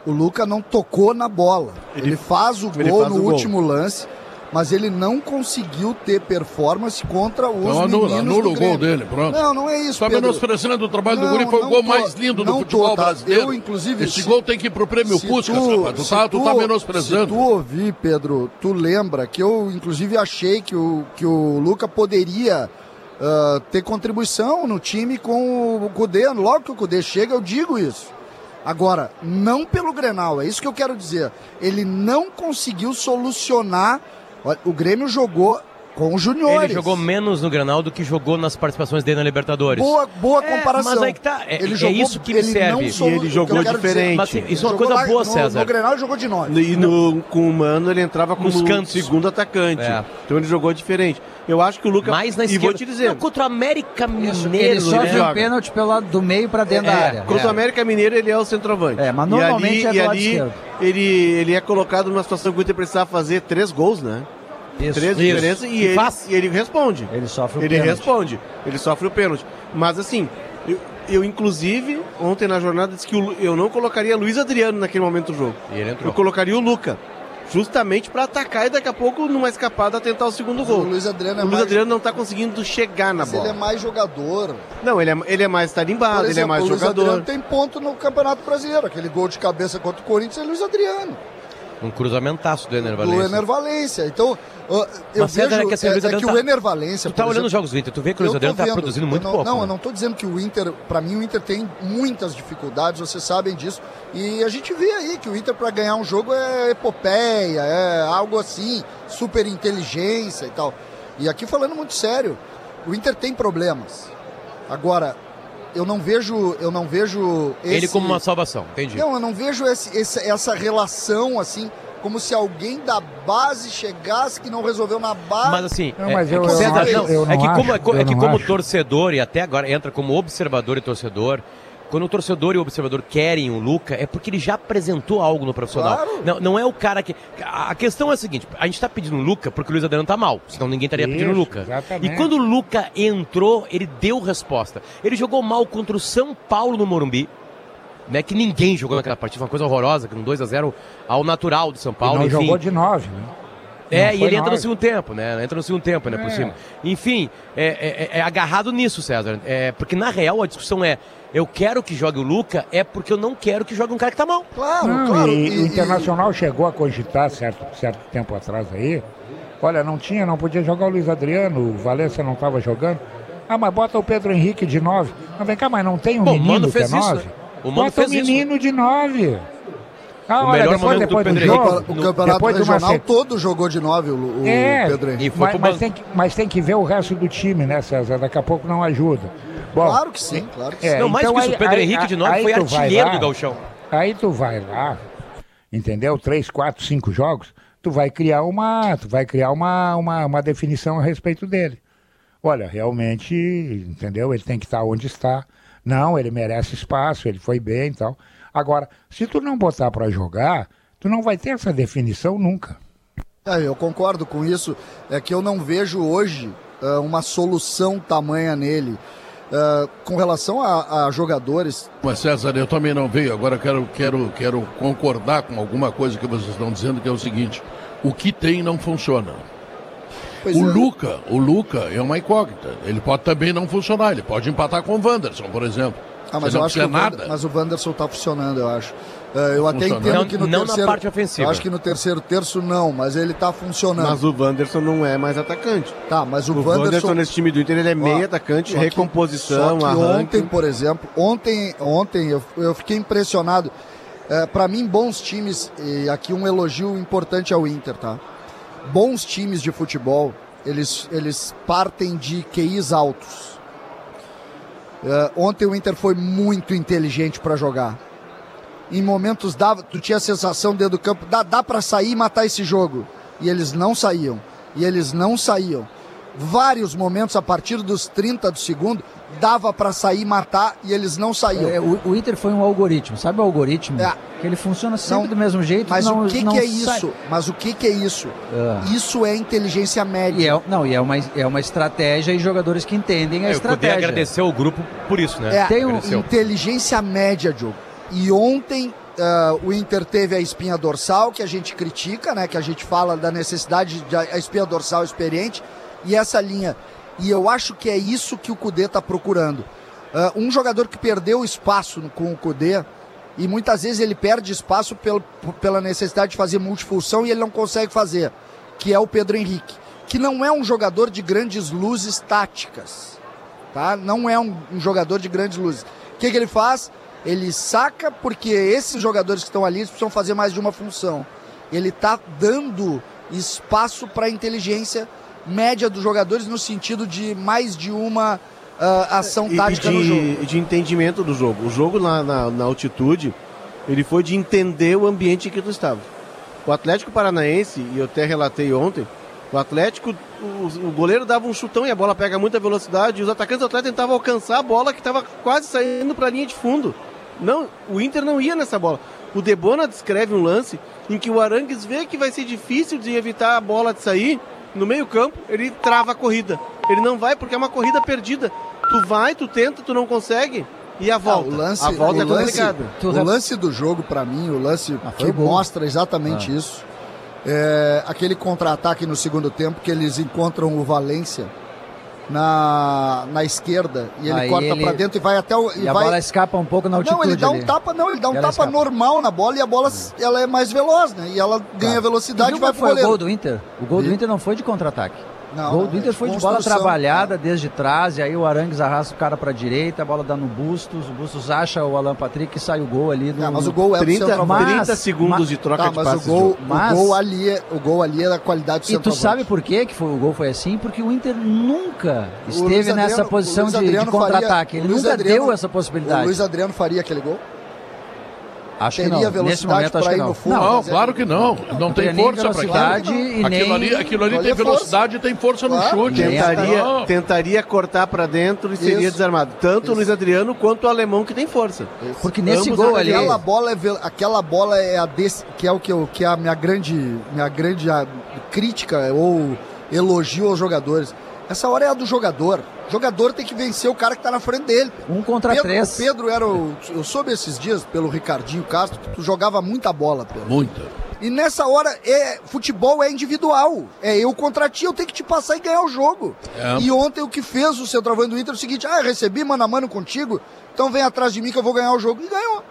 S4: O Luca não tocou na bola. Ele, faz o
S5: ele
S4: gol
S5: faz
S4: no
S5: o gol.
S4: último lance, mas ele não conseguiu ter performance contra os
S2: Então anula, anula
S4: do
S2: o gol dele, pronto.
S4: Não, não é isso,
S2: Está menosprezando o trabalho do
S4: Não,
S2: Guri, foi o gol
S4: tô-
S2: mais lindo do futebol
S4: tô, tá?
S2: brasileiro.
S4: Eu, inclusive,
S2: Esse
S4: se-
S2: gol tem que ir pro prêmio Puskas, rapaz. Tu
S4: se
S2: tá, tu tá menosprezando.
S4: Se tu ouvir, Pedro, tu lembra que eu, inclusive, achei que o, que o Luca poderia ah, ter contribuição no time com o Cudê. Logo que o Cudê chega, eu digo isso. Agora, não pelo Grenal, é isso que eu quero dizer. Ele não conseguiu solucionar. O Grêmio jogou com os juniores.
S3: Ele jogou menos no Granal do que jogou nas participações dele na Libertadores.
S4: Boa, boa
S3: É,
S4: comparação.
S3: mas aí que tá, é-
S4: ele
S3: é
S4: jogou,
S3: isso que me
S4: ele
S3: serve.
S4: Não
S5: E ele jogou diferente.
S3: Mas isso é uma coisa
S4: lá
S3: boa,
S4: no,
S3: César.
S4: No Grenal ele jogou de nove.
S5: E no, com o Mano ele entrava como
S3: cantos.
S5: segundo atacante.
S3: É.
S5: Então ele jogou diferente. Eu acho que o Lucas.
S3: Mais na
S5: e
S3: esquerda.
S5: vou te dizer.
S3: Não, contra o América Mineiro,
S6: ele sofre
S3: né?
S6: um pênalti pelo lado do meio pra dentro da
S3: É,
S6: área.
S5: Contra o América Mineiro ele é o centroavante.
S6: É, mas
S5: E
S6: normalmente
S5: ali,
S6: é do
S5: e
S6: lado
S5: ali
S6: esquerdo.
S5: ele, ele é colocado numa situação que o Inter precisava fazer três gols, né?
S6: Isso.
S5: Três
S3: Isso.
S5: diferenças e
S3: E
S5: ele,
S3: faz.
S5: e ele responde.
S6: Ele sofre o
S5: Ele
S6: pênalti.
S5: responde. Ele sofre o pênalti. Mas assim, eu, eu, inclusive, ontem na jornada disse que o eu não colocaria Luiz Adriano naquele momento do jogo.
S3: E ele entrou.
S5: Eu colocaria o Luca. Justamente pra atacar e daqui a pouco, numa escapada, tentar o segundo
S4: O
S5: gol.
S4: Luiz Adriano é
S5: O Luiz
S4: mais,
S5: Adriano não tá conseguindo chegar na
S4: mas ele é
S5: bola.
S4: mais jogador.
S5: Não, ele é, ele é mais tarimbado,
S4: Por
S5: ele é
S4: exemplo,
S5: mais
S4: o Luiz
S5: jogador.
S4: Adriano tem ponto no Campeonato Brasileiro. Aquele gol de cabeça contra o Corinthians é Luiz Adriano,
S3: Um cruzamentaço do Ener
S4: do
S3: Valencia.
S4: Ener Valência. Então, eu
S3: Mas,
S4: vejo
S3: é que assim,
S4: é,
S3: Luiz
S4: é
S3: Adriano
S4: que
S3: tá-
S4: o Ener Valência,
S3: Tu tá olhando
S4: exemplo,
S3: os jogos do Inter, tu vê que o Luiz Adriano tá
S4: vendo.
S3: produzindo
S4: Eu
S3: muito
S4: não,
S3: pouco.
S4: Não,
S3: né?
S4: eu não tô dizendo que o Inter, pra mim o Inter tem muitas dificuldades, vocês sabem disso. E a gente vê aí que o Inter pra ganhar um jogo é epopeia, é algo assim, super inteligência e tal. E aqui falando muito sério, o Inter tem problemas. Agora, eu não vejo, eu não vejo
S3: Ele
S4: esse-
S3: como uma salvação, entendi.
S4: Não, eu não vejo esse- esse- essa relação assim, como se alguém da base chegasse que não resolveu na base.
S3: Mas assim,
S7: Não,
S3: é,
S7: mas
S3: é
S7: eu-
S3: que,
S7: eu não
S3: é que como,
S7: acho,
S3: é
S7: eu
S3: que como
S7: acho.
S3: torcedor, e até agora entra como observador e torcedor, quando o torcedor e o observador querem o Luca, é porque ele já apresentou algo no profissional.
S4: Claro.
S3: Não, não é o cara que. A questão é a seguinte: a gente tá pedindo o Luca porque o Luiz Adriano tá mal, senão ninguém estaria pedindo o
S7: Isso,
S3: Luca.
S7: exatamente.
S3: E quando o Luca entrou, ele deu resposta. Ele jogou mal contra o São Paulo no Morumbi. Né, que ninguém jogou naquela partida, foi uma coisa horrorosa, com 2 a 0 ao natural do São
S7: E
S3: Paulo.
S7: não
S3: enfim.
S7: jogou de nove, né?
S3: É,
S7: Não
S3: e ele entra no segundo tempo, né? Entra no segundo tempo, né, por
S7: É.
S3: cima. Enfim, é, é- é agarrado nisso, César. É, porque na real a discussão é: eu quero que jogue o Luca, é porque eu não quero que jogue um cara que tá mal.
S4: Claro,
S7: Não,
S4: claro.
S7: e,
S4: e-
S7: o Internacional chegou a cogitar certo, certo tempo atrás aí. Olha, não tinha, não podia jogar o Luiz Adriano, o Valência não estava jogando. Ah, mas bota o Pedro Henrique de 9. Mas vem cá, mas não tem um
S3: Bom, o
S7: menino
S3: Mano
S7: que é
S3: fez isso,
S7: 9?
S3: né? O Mano
S7: bota o
S3: fez isso.
S7: menino de 9. Ah,
S3: O
S7: olha,
S3: melhor
S7: depois,
S3: momento do
S7: depois do,
S3: Pedro
S7: jogo,
S3: Henrique
S4: o campeonato
S7: uma
S4: regional todo jogou de nove, o, o
S7: É,
S4: Pedro Henrique.
S3: E foi
S7: mas, mas tem que, mas tem que ver o resto do time, né, César? Daqui a pouco não ajuda. Bom,
S4: Claro que sim, claro que
S7: É,
S4: sim.
S3: não, mais
S7: então
S3: que isso, o Pedro
S7: aí-
S3: Henrique de novo
S7: aí
S3: foi artilheiro
S7: lá.
S3: do Galchão.
S7: Aí tu vai lá, entendeu? Três, quatro, cinco jogos, tu vai criar uma, tu vai criar uma, uma, uma definição a respeito dele. Olha, realmente, entendeu? Ele tem que estar onde está. Não, ele merece espaço, ele foi bem e tal. Agora, se tu não botar para jogar, tu não vai ter essa definição nunca.
S4: É, eu concordo com isso. É que eu não vejo hoje ah, uma solução tamanha nele. Ah, com relação a, a jogadores,
S2: Mas César, eu também não veio. Agora eu quero, quero, quero concordar com alguma coisa que vocês estão dizendo, que é o seguinte: o que tem não funciona.
S4: pois
S2: O
S4: é,
S2: Luca, o Luca é uma incógnita. Ele pode também não funcionar. Ele pode empatar com o Wanderson, por exemplo.
S4: Ah, mas
S2: Você
S4: eu
S2: não
S4: acho que o
S2: nada.
S4: Wander- mas o Wanderson tá funcionando, eu acho. Ah, eu até
S2: Funcionando.
S4: entendo
S3: Não-
S4: que no
S3: não na
S4: terceiro,
S3: parte ofensiva.
S4: Eu acho que no terceiro terço não, mas ele tá funcionando.
S5: Mas o Wanderson não é mais atacante.
S4: Tá, mas o,
S5: O Wanderson,
S4: Wanderson
S5: nesse time do Inter ele é meio
S4: Ó,
S5: atacante,
S4: só que-
S5: recomposição,
S4: só que ontem, por exemplo, ontem, ontem eu, eu fiquei impressionado. É, para mim, bons times, e aqui um elogio importante ao Inter, tá? Bons times de futebol, eles, eles partem de QIs altos. É, ontem o Inter foi muito inteligente para jogar. Em momentos dava, tu tinha a sensação dentro do campo, dá, dá para sair e matar esse jogo. E eles não saíam. E eles não saíam. Vários momentos a partir dos 30 do segundo dava para sair e matar e eles não saíam.
S6: É, o, o Inter foi um algoritmo. Sabe o algoritmo?
S4: É.
S6: Que ele funciona sempre
S4: Não,
S6: do mesmo jeito.
S4: Mas
S6: não,
S4: o que,
S6: não
S4: que é
S6: sai-
S4: isso? Mas o que, que é isso?
S6: Ah.
S4: Isso é inteligência média.
S6: E é, não, e é uma, é uma estratégia e jogadores que entendem a
S3: Eu poder
S6: estratégia.
S3: agradecer o grupo por isso, né?
S4: É,
S6: Tem um-
S4: inteligência média, Diogo. E ontem ah, o Inter teve a espinha dorsal, que a gente critica, né? Que a gente fala da necessidade de a espinha dorsal experiente. E essa linha. E eu acho que é isso que o Cudê está procurando. Ah, um jogador que perdeu espaço com o Cudê, e muitas vezes ele perde espaço pelo, pela necessidade de fazer multifunção e ele não consegue fazer, que é o Pedro Henrique. Que não é um jogador de grandes luzes táticas tá? Não é um, um jogador de grandes luzes. O que, que ele faz? Ele saca porque esses jogadores que estão ali precisam fazer mais de uma função. Ele está dando espaço para a inteligência média dos jogadores no sentido de mais de uma ah, ação tática
S5: de,
S4: no jogo.
S5: de entendimento do jogo. O jogo na, na, na altitude, ele foi de entender o ambiente em que tu estava. O Atlético Paranaense, e eu até relatei ontem, o Atlético, o, o goleiro dava um chutão e a bola pega muita velocidade, e os atacantes do Atlético tentavam alcançar a bola que estava quase saindo para a linha de fundo. Não, o Inter não ia nessa bola. O Debona descreve um lance em que o Arangues vê que vai ser difícil de evitar a bola de sair no meio-campo, ele trava a corrida. Ele não vai porque é uma corrida perdida. Tu vai, tu tenta, tu não consegue e a
S4: Ah,
S5: volta.
S4: o lance,
S5: a volta
S4: o
S5: é
S4: lance,
S5: complicada.
S4: o lance do jogo, para mim, o lance
S6: Ah,
S4: que
S6: gol.
S4: mostra exatamente isso. É aquele contra-ataque no segundo tempo que eles encontram o Valência na, na esquerda e ele
S6: Aí
S4: corta
S6: ele-
S4: para dentro e vai até o.
S6: E a
S4: vai...
S6: bola escapa um pouco na altitude
S4: Não, ele dá um
S6: ali.
S4: tapa, não, ele dá um
S6: E
S4: tapa
S6: escapa.
S4: normal na bola e a bola ela é mais veloz, né? E ela ganha
S6: Tu
S4: velocidade e vai
S6: qual
S4: pro
S6: foi o
S4: goleiro.
S6: gol do Inter? O gol do
S4: Vi.
S6: Inter não foi de contra-ataque.
S4: Não,
S6: o gol
S4: não,
S6: do
S4: é
S6: Inter
S4: de
S6: foi de bola
S4: construção.
S6: trabalhada desde trás, e aí o Arangues arrasta o cara pra direita, a bola dá no Bustos, o Bustos acha o Alan Patrick e sai o gol ali do.
S4: Ah, mas o gol é do
S5: 30,
S4: centroavante.
S5: 30 segundos
S6: mas-
S5: de troca
S4: Tá,
S5: de
S4: mas
S5: passes.
S4: o gol.
S6: Mas-
S4: o gol ali é, o gol ali é da qualidade do
S6: E tu sabe por quê que foi, o gol foi assim? Porque o Inter nunca esteve nessa
S4: Adriano-
S6: posição
S4: o Luiz
S6: de, de contra-ataque. Ele
S4: o
S6: nunca
S4: Adriano-
S6: deu essa
S4: O
S6: possibilidade.
S4: Luiz Adriano faria aquele gol?
S6: Acho que
S4: teria
S6: não. Nesse
S4: velocidade
S6: momento acho que não.
S4: no fundo?
S6: Não,
S2: Não,
S4: é-
S2: claro que não. Não tem
S6: nem
S2: força para aquilo.
S6: e
S2: Aquilo
S6: nem-
S2: ali, aquilo ali tem
S4: a
S2: velocidade e tem força no
S4: Claro.
S2: chute.
S6: Nem
S5: Tentaria,
S2: Não.
S5: tentaria cortar pra dentro e seria
S4: Isso.
S5: desarmado. Tanto
S4: Isso.
S5: o Luiz Adriano quanto o alemão que tem força.
S6: Porque nesse
S5: Ambos
S6: gol ali.
S4: Aquela bola é aquela bola é a desse, que é o que, eu, que é a minha grande minha grande ah, crítica ou elogio aos jogadores. Essa hora é a do jogador. O jogador tem que vencer o cara que tá na frente dele.
S6: Um contra
S4: Pedro,
S6: três.
S4: o Pedro era o, eu soube esses dias pelo Ricardinho Castro que tu jogava muita bola, Pedro.
S2: Muita.
S4: E nessa hora, é, futebol é individual. É eu contra ti, eu tenho que te passar e ganhar o jogo.
S2: É.
S4: E ontem o que fez o centroavante do Inter é o seguinte: ah, eu recebi mano a mano contigo, então vem atrás de mim que eu vou ganhar o jogo. E ganhou.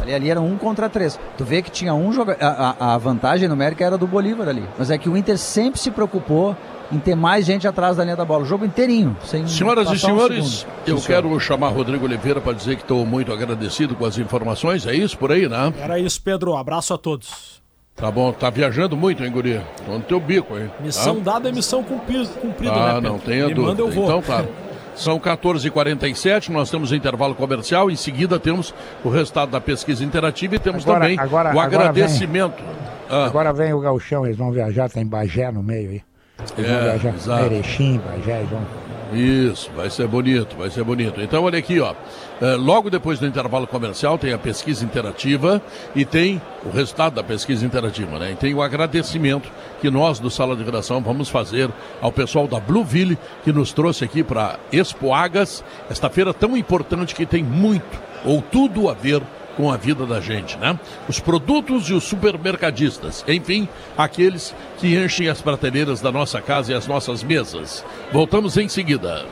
S6: Ali, ali era um contra três. Tu vê que tinha um jogador. A, a- a vantagem numérica era do Bolívar ali. Mas é que o Inter sempre se preocupou em ter mais gente atrás da linha da bola. O jogo inteirinho. Sem
S2: Senhoras e
S6: um
S2: senhores,
S6: segundo.
S2: eu
S6: Sim, senhor.
S2: quero chamar Rodrigo Oliveira para dizer que estou muito agradecido com as informações. É isso por aí, né?
S9: Era isso, Pedro. Abraço a todos.
S2: Tá bom, tá viajando muito, hein, Guri? Tô no teu bico, hein?
S9: Missão
S2: Tá?
S9: dada é missão cumpri- cumprida, né,
S2: Ah,
S9: Pedro?
S2: não tenha
S9: Me
S2: dúvida.
S9: manda, eu vou.
S2: Então tá. São 14h47, nós temos intervalo comercial, em seguida temos o resultado da pesquisa interativa e temos
S7: Agora-
S2: também
S7: agora-
S2: o
S7: agora
S2: agradecimento. Ah,
S7: Agora vem o gauchão, eles vão viajar, tem Bagé no meio aí. Eles vão
S2: É,
S7: viajar
S2: exato.
S7: Erechim, Bagé, vão...
S2: Isso, vai ser bonito, vai ser bonito. Então, olha aqui, ó. É, logo depois do intervalo comercial tem a pesquisa interativa e tem o resultado da pesquisa interativa, né? E tem o agradecimento que nós do Sala de Redação vamos fazer ao pessoal da Blueville que nos trouxe aqui para Expo Agas, esta feira tão importante que tem muito ou tudo a ver com a vida da gente, né? Os produtos e os supermercadistas, enfim, aqueles que enchem as prateleiras da nossa casa e as nossas mesas. Voltamos em seguida.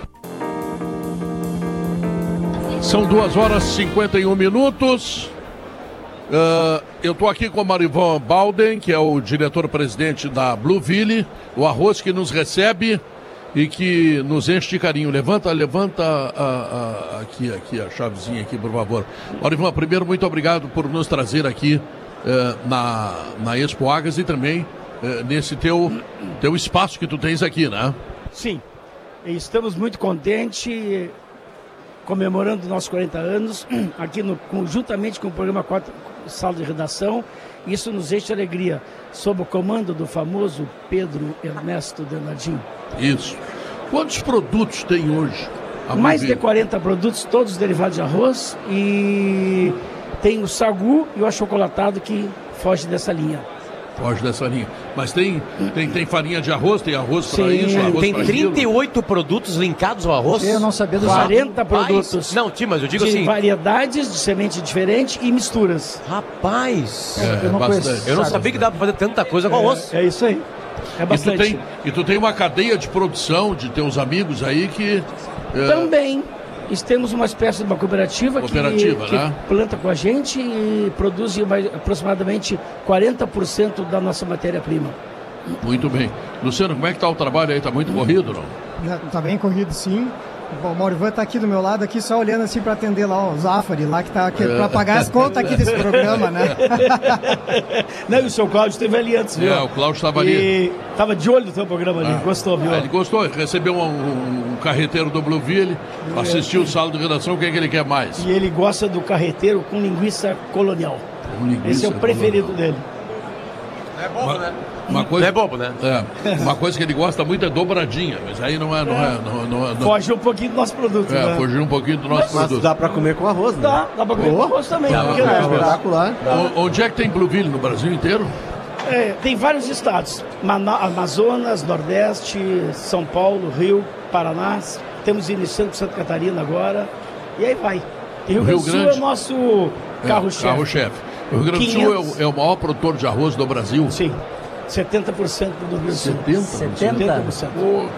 S2: São duas horas e 51 minutos. Ah, eu estou aqui com o Marivan Balden, que é o diretor-presidente da Blueville, o arroz que nos recebe e que nos enche de carinho. Levanta, levanta a- a- aqui, aqui a chavezinha aqui, por favor. Marivan, primeiro, muito obrigado por nos trazer aqui eh, na, na Expo Agas e também eh, nesse teu, teu espaço que tu tens aqui, né?
S10: Sim, estamos muito contentes, comemorando nossos 40 anos, aqui no, com o programa 4 Sala de Redação. Isso nos enche de alegria, sob o comando do famoso Pedro Ernesto Denardim.
S2: Isso. Quantos produtos tem hoje?
S10: Mais de
S2: Blueville?
S10: 40 produtos, todos derivados de arroz, e tem o sagu e o achocolatado que foge dessa linha.
S2: Foge dessa linha. Mas tem, tem, tem farinha de arroz, tem arroz para isso, arroz
S3: Tem
S2: pra aquilo.
S3: 38 produtos linkados ao arroz?
S6: Eu não sabia dos
S10: 40
S3: Rapaz.
S10: produtos.
S3: Não, Tim, mas eu digo
S10: de
S3: assim.
S10: variedades de semente diferente e misturas.
S3: Rapaz!
S2: É,
S6: Eu não
S2: bastante.
S6: conheço.
S3: Eu não sabia que dava pra fazer tanta coisa com arroz.
S10: É isso aí. É
S2: E tu,
S10: bastante.
S2: tem, e tu tem uma cadeia de produção de teus amigos aí que. é,
S10: Também nós temos uma espécie de uma cooperativa,
S2: Cooperativa,
S10: que,
S2: né?
S10: que planta com a gente e produz aproximadamente 40% da nossa matéria-prima.
S2: Muito bem. Luciano, como é que tá o trabalho aí? Tá muito corrido, não?
S11: Já Tá bem corrido, sim. Bom, o Maurivan tá aqui do meu lado, aqui só olhando assim para atender lá o Zafari, lá que tá aqui,
S2: É.
S11: para pagar as contas aqui desse programa, né?
S10: Não, e o seu Cláudio esteve ali antes, viu?
S2: É, o Cláudio estava ali.
S10: E tava de olho no teu programa ali, gostou, viu?
S2: Ah, ele gostou, ele recebeu um, um- um carreteiro do Blueville, assistiu o sala de redação, o que é que ele quer mais?
S10: E ele gosta do carreteiro com linguiça colonial.
S2: Um linguiça
S10: Esse é o preferido
S2: colonial.
S10: dele.
S2: Uma coisa,
S3: Não é bobo, né?
S2: É, uma coisa que ele gosta muito é dobradinha, mas aí não é. Não é, não, não, não,
S10: Foge um pouquinho do nosso produto,
S2: é,
S10: né?
S2: fugir um pouquinho do nosso
S5: Mas
S2: produto.
S5: dá pra comer com arroz, né?
S10: Dá, dá pra comer com arroz também.
S2: Dá
S10: por
S2: pra
S10: que
S2: comer
S10: não?
S2: com arroz.
S5: Espetacular.
S2: O- Onde é que tem Blueville? No Brasil inteiro?
S10: É, tem vários estados: Mana- Amazonas, Nordeste, São Paulo, Rio, Paraná. Temos iniciando com Santa Catarina agora. E aí vai. E Rio,
S2: O
S10: Grande
S2: Rio
S10: do Sul é o nosso
S2: É,
S10: carro-chefe.
S2: Carro-chefe. O Rio Grande do Sul é
S10: 500.
S2: o, é o maior produtor de arroz do Brasil.
S10: Sim. 70% do Rio Grande do Sul.
S2: 70%?
S10: 70%.
S2: Pô,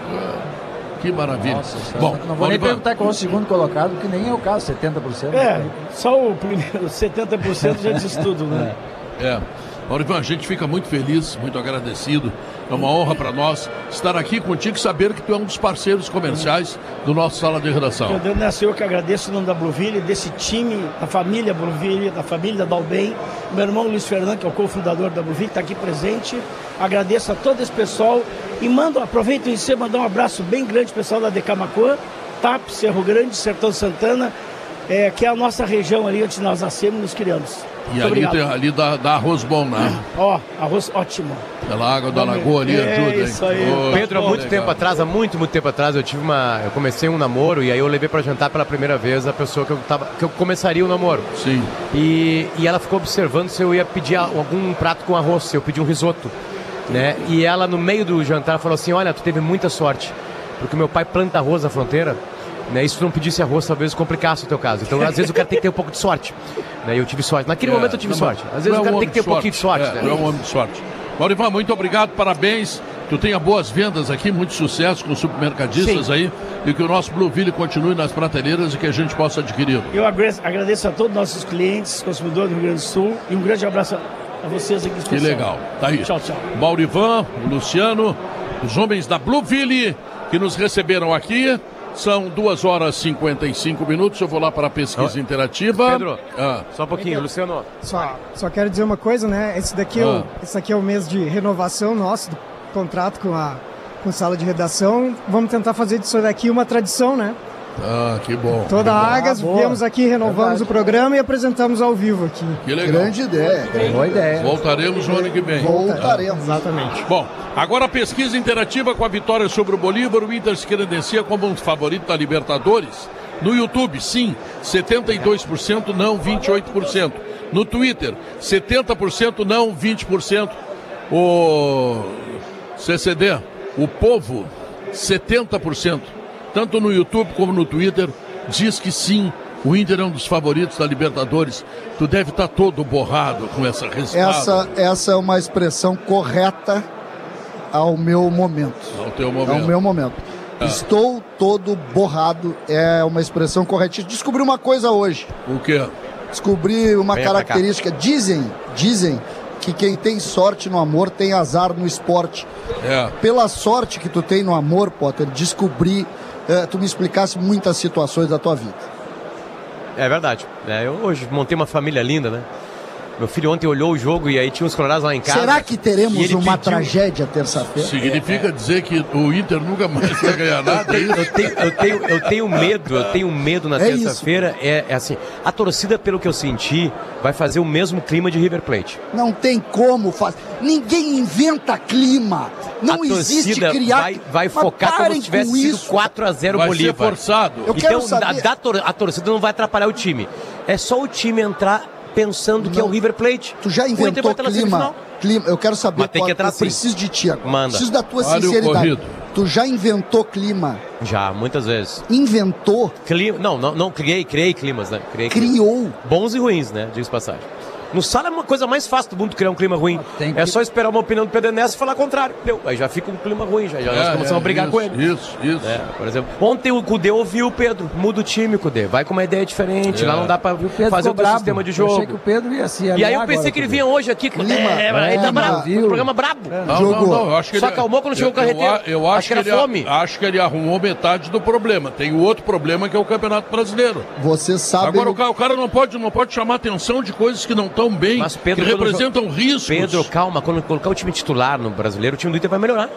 S2: que maravilha.
S6: Nossa,
S2: Bom,
S6: não vou nem perguntar qual é o segundo colocado, que nem é o caso, 70%.
S10: É, só o primeiro 70% já diz tudo, né?
S2: É. Maurivan, a gente fica muito feliz, muito agradecido. É uma honra para nós estar aqui contigo e saber que tu é um dos parceiros comerciais do nosso Sala de Redação.
S10: Meu Deus, nessa eu que agradeço em nome da Blueville, desse time, da família Blueville, da família Dalben. Meu irmão Luiz Fernando, que é o cofundador da Blueville, está aqui presente. Agradeço a todo esse pessoal e mando, aproveito em si, mandar um abraço bem grande pessoal da Decamacuã, TAP, Cerro Grande, Sertão Santana, é, que é a nossa região ali onde nós nascemos e nos criamos.
S2: E
S10: Muito
S2: ali, tem, ali dá, dá arroz bom, né?
S10: Ó, arroz ótimo.
S2: Pela água da lagoa ali
S10: É
S2: ajuda, hein?
S10: isso aí.
S2: Ô,
S3: Pedro, há muito
S2: legal.
S3: tempo atrás, há muito, muito tempo atrás, eu tive uma. Eu comecei um namoro e aí eu levei pra jantar pela primeira vez a pessoa que eu, tava, que eu começaria o namoro.
S2: Sim.
S3: E, e ela ficou observando se eu ia pedir algum prato com arroz, se eu pedi um risoto. Né? E ela, no meio do jantar, falou assim: Olha, tu teve muita sorte, porque meu pai planta arroz na fronteira Né? E se tu não pedisse arroz, talvez complicasse o teu caso. Então, às vezes, o cara tem que ter um pouco de sorte. Né? E eu tive sorte. Naquele
S2: É,
S3: momento eu tive
S2: não,
S3: sorte. Às vezes
S2: tu
S3: o
S2: é
S3: cara tem que ter um pouquinho de sorte.
S2: É,
S3: né?
S2: é um homem de sorte. Maurivan, muito obrigado, parabéns. Tu tenha boas vendas aqui, muito sucesso com os supermercadistas
S10: Sim.
S2: aí e que o nosso Blueville continue nas prateleiras e que a gente possa adquiri-lo.
S10: Eu agradeço, agradeço a todos os nossos clientes, consumidores do Rio Grande do Sul e um grande abraço a vocês aqui.
S2: Que
S10: especial.
S2: legal. Tá aí.
S10: Tchau, tchau.
S2: Maurivan, o Luciano, os homens da Blueville que nos receberam aqui. São duas horas e 55 minutos. Eu vou lá para a pesquisa interativa.
S3: Pedro,
S2: Ah.
S3: só um pouquinho, Luciano.
S11: Só, só quero dizer uma coisa, né? Esse daqui, é
S2: Ah.
S11: o, esse aqui é o mês de renovação nosso, do contrato com a com sala de redação. Vamos tentar fazer disso daqui uma tradição, né?
S2: Ah, que bom.
S11: Toda a Agas, viemos aqui, renovamos o programa e apresentamos ao vivo aqui.
S2: Que legal.
S4: Grande ideia.
S6: Boa ideia.
S2: Voltaremos no ano que vem.
S4: Voltaremos.
S11: Exatamente.
S2: Bom, agora a pesquisa interativa com a vitória sobre o Bolívar, o Inter se credencia como um favorito da Libertadores. No YouTube, sim, 72% não, 28%. No Twitter, 70% não, 20%. O CCD, o povo, 70%. Tanto no YouTube como no Twitter, diz que sim, o Inter é um dos favoritos da Libertadores. Tu deve estar todo borrado com essa resposta.
S4: Essa, essa é uma expressão correta ao meu momento.
S2: Ao teu
S4: Ao
S2: momento.
S4: meu momento.
S2: Ah.
S4: Estou todo borrado é uma expressão correta. Descobri uma coisa hoje.
S2: O quê?
S4: Descobri uma
S3: cá.
S4: característica. Dizem, dizem que quem tem sorte no amor tem azar no esporte.
S2: É.
S4: Pela sorte que tu tem no amor, Potter, descobri, eh, tu me explicasse muitas situações da tua vida.
S3: É verdade. É, eu hoje montei uma família linda, né? Meu filho ontem olhou o jogo e aí tinha uns colorados lá em casa.
S4: Será que teremos uma
S3: pediu-
S4: tragédia terça-feira?
S2: Significa dizer que o Inter nunca mais vai ganhar nada, é
S3: Eu tenho, eu, tenho, eu tenho medo, eu tenho medo na
S4: É
S3: terça-feira. É, é assim, a torcida, pelo que eu senti, vai fazer o mesmo clima de River Plate.
S4: Não tem como fazer. Ninguém inventa clima. Não
S3: a
S4: existe criar.
S3: vai, vai focar como se tivesse sido
S4: isso.
S3: 4 a 0
S2: Vai ser
S3: Bolívar.
S2: forçado.
S4: Eu quero
S3: então,
S4: saber-
S3: da- da tor- a torcida não vai atrapalhar o time. É só o time entrar pensando que é o
S4: Não.
S3: River Plate.
S4: Tu já inventou clima. clima. Eu quero saber,
S3: Mas tem que entrar
S4: eu
S3: sim.
S4: preciso de ti agora.
S3: Manda.
S4: Preciso da tua
S2: Olha
S4: sinceridade. Tu já inventou clima?
S3: Já, muitas vezes.
S4: Inventou?
S3: Clima, não, não, não criei, criei climas, né? Criei climas.
S4: Criou?
S3: Bons e ruins, né? Diz passagem. No sala é uma coisa mais fácil do mundo criar um clima ruim.
S6: Tem
S3: É
S6: que-
S3: só esperar uma opinião do Pedro Ernesto e falar contrário. Deu. Aí já fica um clima ruim, já, já nós
S2: É,
S3: começamos
S2: é,
S3: a brigar
S2: isso,
S3: com ele.
S2: Isso, isso.
S3: É, por exemplo, ontem o Cudê ouviu o Pedro. Muda o time, Cudê. Vai com uma ideia diferente.
S2: É.
S3: Lá não dá pra
S6: Pedro
S3: fazer o teu
S6: brabo.
S3: sistema de
S6: Eu
S3: jogo.
S6: achei que o Pedro ia se
S3: E aí eu pensei
S6: agora
S3: que ele
S6: o
S3: vinha hoje aqui.
S4: Clima,
S3: é, ele tá
S4: é,
S3: bravo.
S6: viu?
S3: O programa brabo.
S2: Não, não, não, eu acho que
S3: só
S2: ele-
S3: acalmou quando chegou o
S2: eu- eu
S3: carreteiro.
S2: a- Eu, acho,
S3: Acho que era
S2: ele, a-
S3: fome.
S2: acho que ele arrumou metade do problema. Tem o outro problema que é o Campeonato Brasileiro.
S4: Você sabe.
S2: Agora o cara, o cara não, pode, não pode chamar atenção de coisas que não estão bem,
S3: Mas Pedro,
S2: que
S3: quando
S2: representam
S3: jo-
S2: riscos.
S3: Pedro, calma. Quando colocar o time titular no brasileiro, o time do Inter vai melhorar.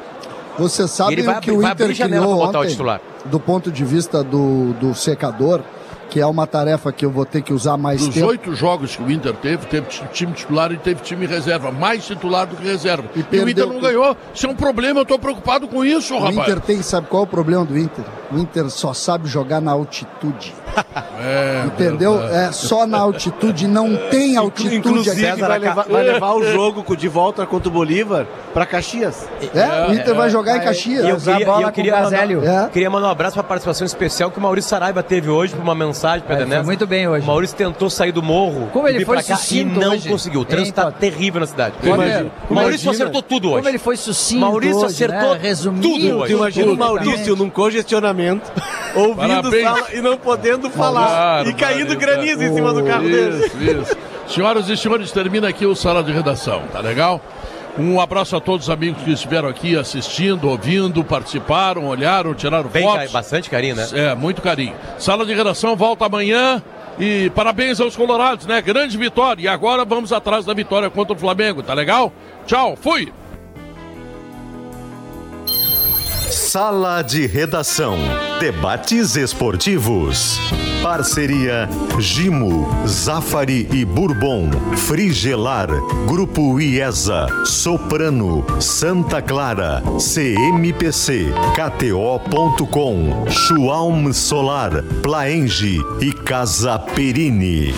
S4: Você sabe
S3: Ele vai
S4: o que o
S3: vai
S4: Inter criou
S3: pra botar o
S4: ontem,
S3: titular.
S4: do ponto de vista do, do secador, que é uma tarefa que eu vou ter que usar mais
S2: Dos
S4: tempo.
S2: oito jogos que o Inter teve, teve ti- time titular e teve time reserva. Mais titular do que reserva. E, o
S4: perdeu
S2: Inter não ganhou. Isso é um problema, eu estou preocupado com isso,
S4: O
S2: rapaz.
S4: Inter tem, sabe qual é o problema do Inter? O Inter só sabe jogar na altitude.
S2: É,
S4: Entendeu?
S2: verdade.
S4: É só na altitude, não tem altitude
S5: Inclusive,
S4: aqui.
S5: vai levar, vai levar o jogo de volta contra o Bolívar pra Caxias.
S4: É, o Inter vai jogar em Caxias.
S3: E eu queria, e eu queria
S6: o
S3: mandar.
S4: É.
S3: queria mandar um abraço para a participação especial que o Maurício Saraiva teve hoje por uma mensagem
S6: foi muito bem hoje.
S3: O Maurício tentou sair do morro
S6: Como ele
S3: e
S6: foi
S3: cá e não
S6: hoje.
S3: conseguiu. O trânsito
S6: Hein,
S3: tá
S6: Potter?
S3: terrível na cidade.
S6: Potter,
S3: o Maurício
S6: imagina
S3: acertou tudo hoje.
S6: Como ele foi sucinto
S3: Maurício
S6: hoje,
S3: acertou
S6: né? Resumiu
S3: tudo hoje.
S5: Imagina o. Maurício num congestionamento, ouvindo sala e não podendo falar.
S2: Claro,
S5: e caindo granizo em cima do carro dele.
S2: Isso, isso. Senhoras e senhores, termina aqui o Sala de Redação, tá legal? Um abraço a todos os amigos que estiveram aqui assistindo, ouvindo, participaram, olharam, tiraram
S3: Bem,
S2: fotos.
S3: bastante carinho, né?
S2: É, muito carinho. Sala de redação volta amanhã. E parabéns aos colorados, né? Grande vitória. E agora vamos atrás da vitória contra o Flamengo, tá legal? Tchau, fui!
S1: Sala de Redação. Debates esportivos. Parceria Gimo, Zafari e Bourbon. Frigelar. Grupo IESA. Soprano. Santa Clara. CMPC. KTO.com. Schwalm Solar. Plaenge e Casa Perini.